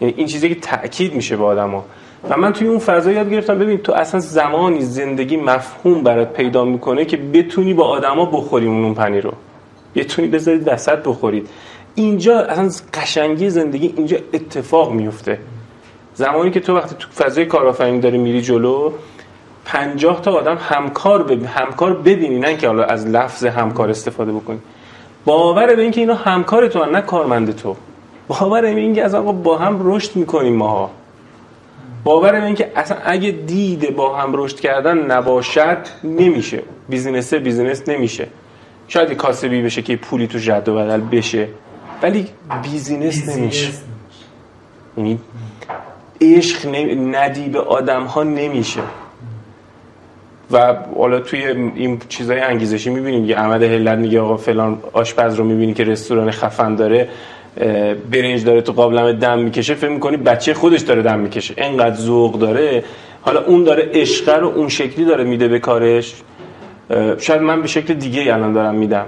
یعنی این چیزی که تاکید میشه به آدما و من توی اون فضا یاد گرفتم ببین تو اصلا زمانی زندگی مفهوم برات پیدا می‌کنه که بتونی با آدما بخوری اون نونپنیر رو. بتونی بذاری وسط بخورید. اینجا اصلا قشنگی زندگی اینجا اتفاق میفته زمانی که تو وقتی تو فضای کارآفرینی داری میری جلو پنجاه تا آدم همکار بب... همکار ببینی نه که حالا از لفظ همکار استفاده بکنی. باور به اینکه اینا همکار توئن نه کارمند تو. باور به اینکه از آقا با هم رشد می‌کنیم ماها. باور به اینکه اصلا اگه دید با هم رشد کردن نباشد نمیشه. business ه business نمیشه. شاید کاسبی بشه که پولی توش رد و بدل بشه ولی business نمیشه. یعنی عشق ندی به آدم ها نمیشه. و حالا توی این چیزای انگیزشی می‌بینیم. یه احمد هلت میگه آقا فلان آشپز رو می‌بینی که رستوران خفن داره برنج داره تو قابلمه دم می‌کشه. فکر می‌کنی بچه خودش داره دم می‌کشه. انقدر ذوق داره. حالا اون داره عشق رو اون شکلی داره میده به کارش. شاید من به شکل دیگه الان دارم میدم.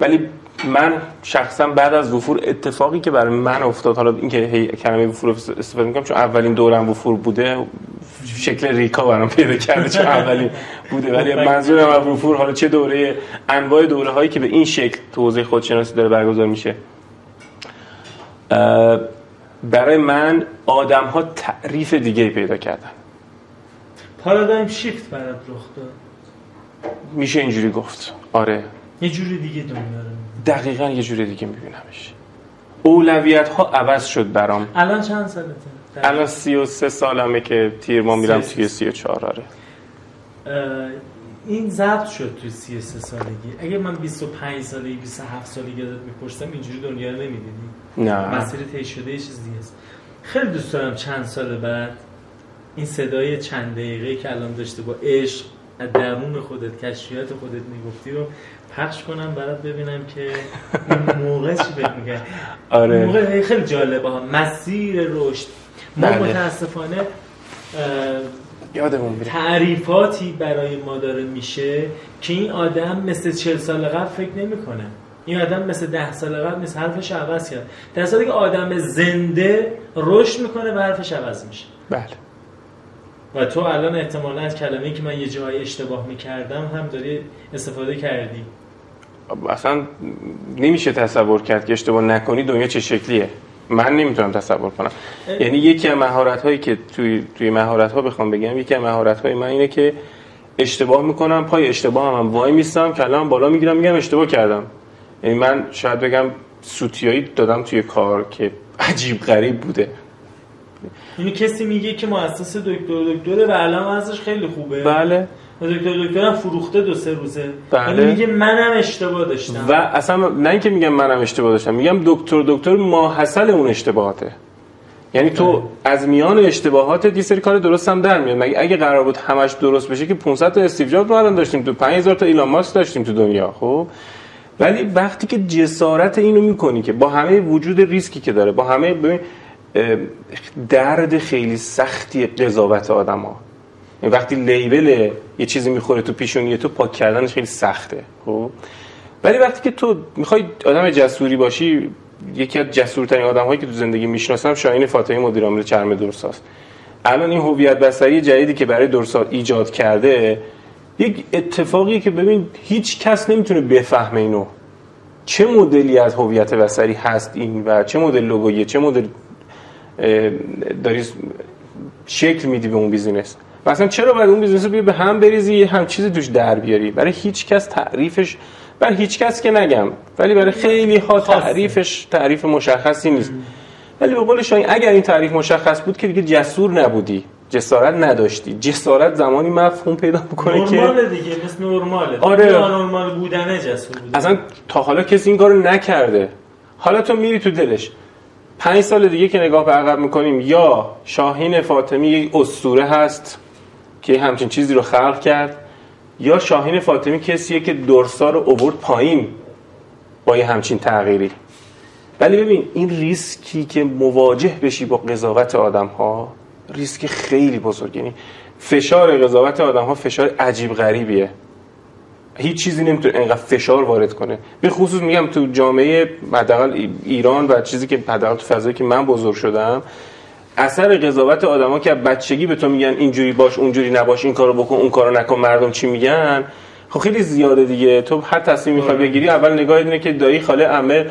ولی من شخصا بعد از وفور اتفاقی که برای من افتاد حالا اینکه کلمه وفور استفاده می‌کنم چون اولین دورم وفور بوده شکل ریکا برام پیدا کرده چون اولین بوده. ولی منظورم از وفور حالا چه دوره انواع دوره هایی که به این شکل توضیح خودشناسی داره برگزار میشه. برای من آدم ها تعریف دیگه پیدا کردن. پارادایم شیفت برات رخ داد. میشه اینجوری گفت. آره. یه جوری دیگه دنیا رو. دقیقا یه جور دیگه میبینمش. اولویت ها عوض شد برام. الان چند سالته؟ الان 33 سالمه که تیر ما میرم سی- توی 34 آره. این ضبط شد توی 33 سالگی. اگه من 25 سالگی 27 سالگی ازت می‌پرسم اینجوری دنیا رو نمی‌دیدی نه. مسیر طی شده یه چیز دیگه است. خیلی دوست دارم چند سال بعد این صدای چند دقیقه که الان داشته با عشق از درون خودت کشفیات خودت می‌گفتی رو پخش کنم برات ببینم که اون موقع چی فکر اون آره. موقع خیلی جالبه ها. مسیر رشد. ما بله. متاسفانه یادمون میره. تعریفاتی برای ما داره میشه که این آدم مثل 40 سال قبل فکر نمی‌کنه. این آدم مثل ده سال قبل نیست حرفش عوض کرد. در صورتی که آدم زنده رشد می‌کنه و حرفش عوض میشه. بله. و تو الان احتمالا از کلمه‌ای که من یه جایی اشتباه می‌کردم هم داری استفاده کردی. اصلا نمیشه تصور کرد که اشتباه نکنی دنیا چه شکلیه؟ من نمی‌تونم تصور کنم. یعنی یکی از مهارت هایی که توی توی مهارت ها بخوام بگم یکی از مهارت های من اینه که اشتباه می‌کنم پای اشتباه هم, هم وای میستم کلام بالا می‌گیرم میگم اشتباه کردم. یعنی من شاید بگم سوتیایی دادم توی کار که عجیب غریب بوده. اینو کسی میگه که مؤسس دکتر دکتره و الان ازش خیلی خوبه. بله. دکتر دکترم فروخته دو سه روزه. بله. ولی میگه منم اشتباه داشتم. و اصلا نه اینکه میگم منم اشتباه داشتم میگم دکتر دکتر ماحصل اون اشتباهاته. یعنی تو از میان اشتباهات یه سری کار درست هم در میاد. مگه اگه قرار بود همش درست بشه که 500 تا استیو جابز رو الان داشتیم تو 5000 تا ایلان ماسک داشتیم تو دنیا خب ولی وقتی که جسارت اینو می‌کنی که با همه وجود ریسکی که داره با همه ببین درد خیلی سختی قضاوت آدما وقتی لیبل یه چیزی می‌خوره تو پیشونی تو پاک کردنش خیلی سخته خب؟ ولی وقتی که تو می‌خوای آدم جسوری باشی یکی از جسورترین آدم هایی که تو زندگی می‌شناسم شاهین فاطمی مدیر عامل چرم درساست الان این هویت بصری جدیدی که برای درسات ایجاد کرده یک اتفاقیه که ببین هیچ کس نمی‌تونه بفهمه اینو. چه مدلی از هویت بصری هست این و چه مدل لوگویه چه مدل داری شکل میدی به اون business؟ و اصلا چرا باید اون business رو به هم بریزی یه هم چیزی توش در بیاری؟ برای هیچ کس تعریفش برای هیچ کس که نگم ولی برای خیلی ها. تعریفش تعریف مشخصی نیست. ولی به قول شاهین اگر این تعریف مشخص بود که دیگه جسور نبودی جسارت نداشتی جسارت زمانی مفهوم پیدا می‌کنه که نرماله دیگه مثل نرماله. آره. آره نرمال بودنه جسور بودن اصلا تا حالا کسی این کارو نکرده. حالا تو میری تو دلش. پنج سال دیگه که نگاه به عقب می‌کنیم یا شاهین فاطمی یک اسطوره هست. که همچین چیزی رو خلق کرد. یا شاهین فاطمی کسیه که درسا رو اوورد پایین با یه همچین تغییری. ولی ببین این ریسکی که مواجه بشی با قضاوت آدم ها ریسک خیلی بزرگ یعنی فشار قضاوت آدم ها فشار عجیب غریبیه. هیچ چیزی نمی‌تونه انقدر فشار وارد کنه. به خصوص میگم تو جامعه حداقل ایران و چیزی که حداقل تو فضایی که من بزرگ شدم اثر قضاوت آدما که بچگی به تو میگن اینجوری باش اونجوری نباش این کارو بکن اون کارو نکن مردم چی میگن؟ خب خیلی زیاده دیگه. تو هر تصمیم می‌خوای بگیری اول نگاه اینه که دایی خاله عمه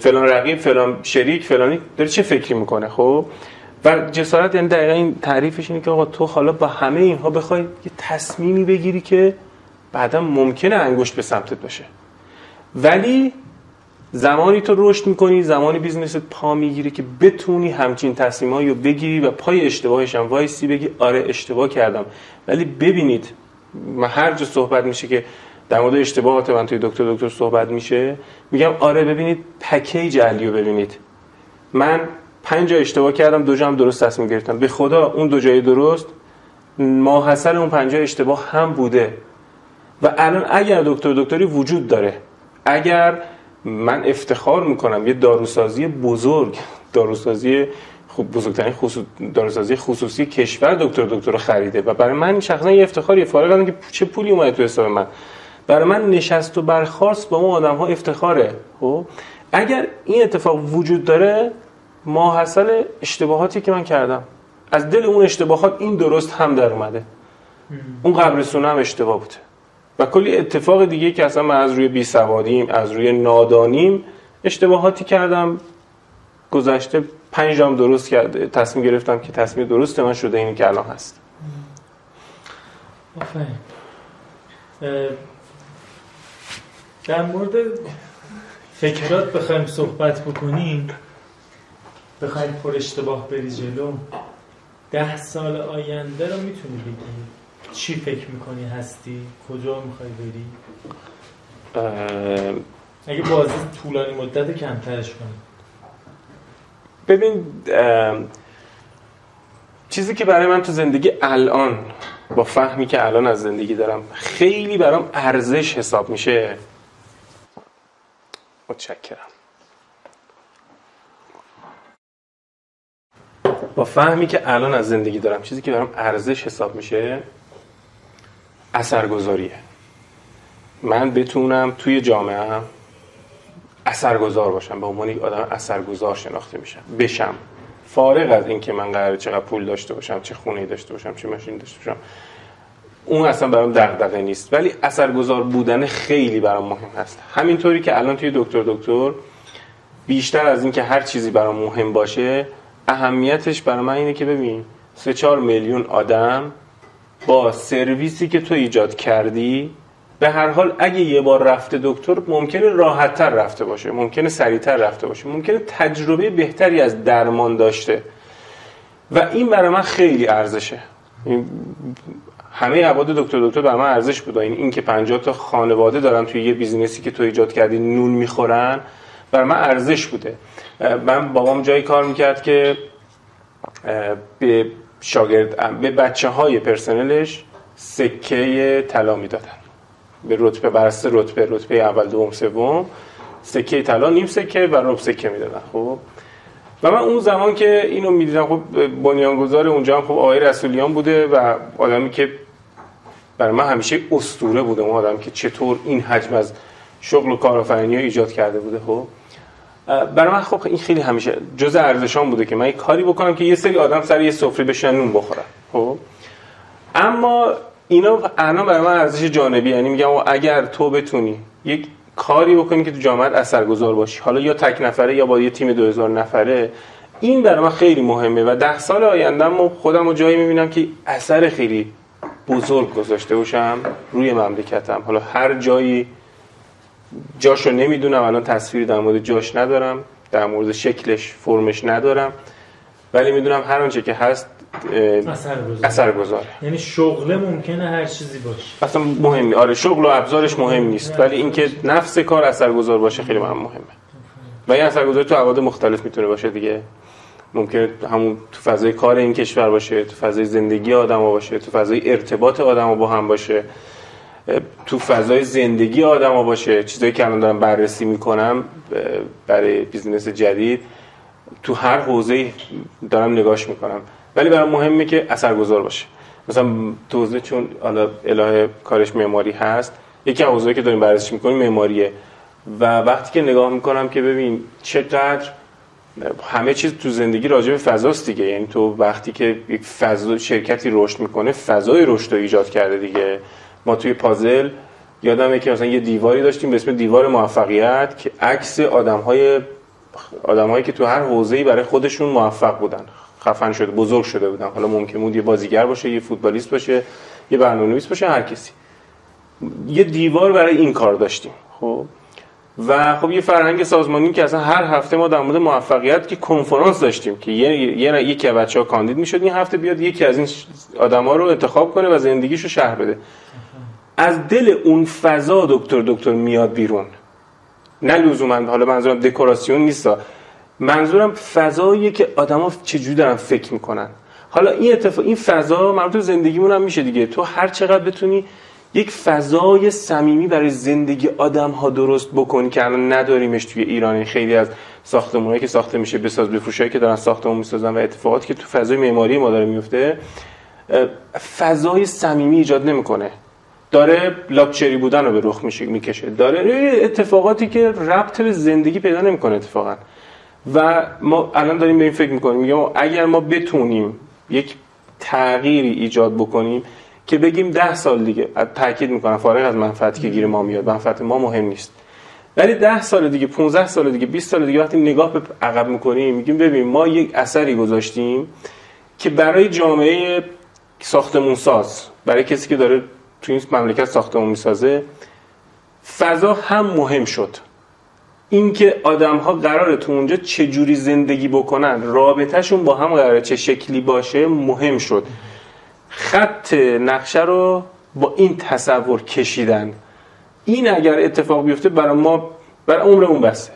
فلان رقیب فلان شریک فلانی داره چه فکری می‌کنه خب؟ و جسارت یعنی دقیقا این تعریفش اینه که آقا تو حالا با همه اینها بخوای یه تصمیمی بگیری که بعدا ممکنه انگشت به سمتت باشه. ولی زمانی تو رشد می‌کنی زمانی business ت پا می‌گیره که بتونی همچین تصمیمایی رو بگیری و پای اشتباهش هم وایسی بگی آره اشتباه کردم. ولی ببینید من هر جا صحبت میشه که در مورد اشتباهات من توی دکتر دکتر صحبت میشه میگم آره ببینید package علی رو ببینید. من پنج جا اشتباه کردم دو جا هم درست تصمیم گرفتم. به خدا اون دو جای درست ماحصل اون پنج جای اشتباه هم بوده. و الان اگر دکتر دکتری وجود داره اگر من افتخار می‌کنم یه داروسازی بزرگ داروسازی خوب بزرگترین خصوص... داروسازی خصوصی کشور دکتر دکتر رو خریده و برای من شخصا یه افتخاریه فارغ از اینکه چه پولی اومده تو حساب من. برای من نشست و برخاست با اون آدم ها افتخاره. خب؟ اگر این اتفاق وجود داره ماحصل اشتباهاتی که من کردم از دل اون اشتباهات این درست هم در اومده. اون قبرستونه هم اشتباه بوده. و کلی اتفاق دیگه که اصلا من از روی بیسوادیم از روی نادانیم اشتباهاتی کردم. گذشته پنج جام درست کرده تصمیم گرفتم که تصمیم درست من شده اینی که الان هست. در مورد فکرات بخوایم صحبت بکنیم. بخوایم پر اشتباه بری جلو. ده سال آینده رو می‌تونی بگی؟ چی فکر می‌کنی هستی؟ کجا می‌خوای بری؟ اگه بازی طولانی مدت کمترش کنی. ببین چیزی که برای من تو زندگی الان با فهمی که الان از زندگی دارم خیلی برام ارزش حساب میشه. متشکرم. با فهمی که الان از زندگی دارم چیزی که برام ارزش حساب میشه اثرگذاریه. من بتونم توی جامعه اثرگذار باشم به عنوان یک آدم اثرگذار شناخته میشم. بشم. فارغ از اینکه من قراره چقدر پول داشته باشم چه خونه داشته باشم چه ماشین داشته باشم اون اصلا برام دغدغه نیست. ولی اثرگذار بودن خیلی برام مهم هست. همینطوری که الان توی دکتر دکتر بیشتر از اینکه هر چیزی برام مهم باشه اهمیتش برای من اینه که ببین سه چهار میلیون آدم با سرویسی که تو ایجاد کردی به هر حال اگه یه بار رفته دکتر ممکنه راحتتر رفته باشه ممکنه سریعتر رفته باشه ممکنه تجربه بهتری از درمان داشته. و این برای من خیلی ارزشه. همه عباد دکتر دکتر برای من ارزش بود. این این که 50 تا خانواده دارن توی یه بیزینسی که تو ایجاد کردی نون می‌خورن برای من ارزش بوده. من بابام جایی کار می‌کرد که به شاگرد به بچه های پرسنلش سکه طلا می‌دادن. به رتبه برسته رتبه رتبه اول دوم سوم سکه طلا نیم سکه و رب سکه می‌دادن خب؟ و من اون زمان که اینو می‌دیدم خب بنیانگذار اونجا هم خب آقای رسولیان بوده و آدمی که برای من همیشه استوره بوده اون آدم که چطور این حجم از شغل و کارآفرینی ایجاد کرده بوده خب؟ برای من خب این خیلی همیشه جز ارزشان بوده که من یک کاری بکنم که یه سری آدم سر یه سفره بشن نون بخورن. خب؟ اما اینا الان برای من ارزش جانبی یعنی میگم اگر تو بتونی یک کاری بکنی که تو جامعه اثرگذار باشی حالا یا تک نفره یا با یه تیم 2000 نفره این برای من خیلی مهمه و ده سال آینده ما خودم رو جایی می‌بینم که اثر خیلی بزرگ گذاشته باشم روی مملکتم. حالا هر جایی جاشو نمی‌دونم الان تصویری در مورد جاش ندارم در مورد شکلش فرمش ندارم. ولی می‌دونم هر آنچه که هست اثر گذاره یعنی شغله ممکنه هر چیزی باشه. اصلا مهم آره شغل و ابزارش مهم نیست. ولی اینکه نفس کار اثرگذار باشه خیلی مهم مهمه. و این اثرگذاری تو ابعاد مختلف می‌تونه باشه دیگه. ممکنه همون تو فضای کار این کشور باشه تو فضای زندگی آدم باشه تو فضای ارتباط آدم با هم باشه. تو فضای زندگی آدم باشه چیزایی که الان دارم بررسی می‌کنم برای بیزنس جدید تو هر حوزه دارم نگاش می‌کنم. ولی برام مهمه که اثرگذار باشه. مثلا توزیع چون حالا الهه کارش معماری هست یکی از حوزه‌ای که داریم بررسی می‌کنیم معماریه. و وقتی که نگاه می‌کنم که ببین چقدر همه چیز تو زندگی راجع به فضاست دیگه. یعنی تو وقتی که یک فضا شرکتی رشد می‌کنه فضای رشد رو ایجاد کرده دیگه. ما توی پازل یادمه که مثلا یه دیواری داشتیم به اسم دیوار موفقیت که عکس آدم‌های آدمایی که تو هر حوزه‌ای برای خودشون موفق بودن. خفن شده بزرگ شده بودن. حالا ممکن بود یه بازیگر باشه یه فوتبالیست باشه یه برنامه‌نویس باشه هر کسی. یه دیوار برای این کار داشتیم خب؟ و خب یه فرهنگ سازمانی که اصلا هر هفته ما در مورد موفقیت که کنفرانس داشتیم که یه یه یکی از بچه‌ها کاندید می‌شد این هفته بیاد یکی از این آدما رو انتخاب کنه و زندگیشو شهر بده. از دل اون فضا دکتر دکتر میاد بیرون. نه لزوما حالا منظورم دکوراسیون نیست منظورم فضاییه که آدما چجوری دارن فکر می‌کنن. حالا این اتفاق این فضا مربوط زندگیمون هم میشه دیگه. تو هر چقدر بتونی یک فضای صمیمی برای زندگی آدم ها درست بکنی که الان نداریمش توی ایران. خیلی از ساختمونایی که ساخته میشه بساز بفروشایی که دارن ساختمون می‌سازن و اتفاقاتی که تو فضای معماری ما داره میفته فضای صمیمی ایجاد نمی‌کنه. داره لاکچری بودن رو به رخ میشه می‌کشه. داره اتفاقاتی که ربط به زندگی پیدا نمی‌کنه اتفاقا. و ما الان داریم به این فکر می‌کنیم. میگم اگر ما بتونیم یک تغییری ایجاد بکنیم که بگیم ده سال دیگه تاکید می‌کنم فارغ از منفعتی که گیر ما میاد. منفعت ما مهم نیست. ولی ده سال دیگه 15 سال دیگه 20 سال دیگه وقتی نگاه به عقب می‌کنیم میگیم ببین ما یک اثری گذاشتیم که برای جامعه ساختمون ساز برای کسی که داره تو این مملکت ساختمون می‌سازه فضا هم مهم شد. اینکه آدم ها قراره تو اونجا چه جوری زندگی بکنن رابطهشون با هم قراره چه شکلی باشه مهم شد. خط نقشه رو با این تصور کشیدن. این اگر اتفاق بیفته برای ما برای عمرمون بسه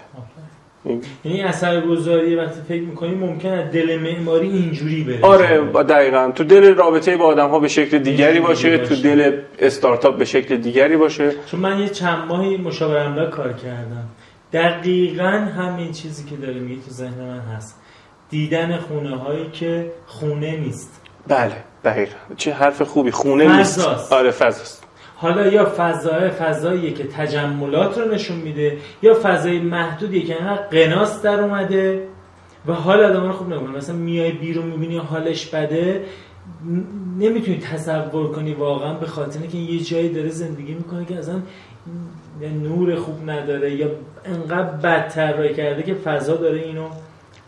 یعنی اثر گذاری وقتی فکر می‌کنی ممکنه دل معماری اینجوری بره. آره دقیقا. تو دل رابطه با آدم ها به شکل دیگری باشه تو دل استارتاپ به شکل دیگری باشه. چون من یه چند ماهی مشاور املاک کار کردم. دقیقا همین چیزی که داره میگه تو ذهن من هست. دیدن خونه هایی که خونه نیست. بله دقیقا. چه حرف خوبی. خونه نیست. فضاست. آره فضاست. حالا یا فضای فضاییه که تجملات رو نشون میده یا فضای محدودیه که انقدر قناس در اومده و حال آدم رو خوب نمی‌کنه مثلا میای بیرون می‌بینی حالش بده نمی‌تونی تصور کنی واقعا به خاطر اینکه یه جایی داره زندگی می‌کنه که اصلا نور خوب نداره یا انقدر بد طراحی کرده که فضا داره اینو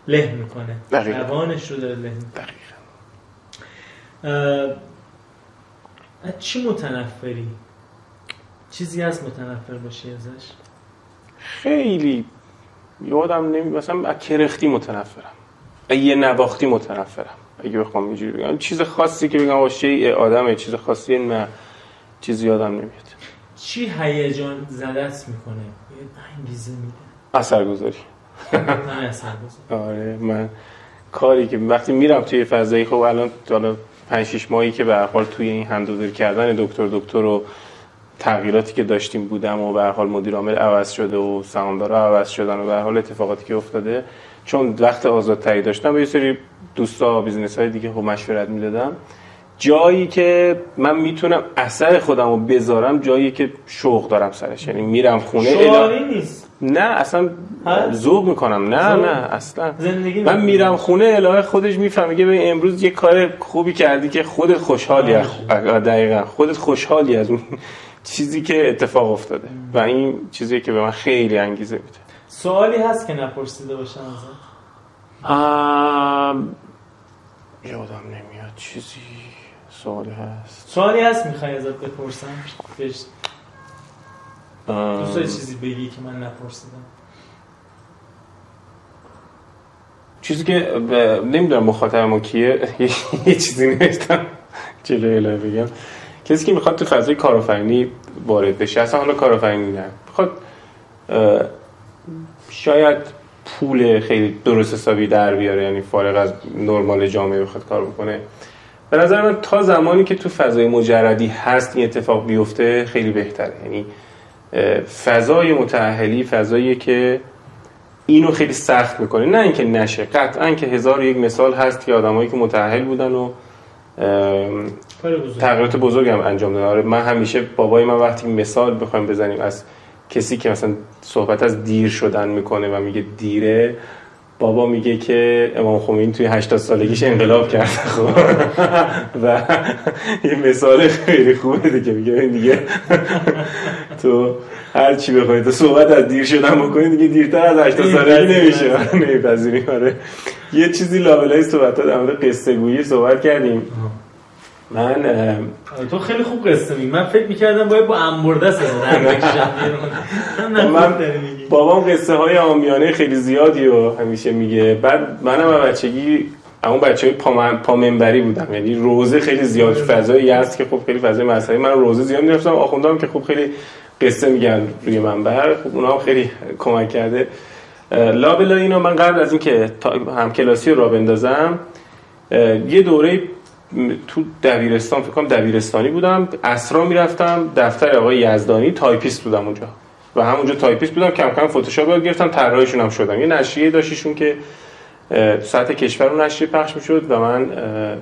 له می‌کنه. روانش رو داره له می‌کنه. از چی متنفری؟ چیزی هست متنفر باشی ازش؟ خیلی یادم نمی مثلا از کرختی متنفرم. از یه نواختی متنفرم. اگه بخوام اینجوری بگم. چیز خاصی که بگم باشه آدمه. چیز خاصی نه. چیزی یادم نمیاد. چی هیجان زدت می‌کنه؟ یه انگیزه میده. اثرگذاری. نه اثر بزن آره من کاری که وقتی میرم توی فضایی خب الان حالا 5 6 ماهی که به هر حال توی این hand over کردن دکتر دکتر و تغییراتی که داشتیم بودم و به هر حال مدیر عامل عوض شده و سهامدارا عوض شدن و به هر حال اتفاقاتی که افتاده چون وقت آزادتری داشتم به یه سری دوستا بیزنس های دیگه خب مشورت می‌دادم. جایی که من می‌تونم اثر خودم رو بذارم جایی که شوق دارم سرش. یعنی میرم خونه شعاری نیست. نه اصلا؟ ذوق می‌کنم. نه ذوق؟ نه اصلا. زندگی من. میرم خونه الهه خودش می‌فهمه میگه ببین امروز یه کار خوبی کردی که خودت خوشحالی از دقیقا. خودت خوشحالی از اون چیزی که اتفاق افتاده. و این چیزی که به من خیلی انگیزه میده. سوالی هست که نپرسیده باشم ازت. ام... یادم نمیاد چیزی. سوالی هست. سوالی هست می‌خوای ازت بپرسم؟ دوست داری چیزی بگی که من نپرسیدم چیزی که ب... نمی‌دونم مخاطب ما کیه. یه چیزی نوشتم. جلوی الهه بگم. کسی که می‌خواد تو فضای کارآفرینی وارد بشه اصلا حالا کارآفرینی نه. می‌خواد شاید پول خیلی درست حسابی در بیاره یعنی فارغ از نرمال جامعه بخواد کار بکنه. به نظر من تا زمانی که تو فضای مجردی هست این اتفاق بیفته خیلی بهتره. یعنی فضای متأهلی فضایی که اینو خیلی سخت می‌کنه. نه اینکه نشه قطعا که هزار و یک مثال هست که آدمایی که متأهل بودن و بزرگ. تغییرات بزرگی هم انجام دادن. آره من همیشه بابای من وقتی مثال بخوایم بزنیم از کسی که مثلا صحبت از دیر شدن می‌کنه و میگه دیره بابا میگه که امام خمینی توی 80 سالگیش انقلاب کرد. خب. و یه مثال خیلی خوبه دیگه. میگه دیگه. تو هر چی بخوای تو صحبت از دیر شدن بکنی دیگه دیرتر از 80 سالگی نمیشه. نمیپذیریم آره. یه چیزی لابلای صحبت در مورد قصه گویی صحبت کردیم. من آره، تو خیلی خوب قصه میگی. من فکر می‌کردم باید با انبرده من بابام قصه های آمیانه خیلی زیادی رو همیشه میگه. بعد منم بچگی اون بچه های پا, پا منبری بودم. یعنی روزه خیلی زیاد. فضای هست که خب خیلی فضای مذهبی. من روزه زیاد می‌رفتم. آخونده هم که خب خیلی قصه میگن روی منبر. خب اونا هم خیلی کمک کرده. لابلا اینا. من قبل از اینکه همکلاسی رو را بندازم یه دوره تو دبیرستان فکر کنم دبیرستانی بودم عصرا می‌رفتم دفتر آقای یزدانی تایپیست بودم اونجا. و همونجا تایپیست بودم کم کم فتوشاپ یاد گرفتم طراحیشون هم شدم. یه نشریه داشتن ایشون که سطح کشور رو نشریه پخش می‌شد و من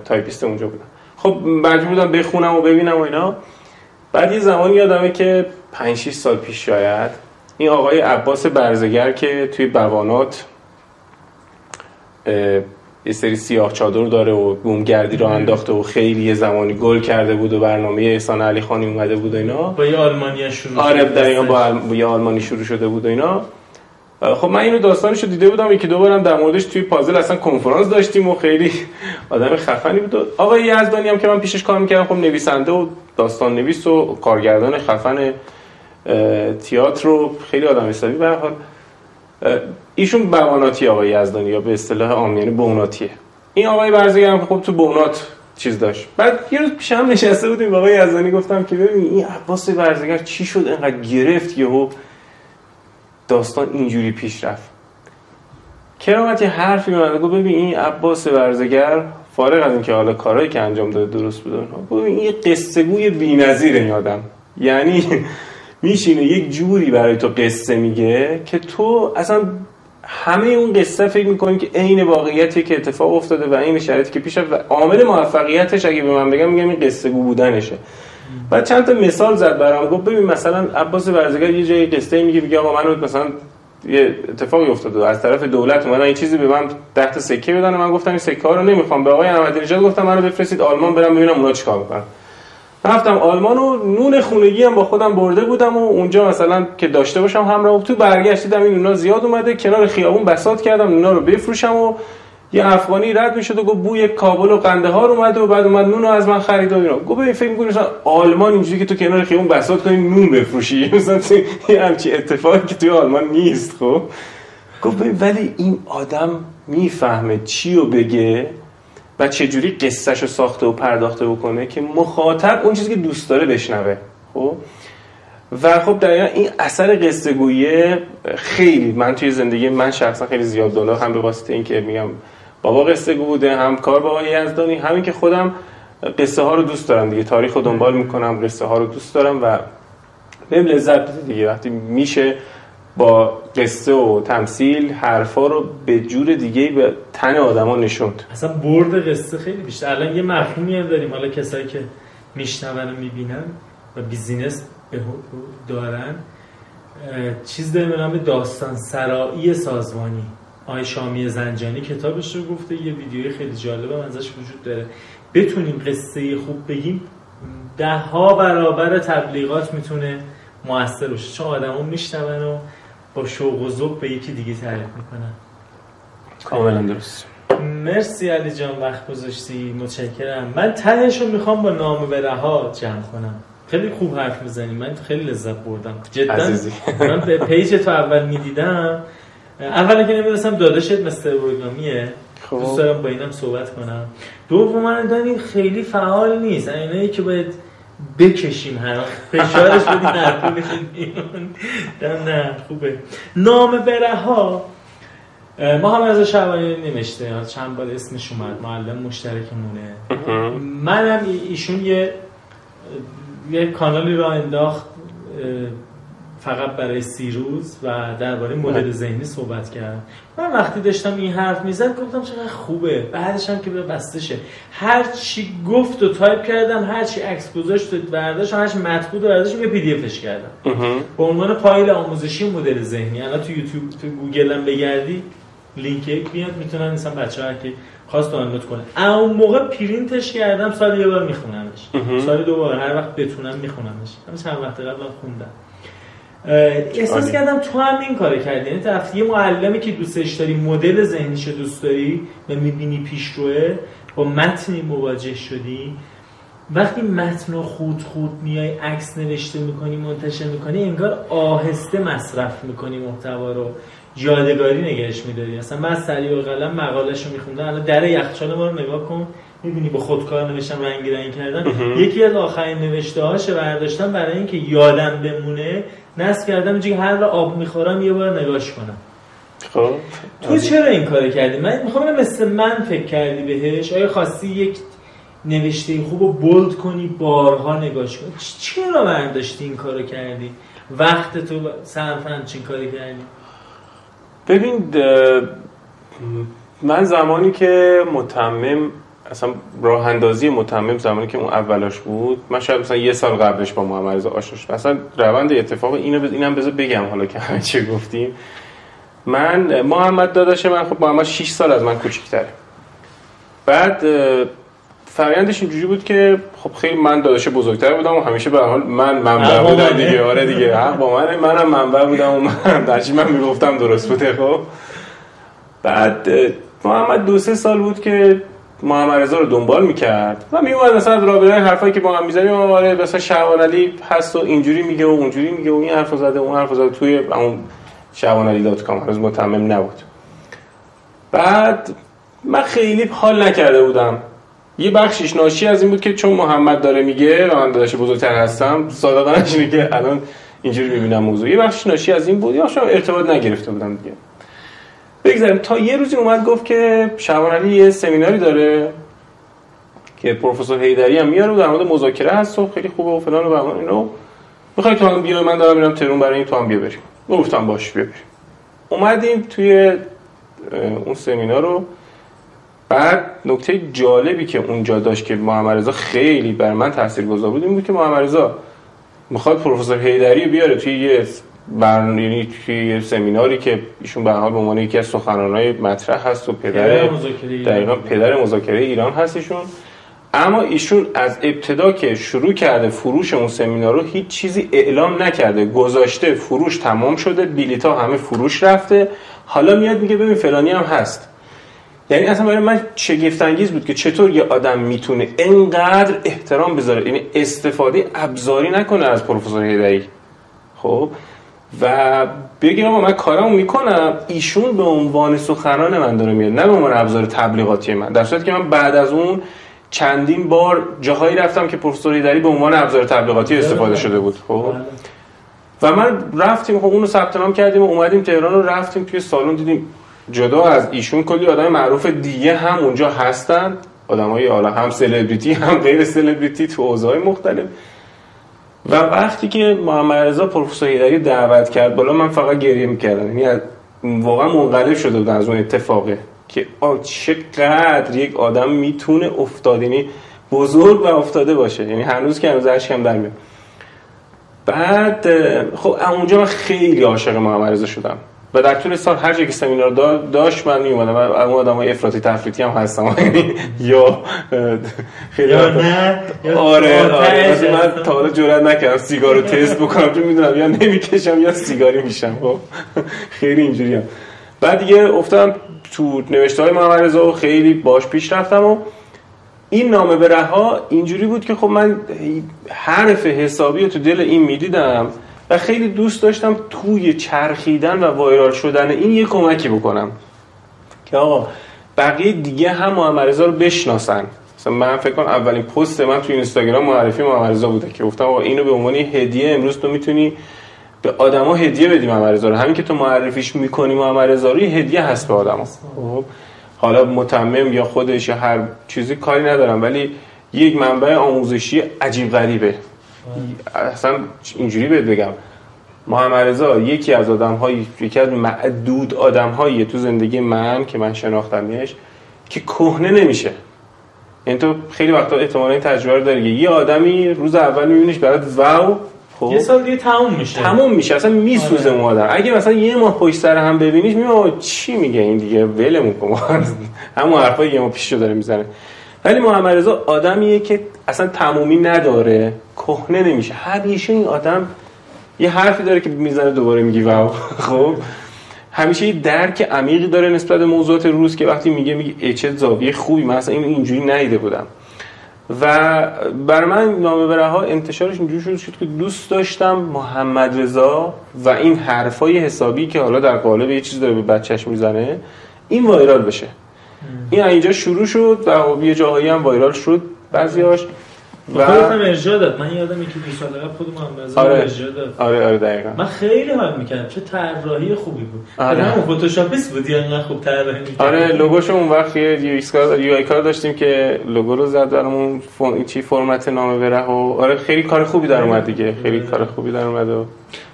تایپیست اونجا بودم. خب مجبور بودم بخونم و ببینم و اینا. بعد یه زمانی یادمه که 5 6 سال پیش شاید این آقای عباس برزگر که توی بوانات یه سری سیاه چادر داره و بومگردی رو انداخته و خیلی یه زمانی گل کرده بود و برنامه احسان علی خانی اومده بود و اینا. با یه آلمانیا شروع آره دقیقا با, با یه آلمانی شروع شده بود و اینا. خب من اینو داستانشو دیده بودم یکی دو بارم در موردش توی پازل اصلا کنفرانس داشتیم و خیلی آدم خفنی بود و آقای یزدانی هم که من پیشش کار می‌کردم خب نویسنده و داستان نویس و کارگردان خفن تئاتر رو خیلی آدم حسابی. به حال ایشون بواناتی آقای یزدانی یا به اصطلاح عامیانه بوناتیه این آقای برزگر هم خب تو بونات چیز داشت. بعد یه روز پیش هم نشسته بودیم آقای یزدانی گفتم که ببین این عباس برزگر چی شد انقدر گرفت یهو داستان اینجوری پیش رفت. کرامت یه حرفی من گفت ببین این عباس ورزگر فارغ از اینکه حالا کارهایی که انجام داده درست بود ببین این قصه گوی بی‌نظیر این آدم. یعنی میشینه یک جوری برای تو قصه میگه که تو اصلا همه اون قصه فکر می‌کنی که عین واقعیتی که اتفاق افتاده و عین شرایطی که پیش و عامل موفقیتش اگه به من بگم میگم این قصه گو بودنشه. و چند تا مثال زد برام گفت ببین مثلا عباس ورزگر یه جایی قصه میگه میگه آقا من مثلا یه اتفاقی افتاده از طرف دولت اومدن این چیزی به من تا سکه بدن من گفتم این سکه ها رو نمی‌خوام. به آقای احمدی نژاد گفتم منو بفرستید آلمان برم ببینم اونا چیکار می‌کنن. رفتم آلمان و نون خونگی هم با خودم برده بودم و اونجا مثلا که داشته باشم همراه تو برگشتیدم این اونا زیاد اومده کنار خیابون بساط کردم اونا رو بفروشم و یه افغانی رد می‌شد و گفت بوی کابل و قندهار اومد و بعد اومد نون رو از من خرید و اینا گفت ببین فکر می‌کنی مثلا آلمان اینجوری که تو کنار خیابون بساط کنی نون بفروشی. مثلا یه همچی اتفاقی که توی آلمان نیست خب. گفت ولی این آدم می‌فهمه چی رو بگه؟ و چجوری قصهش رو ساخته و پرداخته بکنه که مخاطب اون چیزی که دوست داره بشنوه خب؟ و خب در این اثر قصه خیلی من توی زندگی من شخصا خیلی زیاد دالا هم به واسطه اینکه میگم بابا قصه گو بوده هم کار با آقای یزدانی همین که خودم قصه ها رو دوست دارم دیگه تاریخ رو دنبال می‌کنم قصه ها رو دوست دارم و بهم لذت دیگه. وقتی میشه با قصه و تمثیل حرفا رو به جور دیگه به تن آدما نشوند. اصلا برد قصه خیلی بیشتر. الان یه مفهومی هم داریم. حالا کسایی که میشنون و می‌بینن و بیزینس دارن چیز داریم به داستان سرایی سازمانی. آقای شامی زنجانی کتابش رو گفته یه ویدیوی خیلی جالبه ازش وجود داره. بتونیم قصه خوب بگیم ده ها برابر تبلیغات می‌تونه موثر باشه. چون آدما میشنون و با شوق و ذوق به یکی دیگه تعریف می‌کنن کاملا درست. مرسی علی جان وقت گذاشتی. متشکرم. من تهش رو می‌خوام با نامه به رها جمع کنم. خیلی خوب حرف می‌زنی. من خیلی لذت بردم. جدا. من به پیج تو اول می‌دیدم. اولا که نمی‌دونستم داداشت مستر اورگامیه خب. دوست دارم با اینم صحبت کنم. دوم داریم خیلی فعال نیست. اینایی که باید بکشیم هر فشارش بدیم هر نه خوبه. نام بره ها ما هم از شعبانی نمیشته چند بار اسمش اومد. معلم مشترکمونه. منم ایشون یه یه کانالی را انداخت فقط برای سی روز و درباره مدل ذهنی صحبت کرد. من وقتی داشتم این حرف می‌زد گفتم چقدر خوبه. بعدش هم که به بسته هر چی گفت و تایپ کردم هر چی عکس گذاشت و برداشت هر چی مطلب برداشت یه PDF ش کردم. به عنوان فایل آموزشی مدل ذهنی. الان تو یوتیوب تو گوگل هم بگردی لینک یک میاد می‌تونن مثلا بچه‌ها که خواست دانلود کنه. اون موقع پرینتش کردم سال یه بار میخونمش. سال دو بار هر وقت بتونم میخونمش. همین چند وقت قبل خوندم. احساس کردم تو هم این کار کردی. یعنی طرف یه معلمی که دوستش داری مدل ذهنیش دوست داری و می‌بینی پیشروه با متنی مواجه شدی. وقتی متن رو خود خود میای عکس نوشته می‌کنی منتشر می‌کنی انگار آهسته مصرف می‌کنی محتوا رو. یادگاری نگهش میداری. اصلا من سریع و قلم مقالش رو میخوندم. الان در یخچال ما رو نگاه کن. می‌بینی با خودکار نوشتم رنگی رنگ کردن. یکی از آخرین نوشته هاش برداشتم برای اینکه یادم بمونه. نصب کردم اینجوری هر را آب می‌خورم یه بار نگاش کنم. خب. تو چرا این کار کردی؟ من می‌خوام مثل من فکر کردی بهش. آیا خواستی یک نوشته خوب رو بولد کنی بارها نگاش کنی؟ چرا برداشتی این کارو کردی؟ وقت تو صرف چین کاری کردی؟ ببین من زمانی که متمم اصلا راه اندازی متمم زمانی که اون اولاش بود من شاید مثلا یه سال قبلش با محمد رضا آشنا شدم. اصلا روند اتفاق اینو بز... اینم بذار بگم حالا که همه چی گفتیم. من محمد داداش من خب محمد 6 سال از من کوچیک‌تره. بعد فرآیندش اینجوری بود که خب خیلی من داداش بزرگتر بودم و همیشه به حال من منبع بودم دیگه. آره دیگه. حق با من منم منبع بودم و من درچی من می‌گفتم درست بوده خب. بعد محمد دو سه سال بود که محمد رضا رو دنبال می‌کرد و میومد مثلا رابطه حرفایی که با هم می‌زنیم آره مثلا شعبان علی هست و اینجوری میگه و اونجوری میگه و این حرف زده اون حرف زده. توی اون شعبان علی دات کام هنوز متمم نبود. بعد من خیلی حال نکرده بودم. یه بخشش ناشی از این بود که چون محمد داره میگه و من داداش بزرگتر هستم صادقانه اینه که الان اینجوری می‌بینم موضوع. یه بخشش ناشی از این بود. یا شما ارتباط نگرفته بودم دیگه. بگذاریم. تا یه روزی اومد گفت که شعبان علی یه سمیناری داره که پروفسور هیدری هم میاره و در مورد مذاکره هست و خیلی خوبه و فلان و بهمان اینو می‌خوای تو هم بیا من دارم میرم تهران برای این تو هم بیا بریم. گفتم باش بیا بریم. اومدیم توی اون سمینار رو. بعد نکته جالبی که اونجا داشت که محمد رضا خیلی بر من تاثیرگذار بود این بود که محمد رضا می‌خواد پروفسور هیدری بیاره توی یه برنامه توی یه سمیناری که ایشون به حال به عنوان یکی از سخنرانای مطرح هست و پدر دقیقاً پدر مذاکره ایران هست ایشون. اما ایشون از ابتدا که شروع کرده فروش اون سمینار رو هیچ چیزی اعلام نکرده. گذاشته فروش تمام شده بیلیتا همه فروش رفته. حالا میاد میگه ببین فلانی هم هست. یعنی اصلا برای من شگفت انگیز بود که چطور یه آدم می‌تونه انقدر احترام بذاره. یعنی استفاده ابزاری نکنه از پروفسور هیدری خب؟ و بگه آقا من کارامو می‌کنم. ایشون به عنوان سخنران من داره میاد نه به عنوان ابزار تبلیغاتی من. در صورتی که من بعد از اون چندین بار جاهایی رفتم که پروفسور هیدری به عنوان ابزار تبلیغاتی استفاده شده بود خب؟ و من رفتیم خب اونو ثبت نام کردیم و اومدیم تهران رو رفتیم توی سالن دیدیم جدا از ایشون کلی آدم معروف دیگه هم اونجا هستن. آدمای حالا هم سلبریتی هم غیر سلبریتی تو اوضاع مختلف. و وقتی که محمد رضا پروفسور هیدری دعوت کرد بالا من فقط گریه می‌کردم. یعنی واقعا منقلب شده بود از اون اتفاقه که چقدر یک آدم می‌تونه افتاد. یعنی بزرگ و افتاده باشه. یعنی هنوز که هنوز اشکم در میاد. بعد خب اونجا من خیلی عاشق محمد رضا شدم. و در طول سال هر جایی که سمینار داشت من می اومدم و اون آدمای افراطی تفریطی هم هستم. یا خیلی یا نه آره آره. من تا حالا جرئت نکردم سیگار رو تست بکنم. چون می‌دونم یا نمی‌کشم یا سیگاری میشم. خب خیلی اینجوری هم. بعد دیگه افتادم تو نوشته های محمد رضا و خیلی باش پیش رفتم و این نامه به رها اینجوری بود که خب من حرف حسابی رو تو دل این می‌دیدم. و خیلی دوست داشتم توی چرخیدن و وایرال شدن این یه کمکی بکنم. که آقا بقیه دیگه هم محمد رضا رو بشناسن. مثلا من فکر کنم اولین پست من توی اینستاگرام معرفی محمد رضا بوده که گفتم آقا اینو به عنوان هدیه امروز تو می‌تونی به آدما هدیه بدی محمد رضا رو. همین که تو معرفیش می‌کنی محمد رضا رو هدیه هست به آدما خب حالا متمم یا خودش یا هر چیزی کاری ندارم ولی یک منبع آموزشی عجیب غریبه. اصلا اینجوری بهت بگم. محمد رضا یکی از آدم های یکی از معدود آدم هایی تو زندگی من که من شناختمش که کهنه نمیشه. یعنی تو خیلی وقتا احتمالا این تجربه رو داری. یه آدمی روز اول میبینیش برات واو خب؟ یه سال دیگه تموم میشه. تموم میشه. اصلا میسوزه آره. آدم. اگه مثلا یه ماه پشت سر هم ببینیش میگه چی میگه این دیگه؟ ولمون کن. همون حرفای یه ماه پیشو داره می‌زنه. ولی محمد رضا آدمیه که اصلا تمومی نداره کهنه نمیشه. همیشه این آدم یه حرفی داره که می‌زنه دوباره میگی واو. خب؟ همیشه یه درک عمیقی داره نسبت به موضوعات روز که وقتی میگه میگه چه زاویه خوبی من اصلا این اینجوری ندیده بودم. و بر من نامه ها انتشارش اینجوری شد که دوست داشتم محمد رضا و این حرفای حسابی که حالا در قالب یه چیز داره به بچهش می‌زنه این viral بشه. این اینجا شروع شد و خب یه جاهایی هم viral شد بعضیاش. و خودت هم ارجاع داد. من یادم که دو سال قبل خود محمد آره. ارجاع داد. آره آره دقیقاً. من خیلی حال می‌کردم. چه طراحی خوبی بود. آره. هم فتوشاپیست بود. یا نه خوب طراحی می‌کرد آره لوگوشو اون وقت یه UX کار UI کار داشتیم که لوگو رو زد برامون. فون چی فرمت نامه بره و آره خیلی کار خوبی در اومد دیگه. خیلی کار خوبی در اومد و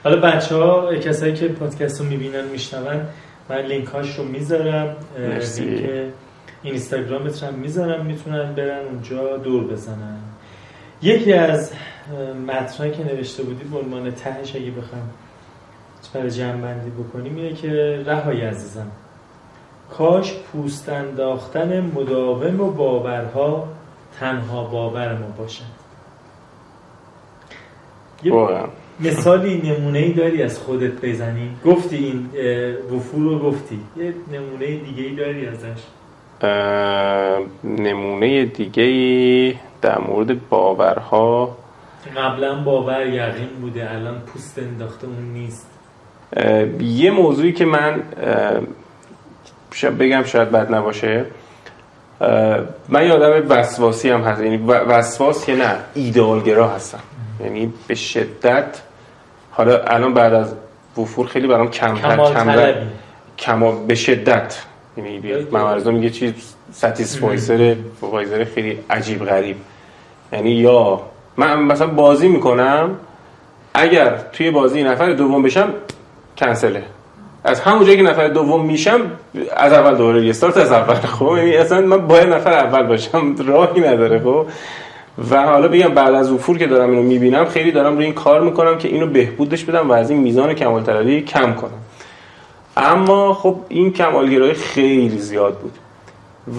حالا بچه‌ها کسایی که پادکست رو می‌بینن میشنون من لینک هاش رو می‌ذارم لینک اینستاگرامت هم می‌ذارم می‌تونن برن اونجا دور بزنن. یکی از متنهایی که نوشته بودی به عنوان تهش اگه بخوام برای جمع بندی بکنیم اینه که رهایی عزیزم. کاش پوست انداختن مداوم و باورها تنها باور ما باشد. یه مثالی نمونه ای داری از خودت بزنی؟ گفتی این وفور رو گفتی. یه نمونه دیگه ای داری ازش؟ نمونه دیگه در مورد باورها؟ قبلا باور یقین بوده الان پوست انداخته اون نیست. یه موضوعی که من بگم شاید بد نباشه. من یه آدم وسواسی هم هست یعنی وسواس که نه ایدئالگرا هستم. یعنی به شدت حالا الان بعد از 2.4 خیلی برام کم کم کم به شدت. یعنی من میگه چیز satisfier فایر خیلی عجیب غریب. یعنی یا من مثلا بازی می‌کنم اگر توی بازی نفر دوم بشم کنسله. از همون جایی که نفر دوم میشم از اول دوباره restart از اول. خب یعنی اصلا من باید نفر اول باشم راهی نداره خب. و حالا بگم بعد از افور که دارم اینو می‌بینم خیلی دارم روی این کار می‌کنم که اینو بهبودش بدم و از این میزان کمال طلبی کم کنم. اما خب این کمالگرایی خیلی زیاد بود.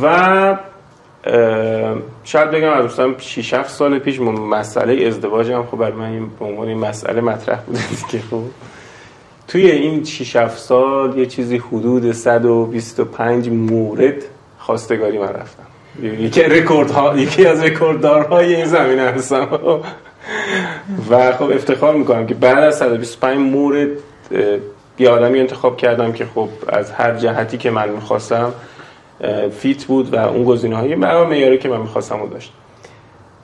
و شاید بگم از دوستان 6 7 سال پیش مسئله ازدواج هم خب برای من به عنوان این مسئله مطرح بوده دیگه خب. توی این 6 7 سال یه چیزی حدود 125 مورد خواستگاری من رفتم. یکی رکورد ها یکی از رکورددارهای این زمینه هستم و خب افتخار می‌کنم که بعد از 125 مورد یه آدمی انتخاب کردم که خب از هر جهتی که من می‌خواستم fit بود و اون گزینه های معیاری که من می‌خواستم رو داشت.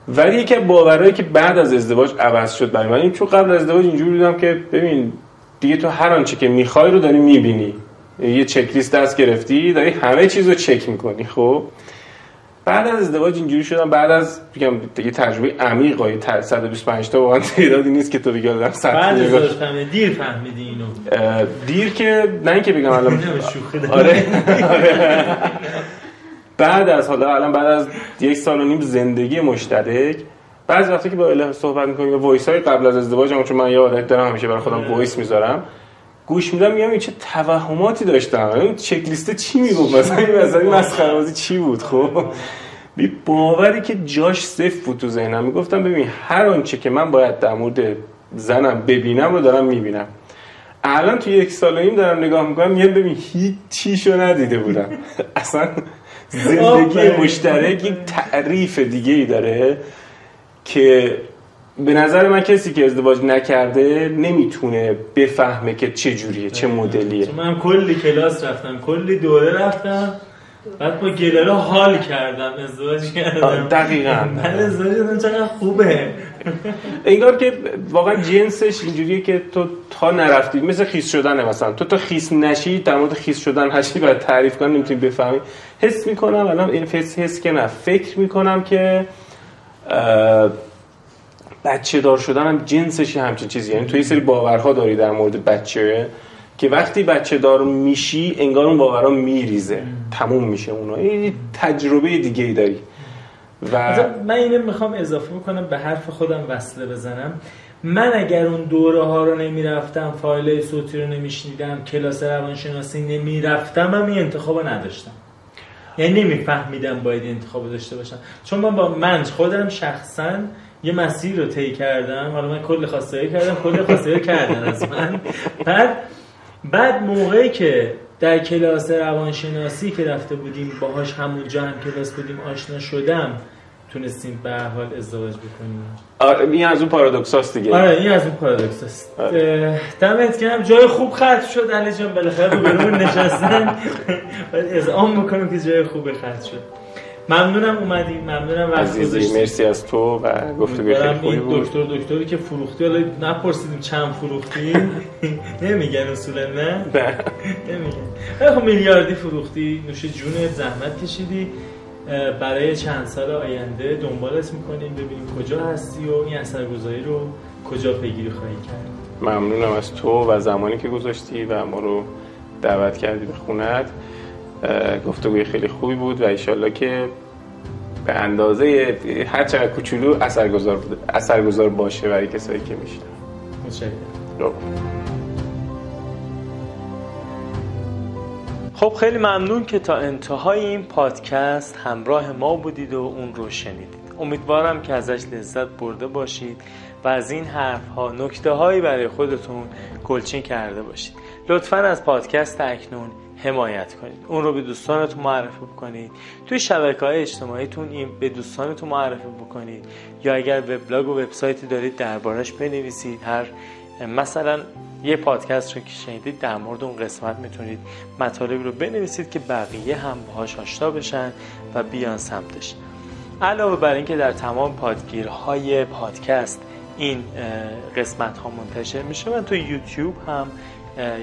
ولی یکی باورهایی که بعد از ازدواج عوض شد برای من چون قبل از ازدواج اینجوری بودم که ببین دیگه تو هر آنچه که می‌خوای رو داری می‌بینی. یه چک لیست دست گرفتی داری همه چیز رو چک می‌کنی خب؟ بعد از ازدواج اینجوری شدم بعد از بگم دیگه تجربه عمیق های 125 تا واقعا تعدادی نیست که تو بگی آدم بعد از دیر فهمیدی اینو. دیر که نه اینکه بگم الان آره. بعد از حالا الان بعد از یک سال و نیم زندگی مشترک بعضی وقتی که با الهه صحبت می‌کنیم voice های قبل از ازدواج چون من یه عادت دارم همیشه برای خودم voice می‌ذارم گوش میدم میگم چه توهماتی داشتم. این چک لیست چی می‌گفت؟ مثلا این مثلا مسخره بازی چی بود؟ خب؟ بی باوری که جاش صفر بود تو ذهنم می‌گفتم ببین هر آنچه که من باید در مورد زنم ببینم رو دارم می‌بینم. الان تو یک سال این دارم نگاه می‌کنم یه ببین هیچ چیشو ندیده بودم. اصلا زندگی مشترک یک تعریف دیگه ای داره که به نظر من کسی که ازدواج نکرده نمی‌تونه بفهمه که چه جوریه چه مدلیه. من کلی کلاس رفتم کلی دوره رفتم بعد با گلره حال کردم ازدواج کردم. دقیقا. من ازدواج چقدر خوبه. انگار که واقعا جنسش اینجوریه که تو تا نرفتی مثل خیس شدنه مثلا. تو تا خیس نشی در مورد خیس شدن هشی باید تعریف کنی نمی‌تونی بفهمی. حس می‌کنم الان این حس حس که نه. فکر می‌کنم که بچه دار شدن هم جنسش همچین چیزی. یعنی تو یه سری باورها داری در مورد بچه که وقتی بچه دار میشی انگار اون باورها میریزه. تموم میشه اونا. این تجربه دیگه ای داری. و من اینو می‌خوام اضافه بکنم به حرف خودم وصله بزنم. من اگر اون دوره ها رو نمی‌رفتم فایل صوتی رو نمیشنیدم کلاس روانشناسی نمی‌رفتم هم این انتخاب نداشتم. یعنی نمیفهمیدم باید انتخاب داشته باشم. چون من با من خودم شخصا یه مسیر رو طی کردم. حالا من کل خواستایی کردم کل خواستایی کردن از من. بعد بعد موقعی که در کلاس روانشناسی که رفته بودیم باهاش همونجا هم کلاس بودیم آشنا شدم تونستیم به حال ازدواج بکنیم. آره این از اون پارادوکس دیگه. آره این از اون پارادوکس هست آره. دمت گرم. جای خوب خرج شد علی جان بالاخره رو نشستن باید اذعان بکنم که جای خوب خرج شد. ممنونم اومدی ممنونم وقت گذاشتی. مرسی از تو و گفتگوی خیلی خوبی بود. دکتر دکتری که فروختی حالا نپرسیدیم چند فروختی نمیگن اصولا نه؟ نمیگن. خب میلیاردی فروختی. نوش جون زحمت کشیدی. برای چند سال آینده دنبالت می‌کنیم ببینیم کجا هستی و این اثرگذاری رو کجا پیگیری خواهی کرد. ممنونم از تو و زمانی که گذاشتی و ما رو دعوت کردی به خونت. گفتگوی خیلی خوبی بود و ایشالله که به اندازه هر چقدر کوچولو اثرگذار اثرگذار باشه برای کسایی که میشنن خب خیلی ممنون که تا انتهای این پادکست همراه ما بودید و اون رو شنیدید. امیدوارم که ازش لذت برده باشید و از این حرف ها نکته هایی برای خودتون گلچین کرده باشید. لطفا از پادکست اکنون حمایت کنید. اون رو به دوستانتون معرفی بکنید. توی شبکه های اجتماعیتون این به دوستانتون معرفی بکنید. یا اگر وبلاگ و وبسایتی دارید دربارش بنویسید. هر مثلا یه پادکست رو که شنیدید در مورد اون قسمت می‌تونید مطالب رو بنویسید که بقیه هم باهاش آشنا بشن و بیان سمتش. علاوه بر اینکه در تمام پادگیرهای پادکست این قسمت ها منتشر میشه من تو یوتیوب هم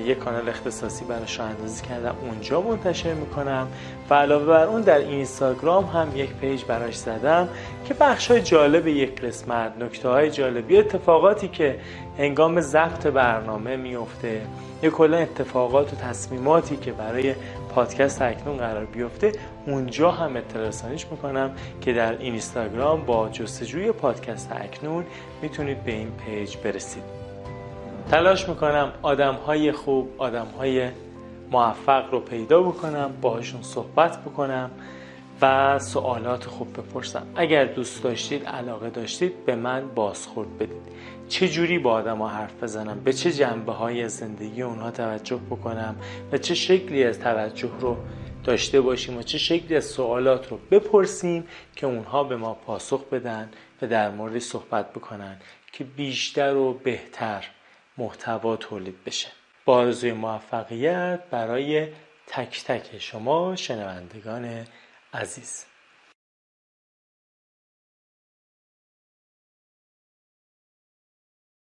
یک کانال اختصاصی براش رو اندازی کردم اونجا منتشر می‌کنم. و علاوه بر اون در اینستاگرام هم یک پیج براش زدم که بخش های جالب یک قسمت نکته های جالبی اتفاقاتی که هنگام ضبط برنامه میفته یا کلا اتفاقات و تصمیماتی که برای پادکست اکنون قرار بیفته اونجا هم اطلاع می‌کنم که در اینستاگرام با جستجوی پادکست اکنون می‌تونید به این پیج برسید. تلاش می‌کنم آدم های خوب آدم های موفق رو پیدا بکنم باهاشون صحبت بکنم و سوالات خوب بپرسم. اگر دوست داشتید علاقه داشتید به من بازخورد بدید. چه جوری با آدم ها حرف بزنم؟ به چه جنبه های زندگی اونها توجه بکنم؟ و چه شکلی از توجه رو داشته باشیم؟ و چه شکلی از سوالات رو بپرسیم که اونها به ما پاسخ بدن و در مورد صحبت بکنن که بیشتر و بهتر محتوا تولید بشه. با آرزوی موفقیت برای تک تک شما شنوندگان عزیز.